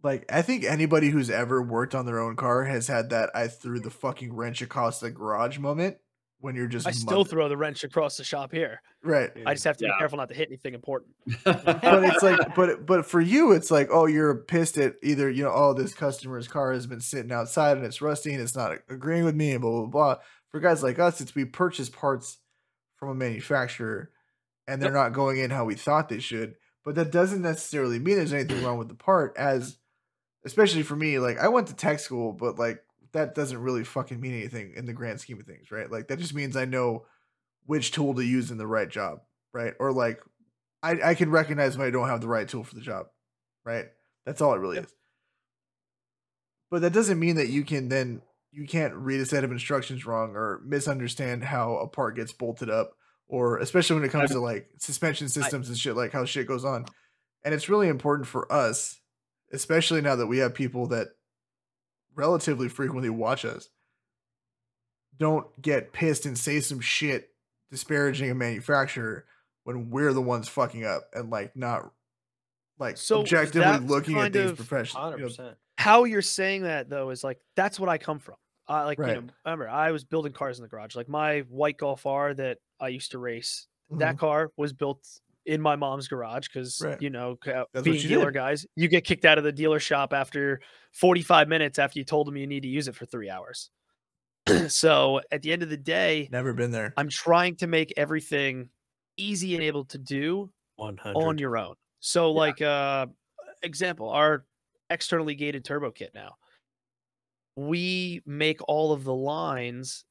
like I think anybody who's ever worked on their own car has had that I threw the fucking wrench across the garage moment when you're just I still throw the wrench across the shop here. right. I just have to Yeah. be careful not to hit anything important. But it's like but but for you it's like oh you're pissed at either you know oh this customer's car has been sitting outside and it's rusty and it's not agreeing with me and blah blah blah. For guys like us it's we purchase parts from a manufacturer and they're not going in how we thought they should. But that doesn't necessarily mean there's anything wrong with the part as especially for me like I went to tech school but like that doesn't really fucking mean anything in the grand scheme of things, right? Like that just means I know which tool to use in the right job, right? Or like I, I can recognize when I don't have the right tool for the job, right? That's all it really Yep. is. But that doesn't mean that you can then you can't read a set of instructions wrong or misunderstand how a part gets bolted up, or especially when it comes to like suspension systems and shit, like how shit goes on. And it's really important for us, especially now that we have people that relatively frequently watch us, don't get pissed and say some shit disparaging a manufacturer when we're the ones fucking up and like not like So objectively looking at things professionally. You know. How you're saying that though is like that's what I come from. Uh, like Right. you know, remember I was building cars in the garage. Like my white Golf R that I used to race, that car was built in my mom's garage because Mm-hmm. Right. you know c- uh, being she dealer did. guys, you get kicked out of the dealer shop after 45 minutes after you told them you need to use it for three hours. so at the end of the day, Never been there. I'm trying to make everything easy and able to do One on your own. So like uh example, our externally gated turbo kit now. We make all of the lines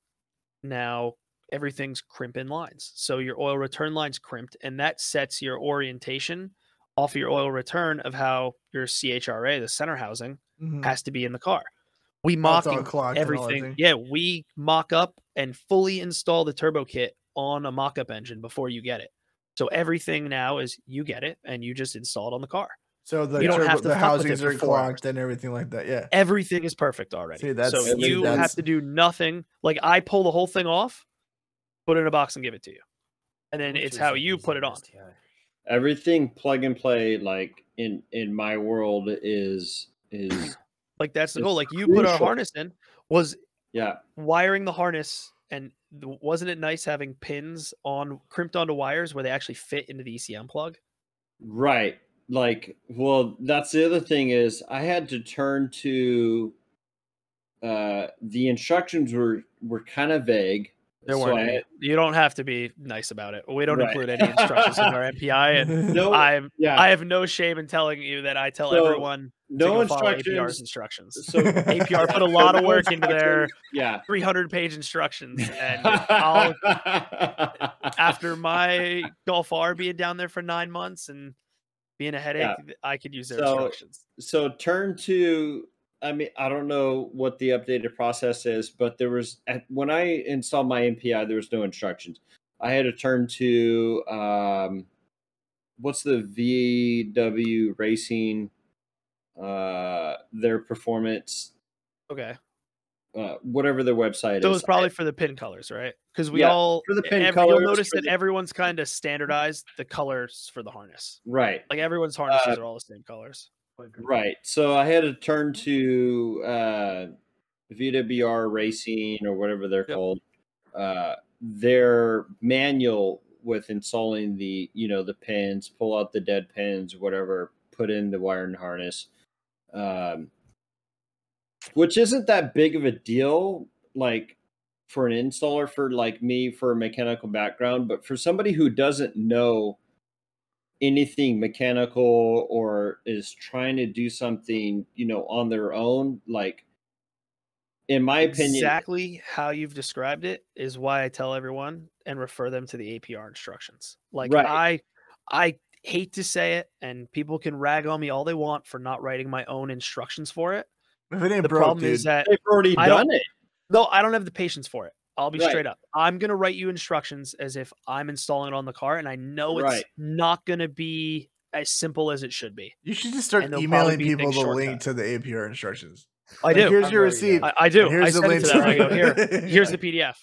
now everything's crimp in lines. So your oil return line's crimped and that sets your orientation off of your oil return of how your CHRA, the center housing, Mhm. has to be in the car. We mock it's all and clocked and all that everything. thing. Yeah, we mock up and fully install the turbo kit on a mock up engine before you get it. So everything now is you get it and you just install it on the car. So the, You don't turbo- have to the fuck with it housings are four clocked and everything like that. Yeah. Everything is perfect already. See, that's- so you that's- have to do nothing. Like I pull the whole thing off, put it in a box and give it to you. And then it's how you put it on. Everything plug and play, like in in my world, is is Like that's the goal. Like you put a harness in was yeah. wiring the harness and wasn't it nice having pins on crimped onto wires where they actually fit into the ECM plug? Right. Like, well, that's the other thing is I had to turn to uh the instructions were were kind of vague. There so weren't I You don't have to be nice about it. We don't Right. include any instructions in our MPI, and no I'm yeah, I have no shame in telling you that I tell So, everyone no to go follow APR's instructions. instructions. So APR put a lot of work into their yeah. 300 page instructions, and I'll after my Golf R being down there for nine months and being a headache, th- I could use their So- instructions. so turn to i mean i don't know what the updated process is but there was when i installed my mpi there was no instructions i had to turn to um what's the vw racing uh their performance Okay. uh whatever their website So is it's probably for the pin colors, right? Because we Yeah, all for the pin colors, You'll notice that the- everyone's kind of standardized the colors for the harness. right Like everyone's harnesses Uh, are all the same colors. Right. So I had to turn to uh, VWR Racing or whatever they're Yep. called. Uh, their manual with installing the you know the pins, pull out the dead pins, whatever, put in the wire and harness, um, which isn't that big of a deal. Like for an installer, for like me, for a mechanical background, but for somebody who doesn't know anything mechanical or is trying to do something you know on their own like in my opinion exactly how you've described it is why I tell everyone and refer them to the APR instructions. Like Right. I I hate to say it and people can rag on me all they want for not writing my own instructions for it. If it ain't The broke, problem dude. is that they've already I done it no, I don't have the patience for it. I'll be Right. straight up. I'm gonna write you instructions as if I'm installing it on the car, and I know it's Right. not gonna be as simple as it should be. you should just start and there'll probably emailing people big the link to the APR instructions. I Like, do. Here's I've your receipt. I, I do. and here's I the link to to them. I go here. Here's the PDF.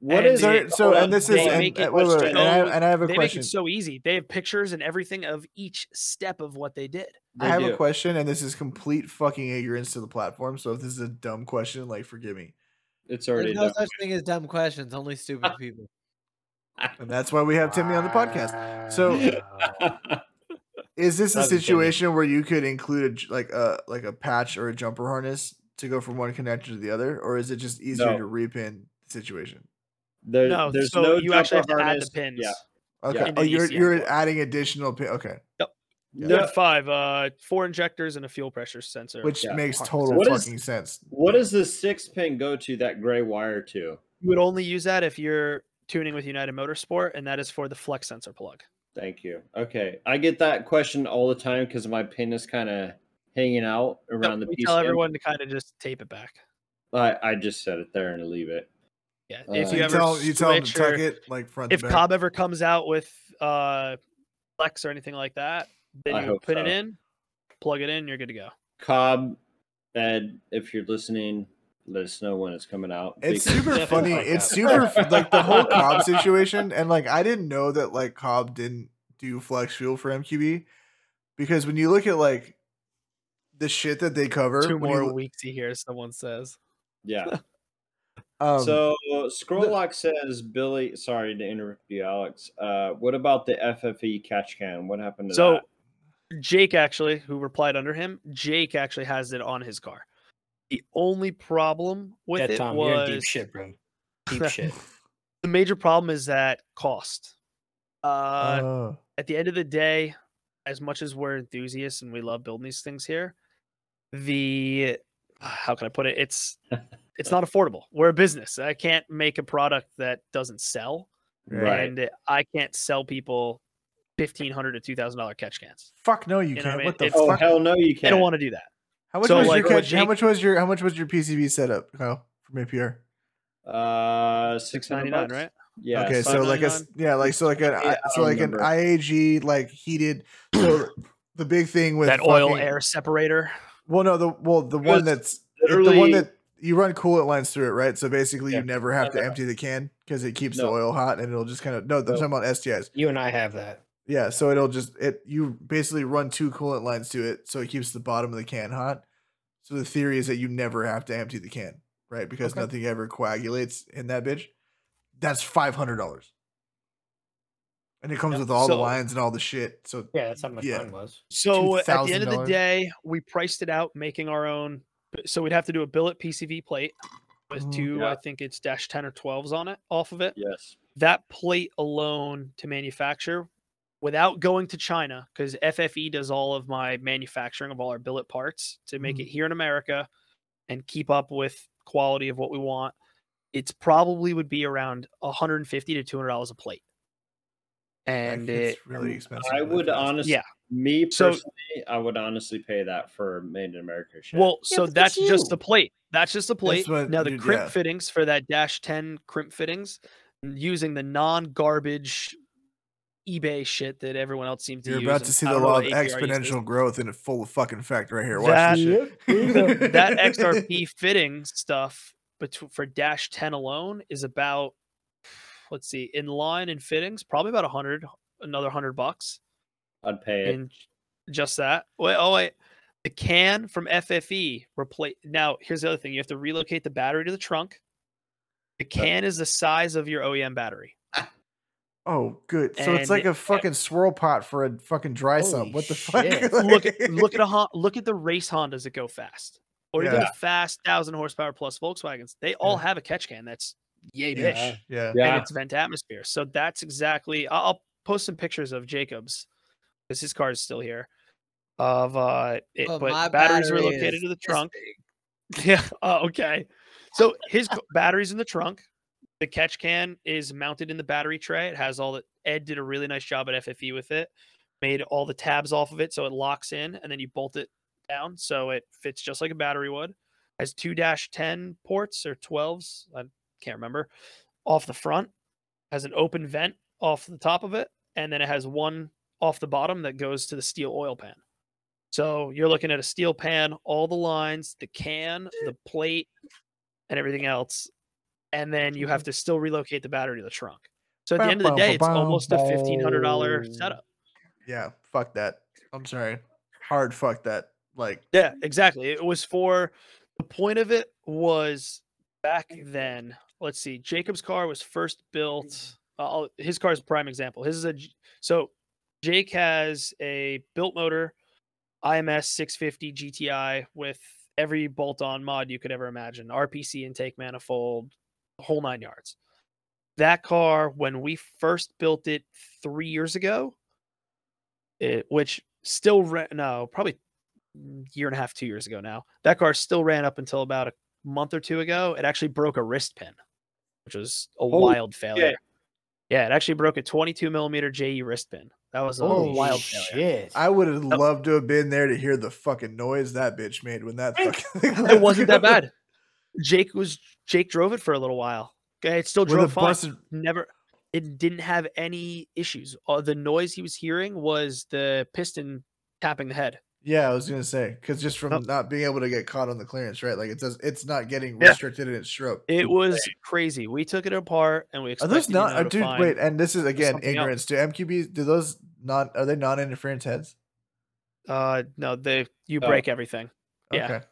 what And is So, it so and this is and, make it uh, wait, wait, wait, and, I, so- and I have a They question. make it so easy. They have pictures and everything of each step of what they did. I have do. a question, and this is complete fucking ignorance to the platform. So if this is a dumb question, like forgive me. It's already There's no done such thing as dumb questions, only stupid people. And that's why we have Timmy on the podcast. So is this a Love you, Timmy. situation where you could include a j like a like a patch or a jumper harness to go from one connector to the other, or is it just easier No. to repin the situation? There- no, there's so no you actually have jumper to add the harness. pins. yeah Okay. Into Oh, you're you're adding additional pin. Okay, You No, had five, uh, four injectors and a fuel pressure sensor. which Yeah. makes total What is- fucking sense. what does the six pin go to that gray wire to You would only use that if you're tuning with United Motorsport, and that is for the flex sensor plug. thank you okay i get that question all the time because my pin is kind of hanging out So around the we piece tell everyone to kind of just tape it back. I, I just set it there and leave it Yeah. Uh, if You, you ever tell you tell them to tuck it like front. if to back. Cobb ever comes out with uh flex or anything like that, then I you hope put it in, plug it in, you're good to go. Cobb, Ed, if you're listening, let us know when it's coming out. It's super funny. like It's super like the whole Cobb situation, and like I didn't know that like Cobb didn't do flex fuel for MQB because when you look at like the shit that they cover, Two when you more weeks he hears someone says. yeah. um, so Scrolllock says, Billy, sorry to interrupt you, Alex. Uh, what about the FFE catch can? What happened to So that? Jake actually, who replied under him, Jake actually has it on his car. The only problem with yeah, it Tom, you're in was deep shit, bro. Deep shit. the major problem is that cost. Uh, uh, at the end of the day, as much as we're enthusiasts and we love building these things here, the how can I put it? It's it's not affordable. We're a business. I can't make a product that doesn't sell, Right. and I can't sell people fifteen hundred to two thousand dollar catch cans. fuck no, you You know what I can't. mean? What the It's- Oh, fuck? hell no, you can't. I don't want to do that. How much so, was like, your what catch? How much was your how much was your PCV setup, Kyle, from APR? Uh, Six 600 ninety nine, bucks? right? Yeah. okay, so so- like a yeah, like so like an Yeah, I- I so don't like an. IAG like heated. So the big thing with That oil air separator. Well, no, the well the one that's it- the one that you run coolant lines through it, right? So basically, Yeah. you never have to No, no. empty the can because it keeps the oil hot and it'll just kind of no. I'm No. talking about STIs. You and I have that. Yeah, so it'll just it you basically run two coolant lines to it, so it keeps the bottom of the can hot. So the theory is that you never have to empty the can, right? Because Okay. nothing ever coagulates in that bitch. That's five hundred dollars, and it comes Yep. with all the lines and all the shit. So Yeah, that's how much Yeah. mine was. So at the end of the day, we priced it out, making our own. So we'd have to do a billet PCV plate with Mhm. two, Yeah. I think it's dash ten or twelves on it off of it. Yes. That plate alone to manufacture, without going to China, because FFE does all of my manufacturing of all our billet parts to make it here in America and keep up with quality of what we want. It's probably would be around 150 to 200 dollars a plate, and it's it really expensive. I would honestly, Yeah. Me So- personally, I would honestly pay that for made in America shit. Well, Yeah, so that's that's just the plate. That's just the plate. what- now the dude, crimp yeah. fittings for that dash 10 crimp fittings using the non-garbage eBay shit that everyone else seems to You're use. about to see the law of APR uses. exponential growth in a full of fucking effect right here. Watch That- this shit. that XRP fitting stuff betw- for dash 10 alone is about let's see, in line and fittings, probably about a hundred, another hundred bucks. I'd pay it. and just that. Wait, oh wait, the can from FFE replace. Now here's the other thing: you have to relocate the battery to the trunk. The can is the size of your OEM battery. Oh, good. So it's like a fucking swirl pot for a fucking dry Holy sump. What the shit. fuck? look at look at a Hon- look at the race Hondas that go fast, or even Yeah. the fast thousand horsepower plus Volkswagens. They all Yeah. have a catch can that's yay Yeah. big, yeah. Yeah. and it's vent atmosphere. So that's exactly. I'll, I'll post some pictures of Jacobs because his car is still here. Of uh, it, But but my batteries were battery located is to the this trunk. big. Yeah. Oh, okay. So his c- battery's in the trunk. The catch can is mounted in the battery tray. It has all the Ed did a really nice job at FFE with it. Made all the tabs off of it so it locks in and then you bolt it down so it fits just like a battery would. Has two dash 10 ports or 12s, I can't remember, off the front. Has an open vent off the top of it and then it has one off the bottom that goes to the steel oil pan. So you're looking at a steel pan, all the lines, the can, the plate, and everything else. And then you have to still relocate the battery to the trunk. So at the end of the day, it's almost a fifteen hundred dollar setup. Yeah. Fuck that. I'm sorry. Hard fuck that. Like, Yeah, exactly. It was for the point of it was back then. Let's see. Jacob's car was first built. uh, his car is a prime example. His is a so Jake has a built motor, IMS 650 GTI with every bolt-on mod you could ever imagine, RPC intake manifold, whole nine yards. That car, when we first built it three years ago, it, which still ran, no, probably year and a half, two years ago now. That car still ran up until about a month or two ago. It actually broke a wrist pin, which was a Holy wild failure. Yeah, it actually broke a 22 millimeter JE wrist pin. That was a Holy wild shit. failure. I would have loved to have been there to hear the fucking noise that bitch made when that fucking thing It wasn't that bad. Jake was Jake drove it for a little while. Okay, it still drove fine. busted, Never, it didn't have any issues. Uh, the noise he was hearing was the piston tapping the head. yeah, I was gonna say because just from Oh. not being able to get caught on the clearance, right? Like it does, it's not getting Yeah. restricted in its stroke. It was crazy. We took it apart and we Are expected those you not, know, uh, dude? Wait, and this is again something else. ignorance. Do MQBs? Do those not? Are they non-interference heads? Uh, no, they you Oh. break everything. Yeah. Okay.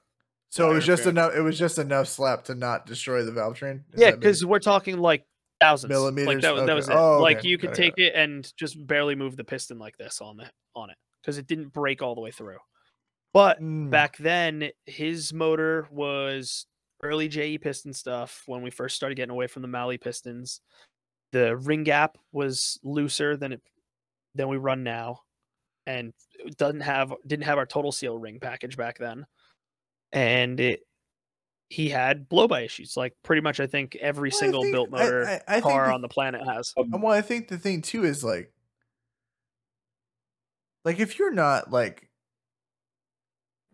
So it was just interference. enough. It was just enough slap to not destroy the valve train. Is Yeah, because we're talking like thousands. Like Millimeters? that, was that was it. Oh, Like you could Got take it and just barely move the piston like this on the on it because it didn't break all the way through. But Mm, back then, his motor was early JE piston stuff when we first started getting away from the Mahle pistons. The ring gap was looser than it than we run now, and it doesn't have didn't have our total seal ring package back then, and it he had blow by issues like pretty much I think every Well, single think- built motor I- I think car the- on the planet has. Um, and well, I think the thing too is like, like if you're not like,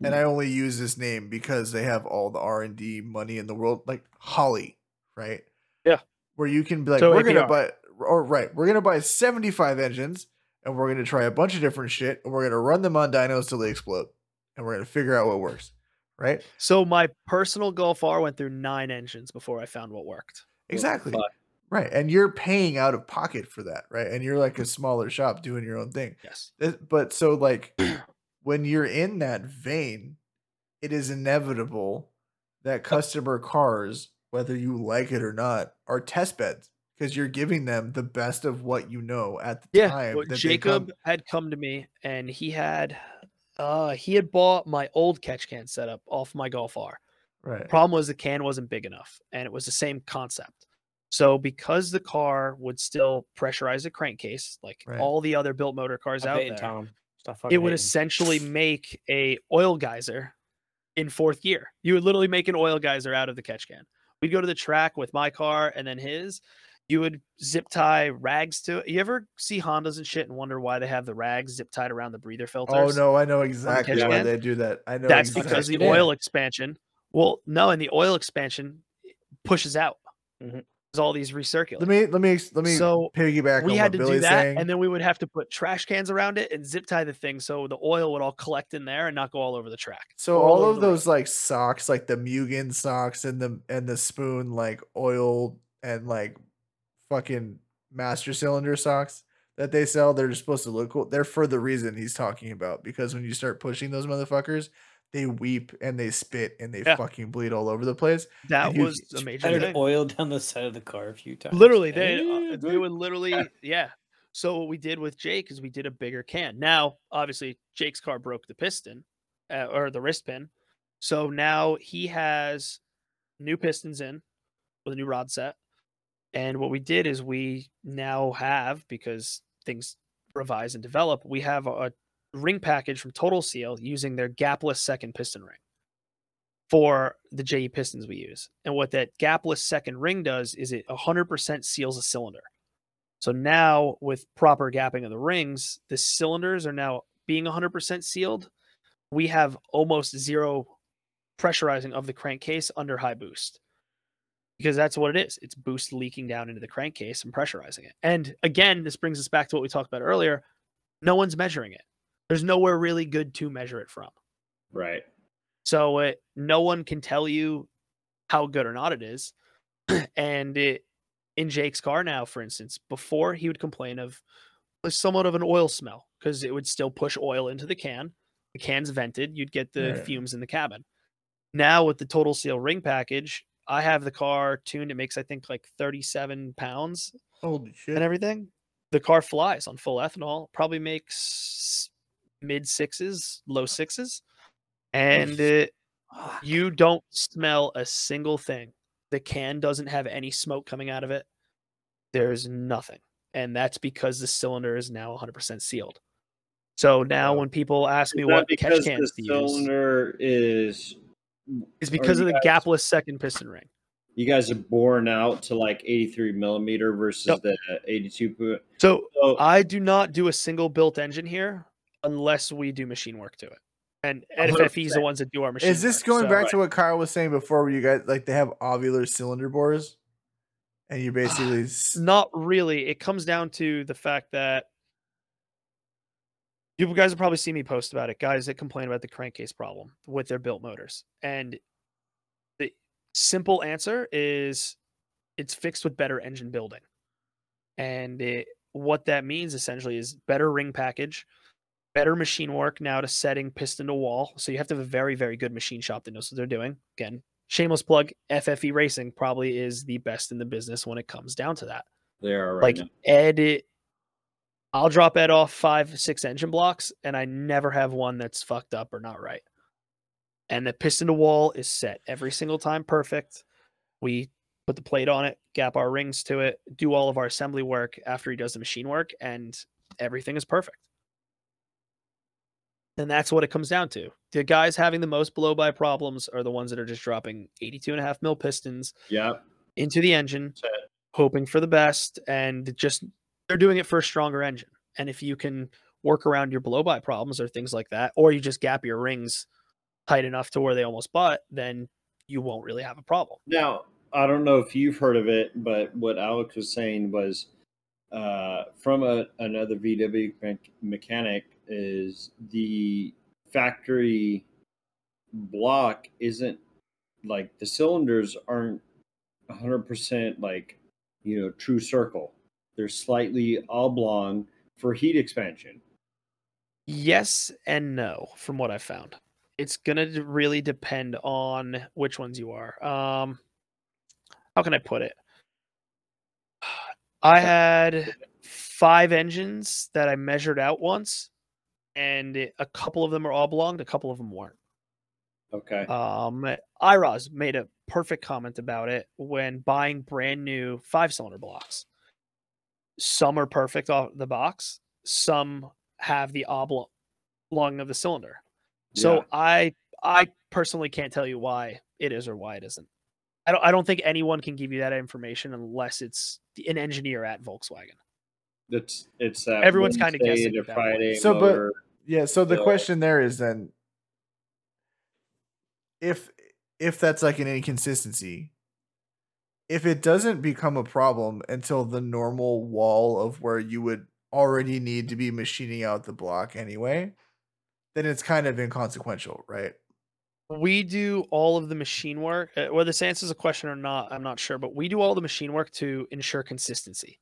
and hmm. I only use this name because they have all the R and D money in the world, like Holly, right? Yeah. Where you can be like, So we're gonna buy, or right, we're gonna buy 75 engines, and we're gonna try a bunch of different shit, and we're gonna run them on dynos till they explode, and we're gonna figure out what works, right? So my personal Golf R went through nine engines before I found what worked. Exactly. fuck? Right. And you're paying out of pocket for that, right? And you're like a mm-hmm. smaller shop doing your own thing. Yes. But so like when you're in that vein, it is inevitable that customer cars, whether you like it or not, are test beds because you're giving them the best of what you know at the Yeah, time. well, that Jacob come- had come to me and he had uh he had bought my old catch can setup off my Golf R. right. Problem was the can wasn't big enough and it was the same concept. So because the car would still pressurize the crankcase like Right. all the other built motor cars Stop out hating, there, Tom. Stop it would hating. essentially make a oil geyser in fourth gear. You would literally make an oil geyser out of the catch can. We'd go to the track with my car and then his, you would zip tie rags to it. You ever see Hondas and shit and wonder why they have the rags zip tied around the breather filters? Oh no, I know exactly catch why can? they do that. I know That's exactly. because the oil expansion. Well, no, and the oil expansion pushes out. Mhm. There's all these recirculate. Let me let me let me So, piggyback we on had what to Billy's do that, saying. and then we would have to put trash cans around it and zip tie the thing so the oil would all collect in there and not go all over the track. So all all of the road. those like socks, like the Mugen socks and the and the spoon like oil and like fucking master cylinder socks that they sell, they're just supposed to look cool. They're for the reason he's talking about because when you start pushing those motherfuckers, they weep and they spit and they Yeah. fucking bleed all over the place. That And was a major Spattered thing. oil down the side of the car a few times. Literally, they Eh, uh, they would literally yeah. So what we did with Jake is we did a bigger can. Now, obviously, Jake's car broke the piston uh, or the wrist pin, so now he has new pistons in with a new rod set. And what we did is we now have because things revise and develop, we have a, ring package from Total Seal using their gapless second piston ring for the JE pistons we use. And what that gapless second ring does is it 100% seals a cylinder. So now with proper gapping of the rings, the cylinders are now being 100% sealed. We have almost zero pressurizing of the crankcase under high boost. Because that's what it is. It's boost leaking down into the crankcase and pressurizing it. And again, this brings us back to what we talked about earlier. No one's measuring it. There's nowhere really good to measure it from. Right. So it, no one can tell you how good or not it is. and it, in Jake's car now, for instance, before he would complain of somewhat of an oil smell because it would still push oil into the can. The can's vented, you'd get the Right. fumes in the cabin. Now with the total seal ring package, I have the car tuned. It makes I think like 37 pounds Holy shit. and everything. The car flies on full ethanol. Probably makes mid sixes, low sixes, oh, and it, you don't smell a single thing. The can doesn't have any smoke coming out of it. There's nothing, and that's because the cylinder is now 100% sealed. So now, when people ask me what catch cans the to use, cylinder is it's because of the guys- gapless second piston ring. you guys are born out to like 83 millimeter versus Yep. the 82. So So I do not do a single built engine here unless we do machine work to it. And FFE is the ones that do our machine. Is this work, going so- back to what Kyle was saying before where you guys like they have ovular cylinder bores? And you basically s- Not really. It comes down to the fact that you guys have probably seen me post about it. Guys that complain about the crankcase problem with their built motors. And the simple answer is it's fixed with better engine building. And it, what that means essentially is better ring package, better machine work now to setting piston to wall. So you have to have a very, very good machine shop that knows what they're doing. Again, shameless plug, FFE Racing probably is the best in the business when it comes down to that. they are right like now. Ed, I'll drop Ed off five, six engine blocks, and I never have one that's fucked up or not right. And the piston to wall is set every single time perfect. We put the plate on it, gap our rings to it, do all of our assembly work after he does the machine work, and everything is perfect. And that's what it comes down to. The guys having the most blow by problems are the ones that are just dropping 82 and a half mil pistons Yep. into the engine, hoping for the best, and just they're doing it for a stronger engine. And if you can work around your blow by problems or things like that, or you just gap your rings tight enough to where they almost butt, then you won't really have a problem. Now, I don't know if you've heard of it, but what Alex was saying was uh, from a, another VW me- mechanic is the factory block isn't like the cylinders aren't 100% like, you know, true circle. They're slightly oblong for heat expansion. Yes and no, from what I found. It's gonna really depend on which ones you are. Um, how can I put it? I had five engines that I measured out once, and a couple of them are oblong, a couple of them weren't. Okay. Um, Iroz made a perfect comment about it when buying brand new five cylinder blocks. Some are perfect off the box, some have the oblong of the cylinder. So Yeah. I I personally can't tell you why it is or why it isn't. I don't I don't think anyone can give you that information unless it's an engineer at Volkswagen. That's it's that Everyone's kinda Wednesday guessing to that. Friday So, but- Yeah, so the So- question there is then if if that's like an inconsistency, if it doesn't become a problem until the normal wall of where you would already need to be machining out the block anyway, then it's kind of inconsequential, right? We do all of the machine work. uh, Whether this answers a question or not, I'm not sure, but we do all the machine work to ensure consistency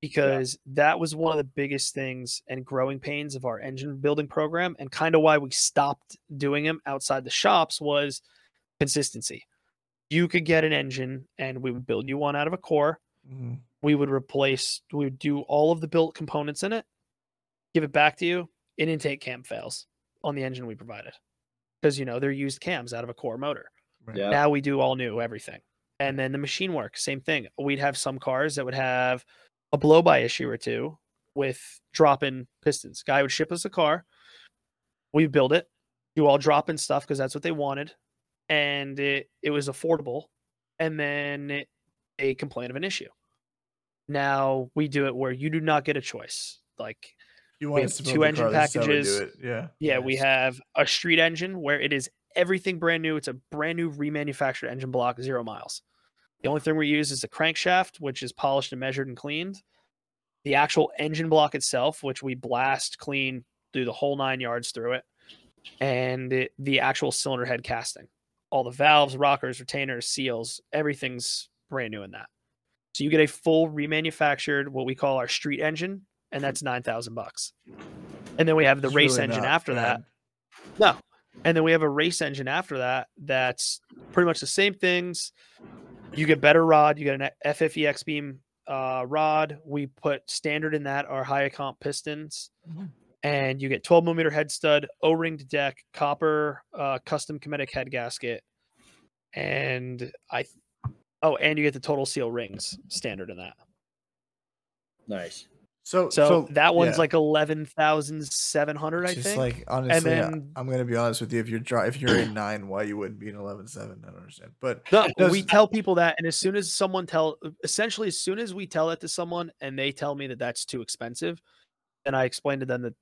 because that was one of the biggest things and growing pains of our engine building program and kind of why we stopped doing them outside the shops was consistency. You could get an engine and we would build you one out of a core. Mhm. We would replace, we would do all of the built components in it, give it back to you. An intake cam fails on the engine we provided because, you know, they're used cams out of a core motor. Right. Yeah. Now we do all new everything. And then the machine work, same thing. We'd have some cars that would have a blow by issue or two with drop in pistons. Guy would ship us a car. We build it, do all drop in stuff because that's what they wanted. And it, it was affordable. And then it, they complain of an issue. Now we do it where you do not get a choice. Like You We want have to build two engine car, this is how we do packages. Yeah. yeah, we have a street engine where it is everything brand new. It's a brand new remanufactured engine block, zero miles. The only thing we use is the crankshaft, which is polished and measured and cleaned. The actual engine block itself, which we blast, clean, do the whole nine yards through it, and it, the actual cylinder head casting. All the valves, rockers, retainers, seals, everything's brand new in that. So you get a full remanufactured, what we call our street engine, and that's nine thousand bucks. And then we have the It's race really engine after that. No. And then we have a race engine after that that's pretty much the same things. You get better rod, you get an FFE X beam uh, rod. We put standard in that are high comp pistons. Mhm. And you get 12 millimeter head stud, O ringed deck, copper, uh, custom Cometic head gasket. And I, th- oh, and you get the total seal rings standard in that. Nice. So, So, that one's yeah. like 11,700, I just think. like honestly, I- then- I'm gonna be honest with you. If you're dri- if you're in nine, why you wouldn't be an eleven seven? I don't understand. But No, Does- we tell people that, and as soon as someone tell, essentially, as soon as we tell that to someone, and they tell me that that's too expensive, then I explain to them that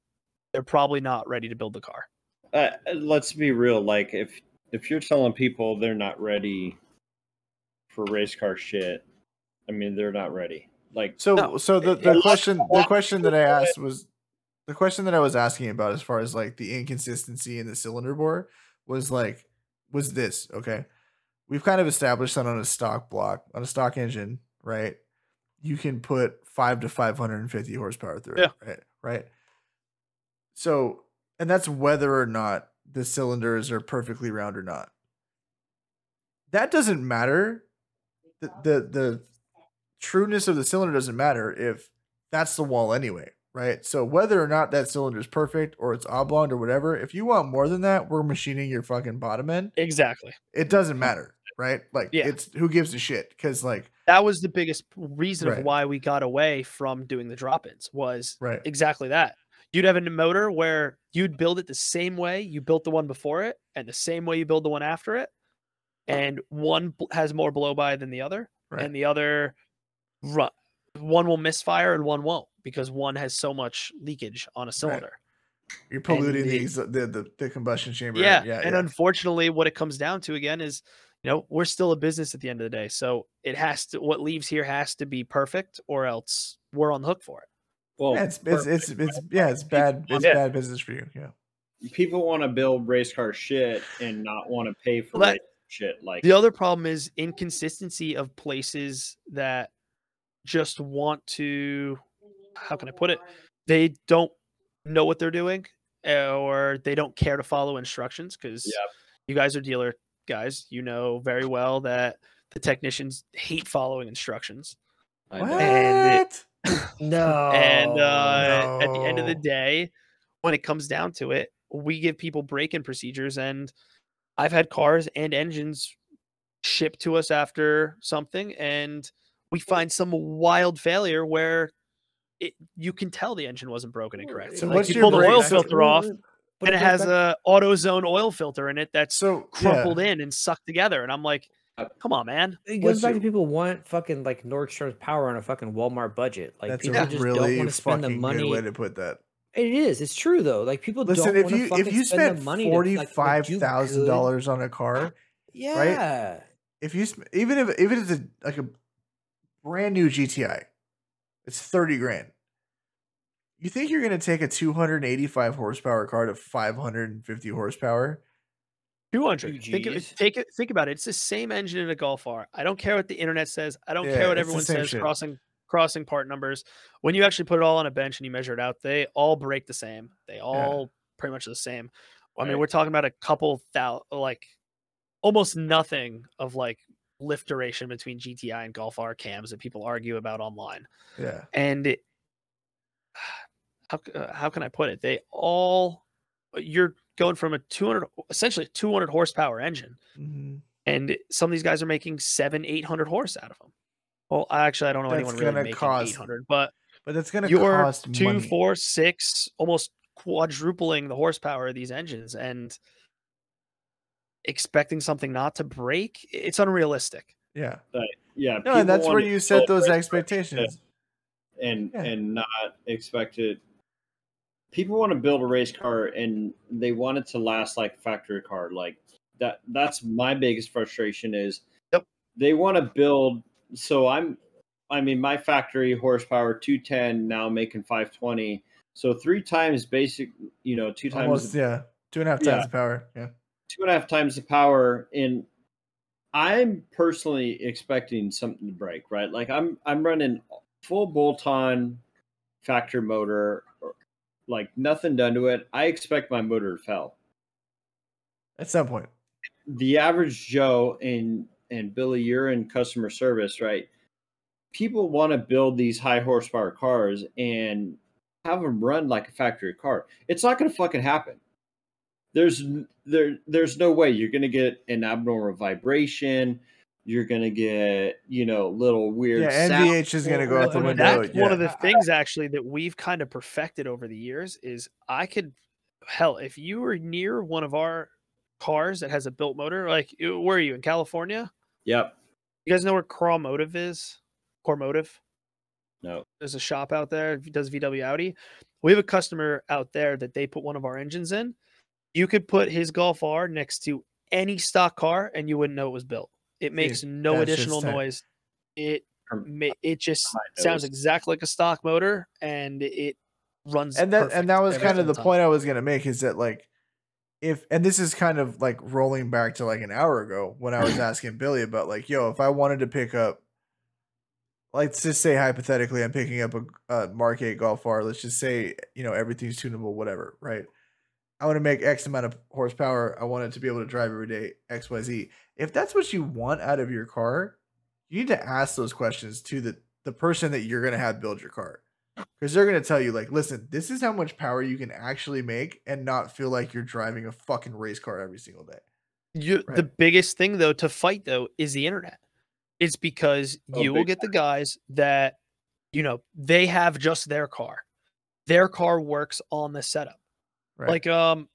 they're probably not ready to build the car. Uh, let's be real. Like if if you're telling people they're not ready for race car shit, I mean they're not ready. Like so No, so the, the question the question that I asked was the question that I was asking about as far as like the inconsistency in the cylinder bore was like was this okay? We've kind of established that on a stock block on a stock engine, right? You can put five to five hundred and fifty horsepower through Yeah. it, right? Right. So, and that's whether or not the cylinders are perfectly round or not. That doesn't matter. The the the trueness of the cylinder doesn't matter if that's the wall anyway, right? So whether or not that cylinder is perfect or it's oblong or whatever, if you want more than that, we're machining your fucking bottom end. Exactly. It doesn't matter, right? Like Yeah. it's who gives a shit because like That was the biggest reason Right. of why we got away from doing the drop-ins was right exactly that. You'd have a motor where you'd build it the same way you built the one before it, and the same way you build the one after it, and one has more blow by than the other, right. and the other run one will misfire and one won't because one has so much leakage on a cylinder. You're polluting the, the- uh, the the the combustion chamber. Yeah, yeah, and yeah. unfortunately, what it comes down to again is, you know, we're still a business at the end of the day, so it has to. What leaves here has to be perfect, or else we're on the hook for it. Well, Yeah, it's, it's it's it's yeah, it's bad. It's Yeah. bad business for you. Yeah. people want to build race car shit and not want to pay for that- shit. Like The other problem is inconsistency of places that just want to. How can I put it? They don't know what they're doing, or they don't care to follow instructions because Yep. you guys are dealer guys. You know very well that the technicians hate following instructions. I know. And What? No. and uh, at the end of the day, when it comes down to it, we give people break-in procedures, and I've had cars and engines shipped to us after something, and we find some wild failure where it you can tell the engine wasn't broken and correct. So like what's you pull the oil filter off, and it has a AutoZone oil filter in it that's So yeah. crumpled in and sucked together, and I'm like, Uh, Come on, man. It What's goes back your- to people want fucking like Nordstrom's power on a fucking Walmart budget. Like That's people a just really don't want to spend the fucking money. good way to put that. It is. It's true though. Like people Listen, don't if want you fucking if you spend spent the money. to, forty like, like, do thousand good- dollars on a car, Yeah. if you sp- even if even if it's a, like a brand new GTI, it's thirty grand. You think you're gonna take a two hundred eighty five horsepower car to five hundred and fifty horsepower? Two hundred. Think of it, Gs. take it. Think about it. It's the same engine in a Golf R. I don't care what the internet says. I don't Yeah, care what everyone says. shit. Crossing crossing part numbers. When you actually put it all on a bench and you measure it out, they all break the same. They all pretty much the same. I mean, we're talking about a couple thousand, like almost nothing of like lift duration between GTI and Golf R cams that people argue about online. Yeah, and it, how uh, how can I put it? They all you're going from a 200 essentially a 200 horsepower engine, Mhm. and some of these guys are making seven 800 horse out of them. Well, actually, I don't know That's anyone really making cost 800, but but that's gonna you're cost two, money. four, six, almost quadrupling the horsepower of these engines, and expecting something not to break, it's unrealistic. Yeah, Yeah, no, and that's where you set those expectations. and Yeah. and not expect it. People want to build a race car and they want it to last like factory car. Like that. That's my biggest frustration is Yep. they want to build. So I'm, I mean, my factory horsepower two ten now making five twenty. So three times basic, you know, two times Almost, yeah, two and a half Yeah. times the power. Yeah, two and a half times the power and i'm personally expecting something to break right like i'm i'm running full bolt on factory motor or- like nothing done to it. I expect my motor to fail. At some point. the average joe and and billy you're in customer service right? People want to build these high horsepower cars and have them run like a factory car. It's not going to fucking happen. There's there there's no way. You're going to get an abnormal vibration you're going to get you know little weird Yeah, sound. NVH is gonna go out the window. That's one of the things actually that we've kind of perfected over the years is I could hell if you were near one of our cars that has a built motor, like eh, where are you in California? yep You guys know where Core Motive is? Core Motive. no There's a shop out there that does VW Audi. We have a customer out there that they put one of our engines in. You could put his Golf R next to any stock car and you wouldn't know it was built. It makes no additional tight. noise. It From- it just sounds nose. exactly like a stock motor and it runs and that and that was kind of the time. point I was gonna make is that like if and this is kind of like rolling back to like an hour ago when I was asking Billy about like yo if I wanted to pick up let's just say hypothetically I'm picking up a, a Mark 8 Golf R let's just say you know everything's tunable whatever right I want to make X amount of horsepower I want it to be able to drive every day X Y Z if that's what you want out of your car you need to ask those questions to the the person that you're gonna have build your car because they're gonna tell you like, listen, this is how much power you can actually make and not feel like you're driving a fucking race car every single day. You, Right. The biggest thing though to fight though is the internet. It's because Oh, you will get the guys that you know they have just their car. Their car works on the setup. Right. Like um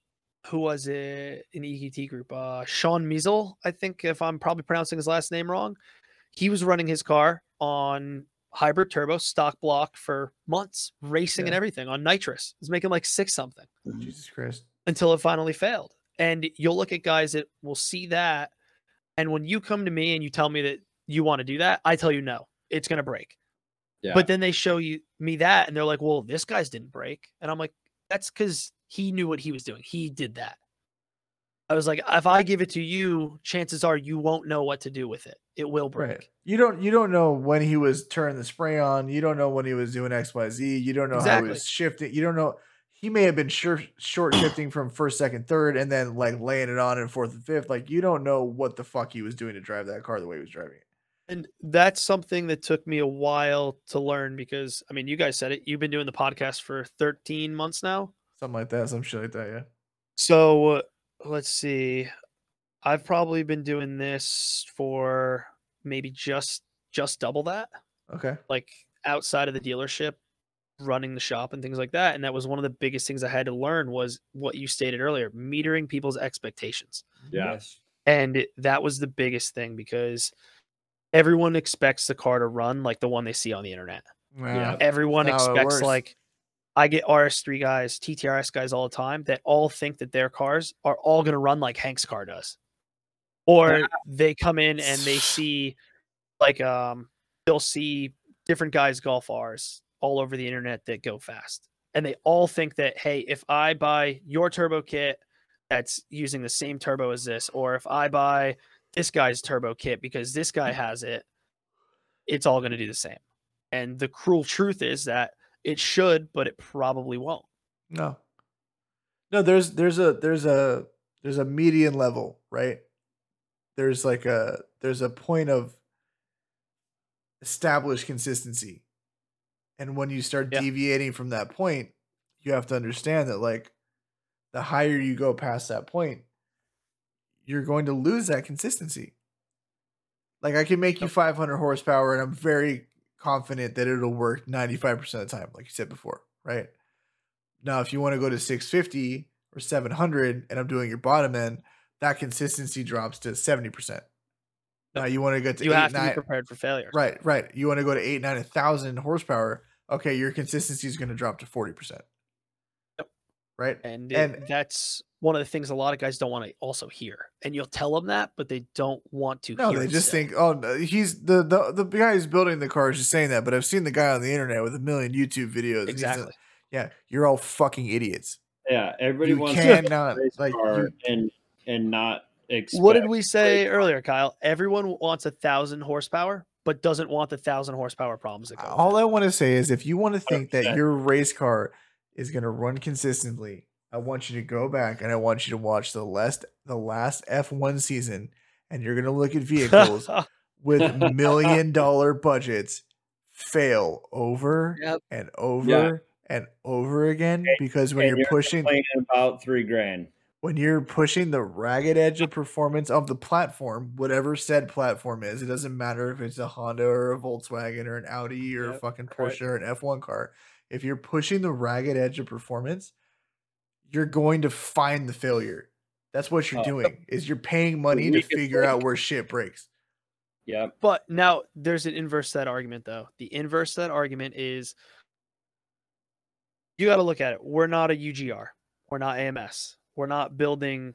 who was it in the EQT group? Uh Sean Measle, I think if I'm probably pronouncing his last name wrong. He was running his car on hybrid turbo stock block for months, racing and everything on nitrous. He was making like six something Jesus Christ. until it finally failed. And you'll look at guys that will see that. And when you come to me and you tell me that you want to do that, I tell you no, it's going to break. yeah But then they show you me that and they're like, well, this guy's didn't break. And I'm like, that's because he knew what he was doing. He did that. I was like, if I give it to you, chances are you won't know what to do with it. It will break. Right. You don't you don't know when he was turning the spray on. You don't know when he was doing XYZ. You don't know how Exactly. he was shifting. You don't know he may have been short short shifting from first, second, third, and then like laying it on in fourth and fifth. Like you don't know what the fuck he was doing to drive that car the way he was driving it. And that's something that took me a while to learn because, I mean, you guys said it. You've been doing the podcast for 13 months now. Something like that, some shit like that, yeah. So uh, let's see. I've probably been doing this for maybe just just double that, Okay. like outside of the dealership, running the shop and things like that. And that was one of the biggest things I had to learn was what you stated earlier, metering people's expectations. Yes. And it- that was the biggest thing because everyone expects the car to run like the one they see on the internet. Yeah. Everyone That's how expects like I get RS3 guys, TTRS guys all the time that all think that their cars are all going to run like Hank's car does. Or they come in and they see like um they'll see different guys golf R's all over the internet that go fast. And they all think that hey, if I buy your turbo kit that's using the same turbo as this or if I buy this guy's turbo kit because this guy has it, it's all going to do the same. And the cruel truth is that it should, but it probably won't. No. No, there's there's a there's a there's a median level, right? There's like a there's a point of established consistency. And when you start Yeah. deviating from that point, you have to understand that like the higher you go past that point, you're going to lose that consistency. Like I can make you 500 horsepower and I'm very confident that it'll work 95% of the time like you said before, right? Now, if you want to go to 650 or 700 and I'm doing your bottom end, that consistency drops to 70%. Now you want to go to You eight, have to nine, be prepared for failure. right, right. You want to go to eight, nine, a thousand horsepower. Okay, your consistency is going to drop to 40%. Yep. Right. And, it- And- that's one of the things a lot of guys don't want to also hear. And you'll tell them that, but they don't want to No, hear they just still. think, oh, no, he's the, the the guy who's building the car is just saying that. But I've seen the guy on the internet with a million YouTube videos. and he's exactly. yeah, you're all fucking idiots. Yeah, everybody You wants cannot a race like car you, and and not expect. What did we say race earlier, Kyle? Everyone wants a thousand horsepower, but doesn't want the thousand horsepower problems that go. all. I want to say is if you want to think that 100%. your race car is going to run consistently, I want you to go back and I want you to watch the last the last F1 season and you're going to look at vehicles with million dollar budgets fail over Yep. and over and over again because when and you're pushing about three grand. when you're pushing the ragged edge of performance of the platform, whatever said platform is, it doesn't matter if it's a Honda or a Volkswagen or an Audi or a Yep, fucking correct. Porsche or an F1 car. If you're pushing the ragged edge of performance, you're going to find the failure. That's what you're Oh. doing. Is you're paying money to weakest figure out where shit breaks. Yeah. But now there's an inverse to that argument, though. The inverse to that argument is you got to look at it. We're not a UGR. We're not AMS. We're not building Very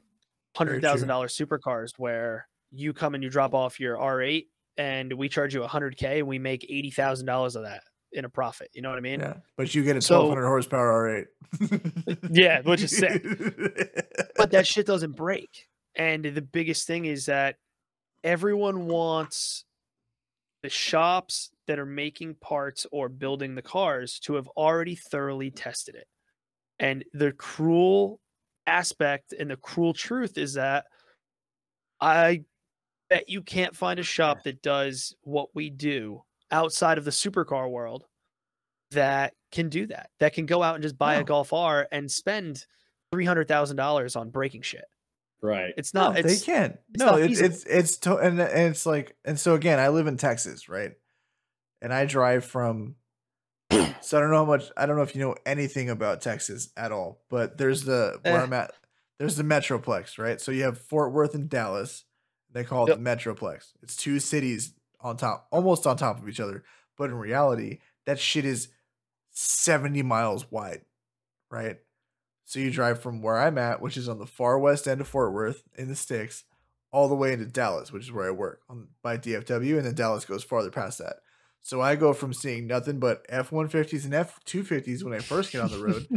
hundred true. thousand dollar supercars where you come and you drop off your R8 and we charge you hundred k and we make eighty thousand dollars of that in a profit. You know what I mean? Yeah. But you get a So- 1200 horsepower R8. Yeah, which is sick. but that shit doesn't break. And the biggest thing is that everyone wants the shops that are making parts or building the cars to have already thoroughly tested it. And the cruel aspect and the cruel truth is that I bet you can't find a shop that does what we do outside of the supercar world that can do that. That can go out and just buy No. a Golf R and spend three hundred thousand dollars on breaking shit. Right. It's No, not. it's, they can't. it's no, it's it's it's to, and, and it's like and so again, I live in Texas, right? And I drive from. so I don't know how much. I don't know if you know anything about Texas at all, but there's the where Eh. I'm at. There's the Metroplex, right? So you have Fort Worth and Dallas. They call it Yep. the Metroplex. It's two cities on top, almost on top of each other, but in reality, that shit is 70 miles wide, right? So you drive from where I'm at, which is on the far west end of Fort Worth in the sticks, all the way into Dallas, which is where I work on by DFW, and then Dallas goes farther past that. So I go from seeing nothing but F one fifties and F two fifties when I first get on the road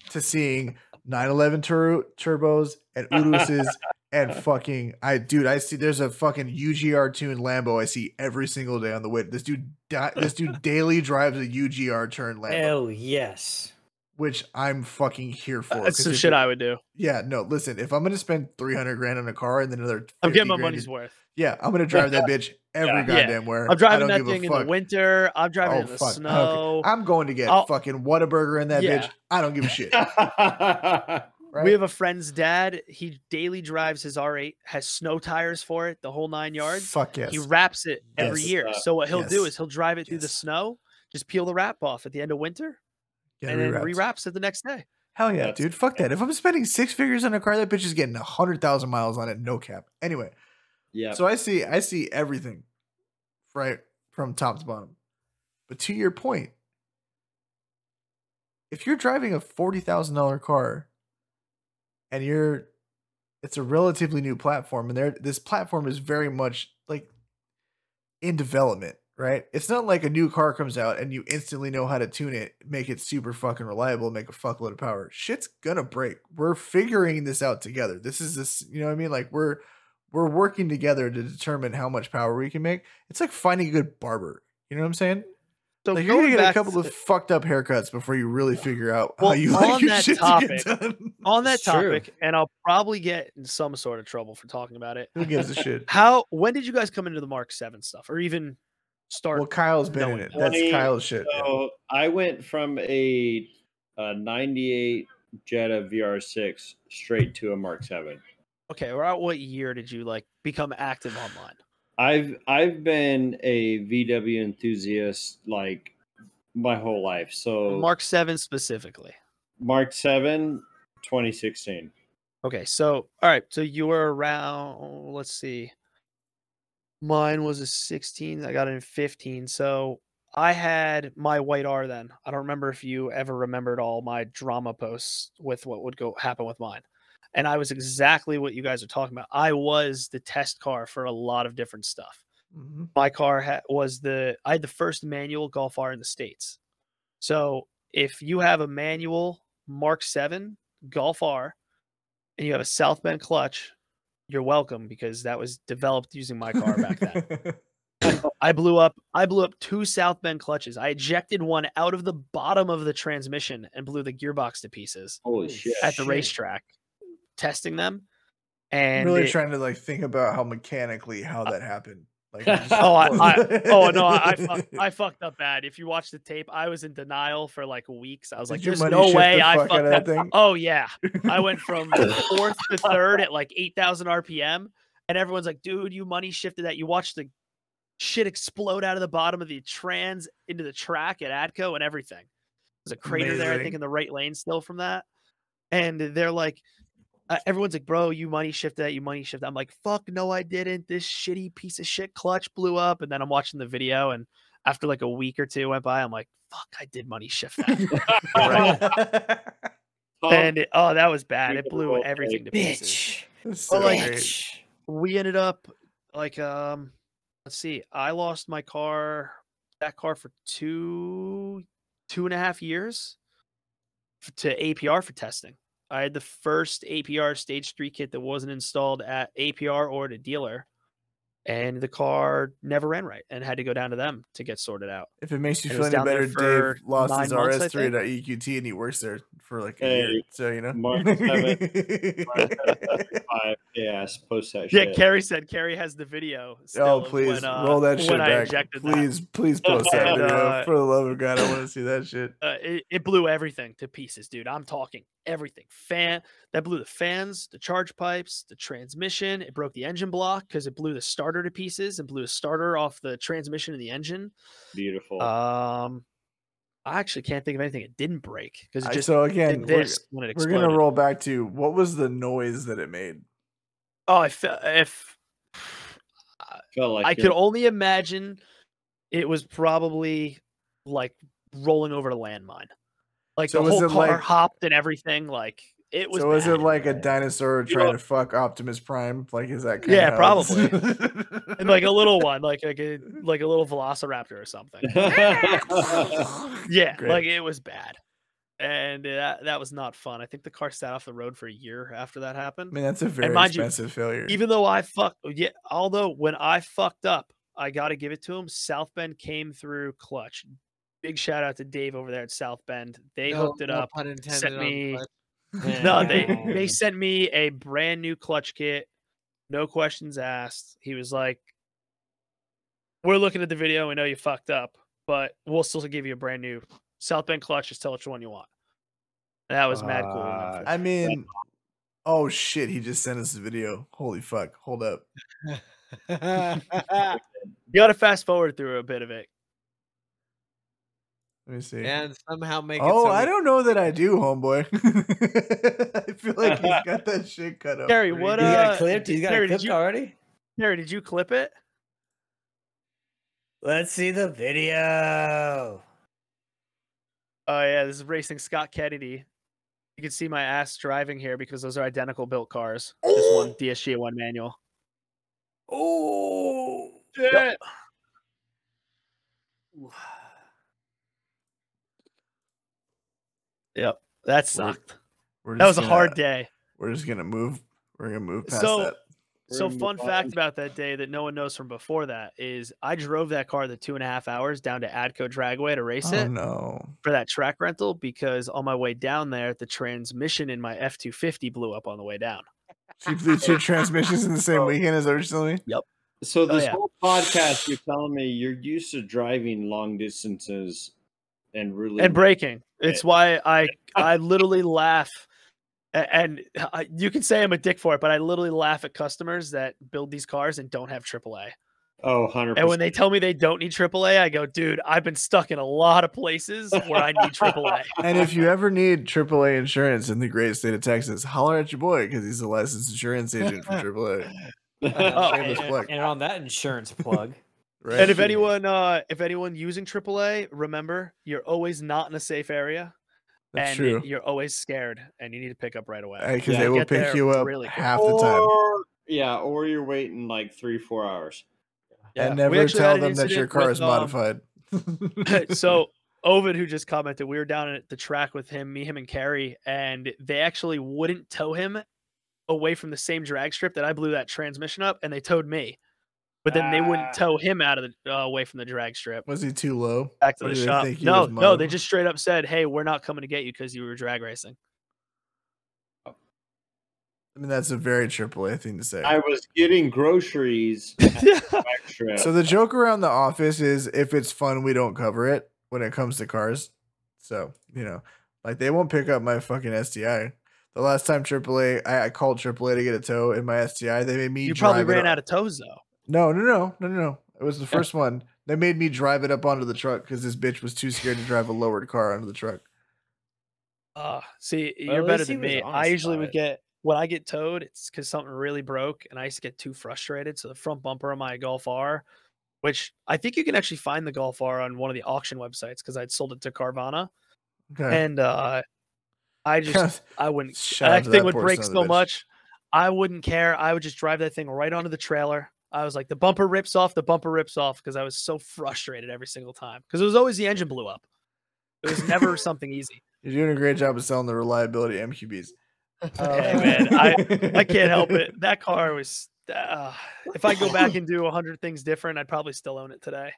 to seeing 911 tur- turbos and Uruses and fucking I dude I see there's a fucking UGR tuned Lambo I see every single day on the way. This dude di- this dude daily drives a UGR turn Lambo, Oh yes. which I'm fucking here for. That's some shit it- I would do. yeah, no, listen, if I'm gonna spend 300 grand on a car and then another I'm getting my money's in- worth. Yeah, I'm gonna drive that bitch every Yeah. Yeah. goddamn where. I'm driving that thing in the winter. I'm driving Oh in the fuck! I don't care. snow. I'm going to get I'll- fucking Whataburger in that Yeah. bitch. I don't give a shit. Right? We have a friend's dad. He daily drives his R8, has snow tires for it, the whole nine yards. Fuck yes. He wraps it every Yes. year. Uh, so what he'll do is he'll drive it through the snow, just peel the wrap off at the end of winter, Get and then rewraps it the next day. Hell yeah, That's- dude. Fuck that. If I'm spending six figures on a car, that bitch is getting a hundred thousand miles on it, no cap. Anyway, Yeah. so I see I see everything right from top to bottom. But to your point, if you're driving a forty thousand dollar car and you're it's a relatively new platform and there this platform is very much like in development, right? It's not like a new car comes out and you instantly know how to tune it, make it super fucking reliable, make a fuckload of power. Shit's gonna break. We're figuring this out together. This is this, you know what I mean? Like we're we're working together to determine how much power we can make. It's like finding a good barber. You know what I'm saying? So like you're gonna get a couple to of the- fucked up haircuts before you really figure out how you like on your that shit to topic, get done. on that It's true. topic, and I'll probably get in some sort of trouble for talking about it. Who gives a shit? How when did you guys come into the Mark Seven stuff, or even start? Well, Kyle's been in it. that. That's Twenty- Kyle's shit. yeah. So I went from a, a 98 Jetta VR6 straight to a Mark 7. Okay, around what year did you like become active online? I've I've been a VW enthusiast like my whole life. So Mark Seven specifically. Mark 7 2016. Okay, so all right, so you were around. Let's see. Mine was a 16. I got it in 15. So I had my white R then. I don't remember if you ever remembered all my drama posts with what would go happen with mine. And I was exactly what you guys are talking about. I was the test car for a lot of different stuff. Mhm. My car ha- was the I had the first manual Golf R in the states. So if you have a manual Mark 7 Golf R and you have a South Bend clutch, you're welcome because that was developed using my car back then. I blew up I blew up two South Bend clutches. I ejected one out of the bottom of the transmission and blew the gearbox to pieces Holy Holy shit. at the Shit. racetrack testing them. I'm And really it- trying to like think about how mechanically how that happened. Like, Oh, I, I oh no, I, I, fuck, I fucked up bad. If you watch the tape, I was in denial for like weeks. I was Did like, "There's no way the I fuck fucked up." that thing? Oh yeah, I went from fourth to third at like eight thousand RPM, and everyone's like, "Dude, you money shifted that." You watched the shit explode out of the bottom of the trans into the track at Adco and everything. There's a crater there, I think, in the right lane still from that. And they're like, uh, everyone's like, bro, you money shifted that, you money shifted. that." I'm like, fuck, no, I didn't. This shitty piece of shit clutch blew up. And then I'm watching the video, and after like a week or two went by, I'm like, fuck, I did money shift that. Tom, and it, oh, that was bad. It blew everything to pieces. Bitch. That's so like- Bitch. we ended up like um let's see i lost my car that car for two two and a half years to APR for testing i had the first APR stage three kit that wasn't installed at APR or at a dealer and the car never ran right and had to go down to them to get sorted out If it makes you It feel any better, for Dave lost his nine months, I RS3 at EQT and he works there for like a year. So you know, Mark seven, Five, yes, post that yeah shit. carrie said carrie has the video still oh please when, uh, roll that shit when I back. ejected that. Please, please post that video. uh, For the love of God, I want to see that shit. uh, it, it blew everything to pieces, dude. I'm talking everything. Fan that blew the fans, the charge pipes, the transmission. It broke the engine block because it blew the starter to pieces and blew the starter off the transmission and the engine. Beautiful. Um, I actually can't think of anything it didn't break because just so again, we're, when it we're gonna roll back to what was the noise that it made? Oh, if if Felt like I it- could only imagine, it was probably like rolling over a landmine. Like So the was whole it car like- hopped and everything. Like it was. so was it like a dinosaur You trying know- to fuck Optimus Prime? Like is that kind Yeah, of probably. and like a little one, like like a like a little velociraptor or something. Yeah, Great. like it was bad, and that that was not fun. I think the car sat off the road for a year after that happened. I mean, that's a very mind you, expensive failure. Even though I fucked, yeah. Although when I fucked up, I got to give it to him. South Bend came through clutch. Big shout out to Dave over there at South Bend. They No- hooked it no up. Pun intended sent on me- clutch. No, they they sent me a brand new clutch kit, no questions asked. He was like, "We're looking at the video. We know you fucked up, but we'll still give you a brand new South Bend clutch. Just tell which one you want." And that was mad cool. Uh, for I mean, oh shit, he just sent us the video. Holy fuck! Hold up. you got to fast forward through a bit of it. Let me see. and somehow make it. oh, so I don't know that I do, homeboy. I feel like he's got that shit cut up. Gary, what, good. He's got uh, it clipped. He's got Terry, it did clipped you- already. Harry, did you clip it? Let's see the video. Oh yeah, this is racing Scott Kennedy. You can see my ass driving here because those are identical built cars. Just one DSG, one manual. Oh. Yeah. Yep, that sucked. We're That was just a hard day. We're just gonna move. We're gonna move past So- that. We're So, fun fact on. about that day that no one knows from before that is I drove that car the two and a half hours down to Adco Dragway to race Oh it no! for that track rental because on my way down there, the transmission in my F two fifty blew up on the way down. She blew two transmissions in the same oh. weekend. Is that what you're telling me? So oh, this Oh, yeah. whole podcast, you're telling me you're used to driving long distances and really and braking. It's why I I literally laugh, and I, you can say I'm a dick for it, but I literally laugh at customers that build these cars and don't have AAA. oh 100 And when they tell me they don't need AAA, I go, dude, I've been stuck in a lot of places where I need AAA. And if you ever need AAA insurance in the great state of Texas, holler at your boy because he's a licensed insurance agent for AAA. Oh, and- And on that insurance plug, Right? And if anyone, uh, if anyone using AAA, remember you're always not in a safe area, That's and true, you're always scared, and you need to pick up right away. because Yeah, they will pick you up really quick. half the time. or yeah, or you're waiting like three four hours. Yeah, and never tell an them that your car with, is um, modified. so Ovid, who just commented, we were down at the track with him, me, him, and Carrie, and they actually wouldn't tow him away from the same drag strip that I blew that transmission up, and they towed me. But then they Ah. wouldn't tow him out of the uh, away from the drag strip was he too low? back to Or the do they shop. think he No, was no, they mud? just straight up said, "Hey, we're not coming to get you because you were drag racing." I mean, that's a very AAA thing to say. I was getting groceries extra. So the joke around the office is if it's fun, we don't cover it when it comes to cars. So, you know, like they won't pick up my fucking STI. The last time AAA, I, I called AAA to get a tow in my STI. They made me you probably drive it ran up- out of tows though. No, no, no, no, no, no. It was the first one. They made me drive it up onto the truck because this bitch was too scared to drive a lowered car onto the truck. Uh, see, Well, you're better than me. I usually would it. get when I get towed, it's because something really broke, and I used to get too frustrated. So the front bumper of my Golf R, which I think you can actually find the Golf R on one of the auction websites because I'd sold it to Carvana, Okay. and uh, I just I wouldn't. Shout out that thing that would break son of a so much, I wouldn't care. I would just drive that thing right onto the trailer. I was like, the bumper rips off, the bumper rips off because I was so frustrated every single time because it was always the engine blew up. It was never something easy. You're doing a great job of selling the reliability MQBs. Hey, man, I I can't help it. That car was. Uh, if I go back and do a hundred things different, I'd probably still own it today.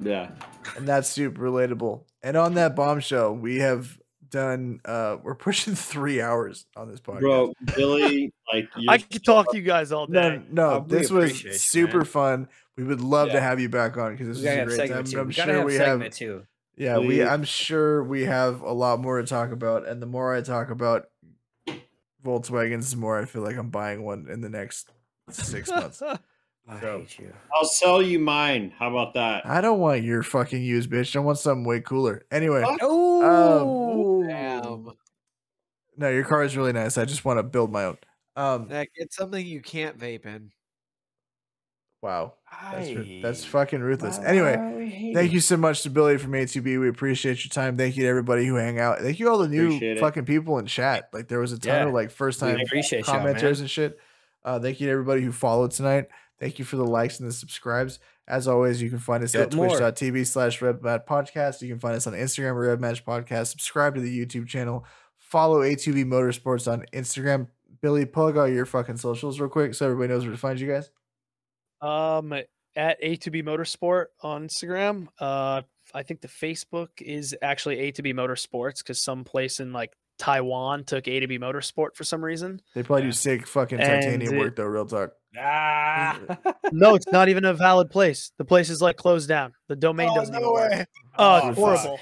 yeah, and that's super relatable. And on that bombshell, we have done. uh We're pushing three hours on this podcast. bro, Billy, like I could talk to you guys all day. No, no, this was appreciate you, super fun. We would love to have you back on because this we is a great time. segment two. I'm We sure have we have. two. Yeah, we. I'm sure we have a lot more to talk about, and the more I talk about Volkswagens, the more I feel like I'm buying one in the next six months. I So- hate you. I'll sell you mine. How about that? I don't want your fucking used bitch. I want something way cooler. Anyway, Oh, Damn. No, your car is really nice. I just want to build my own. Um, Like, it's something you can't vape in. wow, that's ru- that's fucking ruthless. Anyway, Thank you so much to Billy from A2B. We appreciate your time. Thank you to everybody who hang out. Thank you all the new Appreciate it. fucking people in chat. Like there was a ton Yeah. of like first time commenters and shit. Uh, thank you to everybody who followed tonight. Thank you for the likes and the subscribes. As always, you can find us at Get more. twitch.tv slash redmat podcast. You can find us on Instagram at Red Match Podcast. Subscribe to the YouTube channel. Follow A2B Motorsports on Instagram. Billy, plug all your fucking socials real quick so everybody knows where to find you guys. Um, at A2B Motorsport on Instagram. Uh, I think the Facebook is actually A2B Motorsports because some place in like Taiwan took A2B Motorsport for some reason. They probably Yeah. do sick fucking titanium it- work though, real talk. Ah. No, it's not even a valid place. The place is like closed down. The domain doesn't even work. Oh, Oh, it's fuck.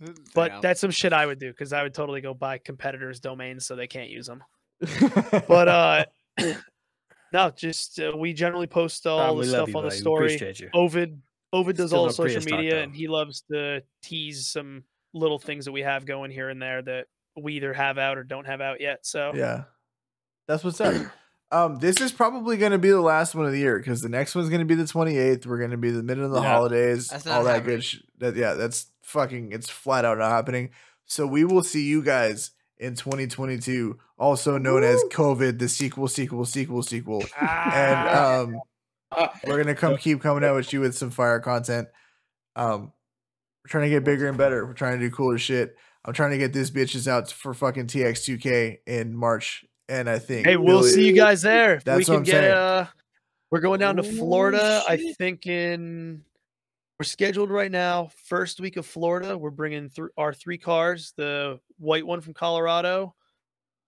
Horrible. But Damn. that's some shit I would do because I would totally go buy competitors' domains so they can't use them. But uh, no, just uh, we generally post all Tom, the stuff you, on the buddy. We story. Ovid Ovid does Still all the social media, though. and he loves to tease some little things that we have going here and there that we either have out or don't have out yet. So Yeah, that's what's up. Um, this is probably going to be the last one of the year because the next one's going to be the 28th. We're going to be the middle of the Yeah, holidays, that's all that happening. good. Sh- that yeah, that's fucking. It's flat out not happening. So we will see you guys in 2022, also known as COVID, the sequel, sequel, sequel, sequel, and um, we're gonna come keep coming out with you with some fire content. Um, we're trying to get bigger and better. We're trying to do cooler shit. I'm trying to get these bitches out for fucking TX2K in March, and I think hey, we'll Billy- see you guys there. If we That's what can I'm get saying. uh we're going down to Oh, Florida. I think in we're scheduled right now. First week of Florida, we're bringing th- our three cars: the white one from Colorado,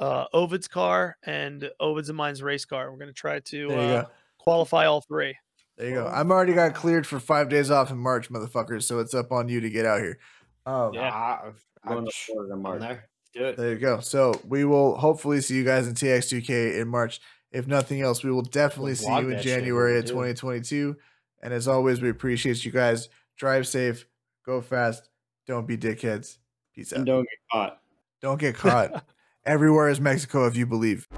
uh, Ovid's car, and Ovid's and mine's race car. We're gonna try to uh, go. qualify all three. There you go. I'm already got cleared for five days off in March, motherfuckers. So it's up on you to get out here. Um, Yeah. Ah, Going I'm to sh- Florida in I'm March. there. Do it. There you go. So we will hopefully see you guys in TX2K in March. If nothing else, we will definitely see you in that shit when January of 2022. And as always, we appreciate you guys. Drive safe, go fast, don't be dickheads. Peace And out. don't get caught. Don't get caught. Everywhere is Mexico if you believe.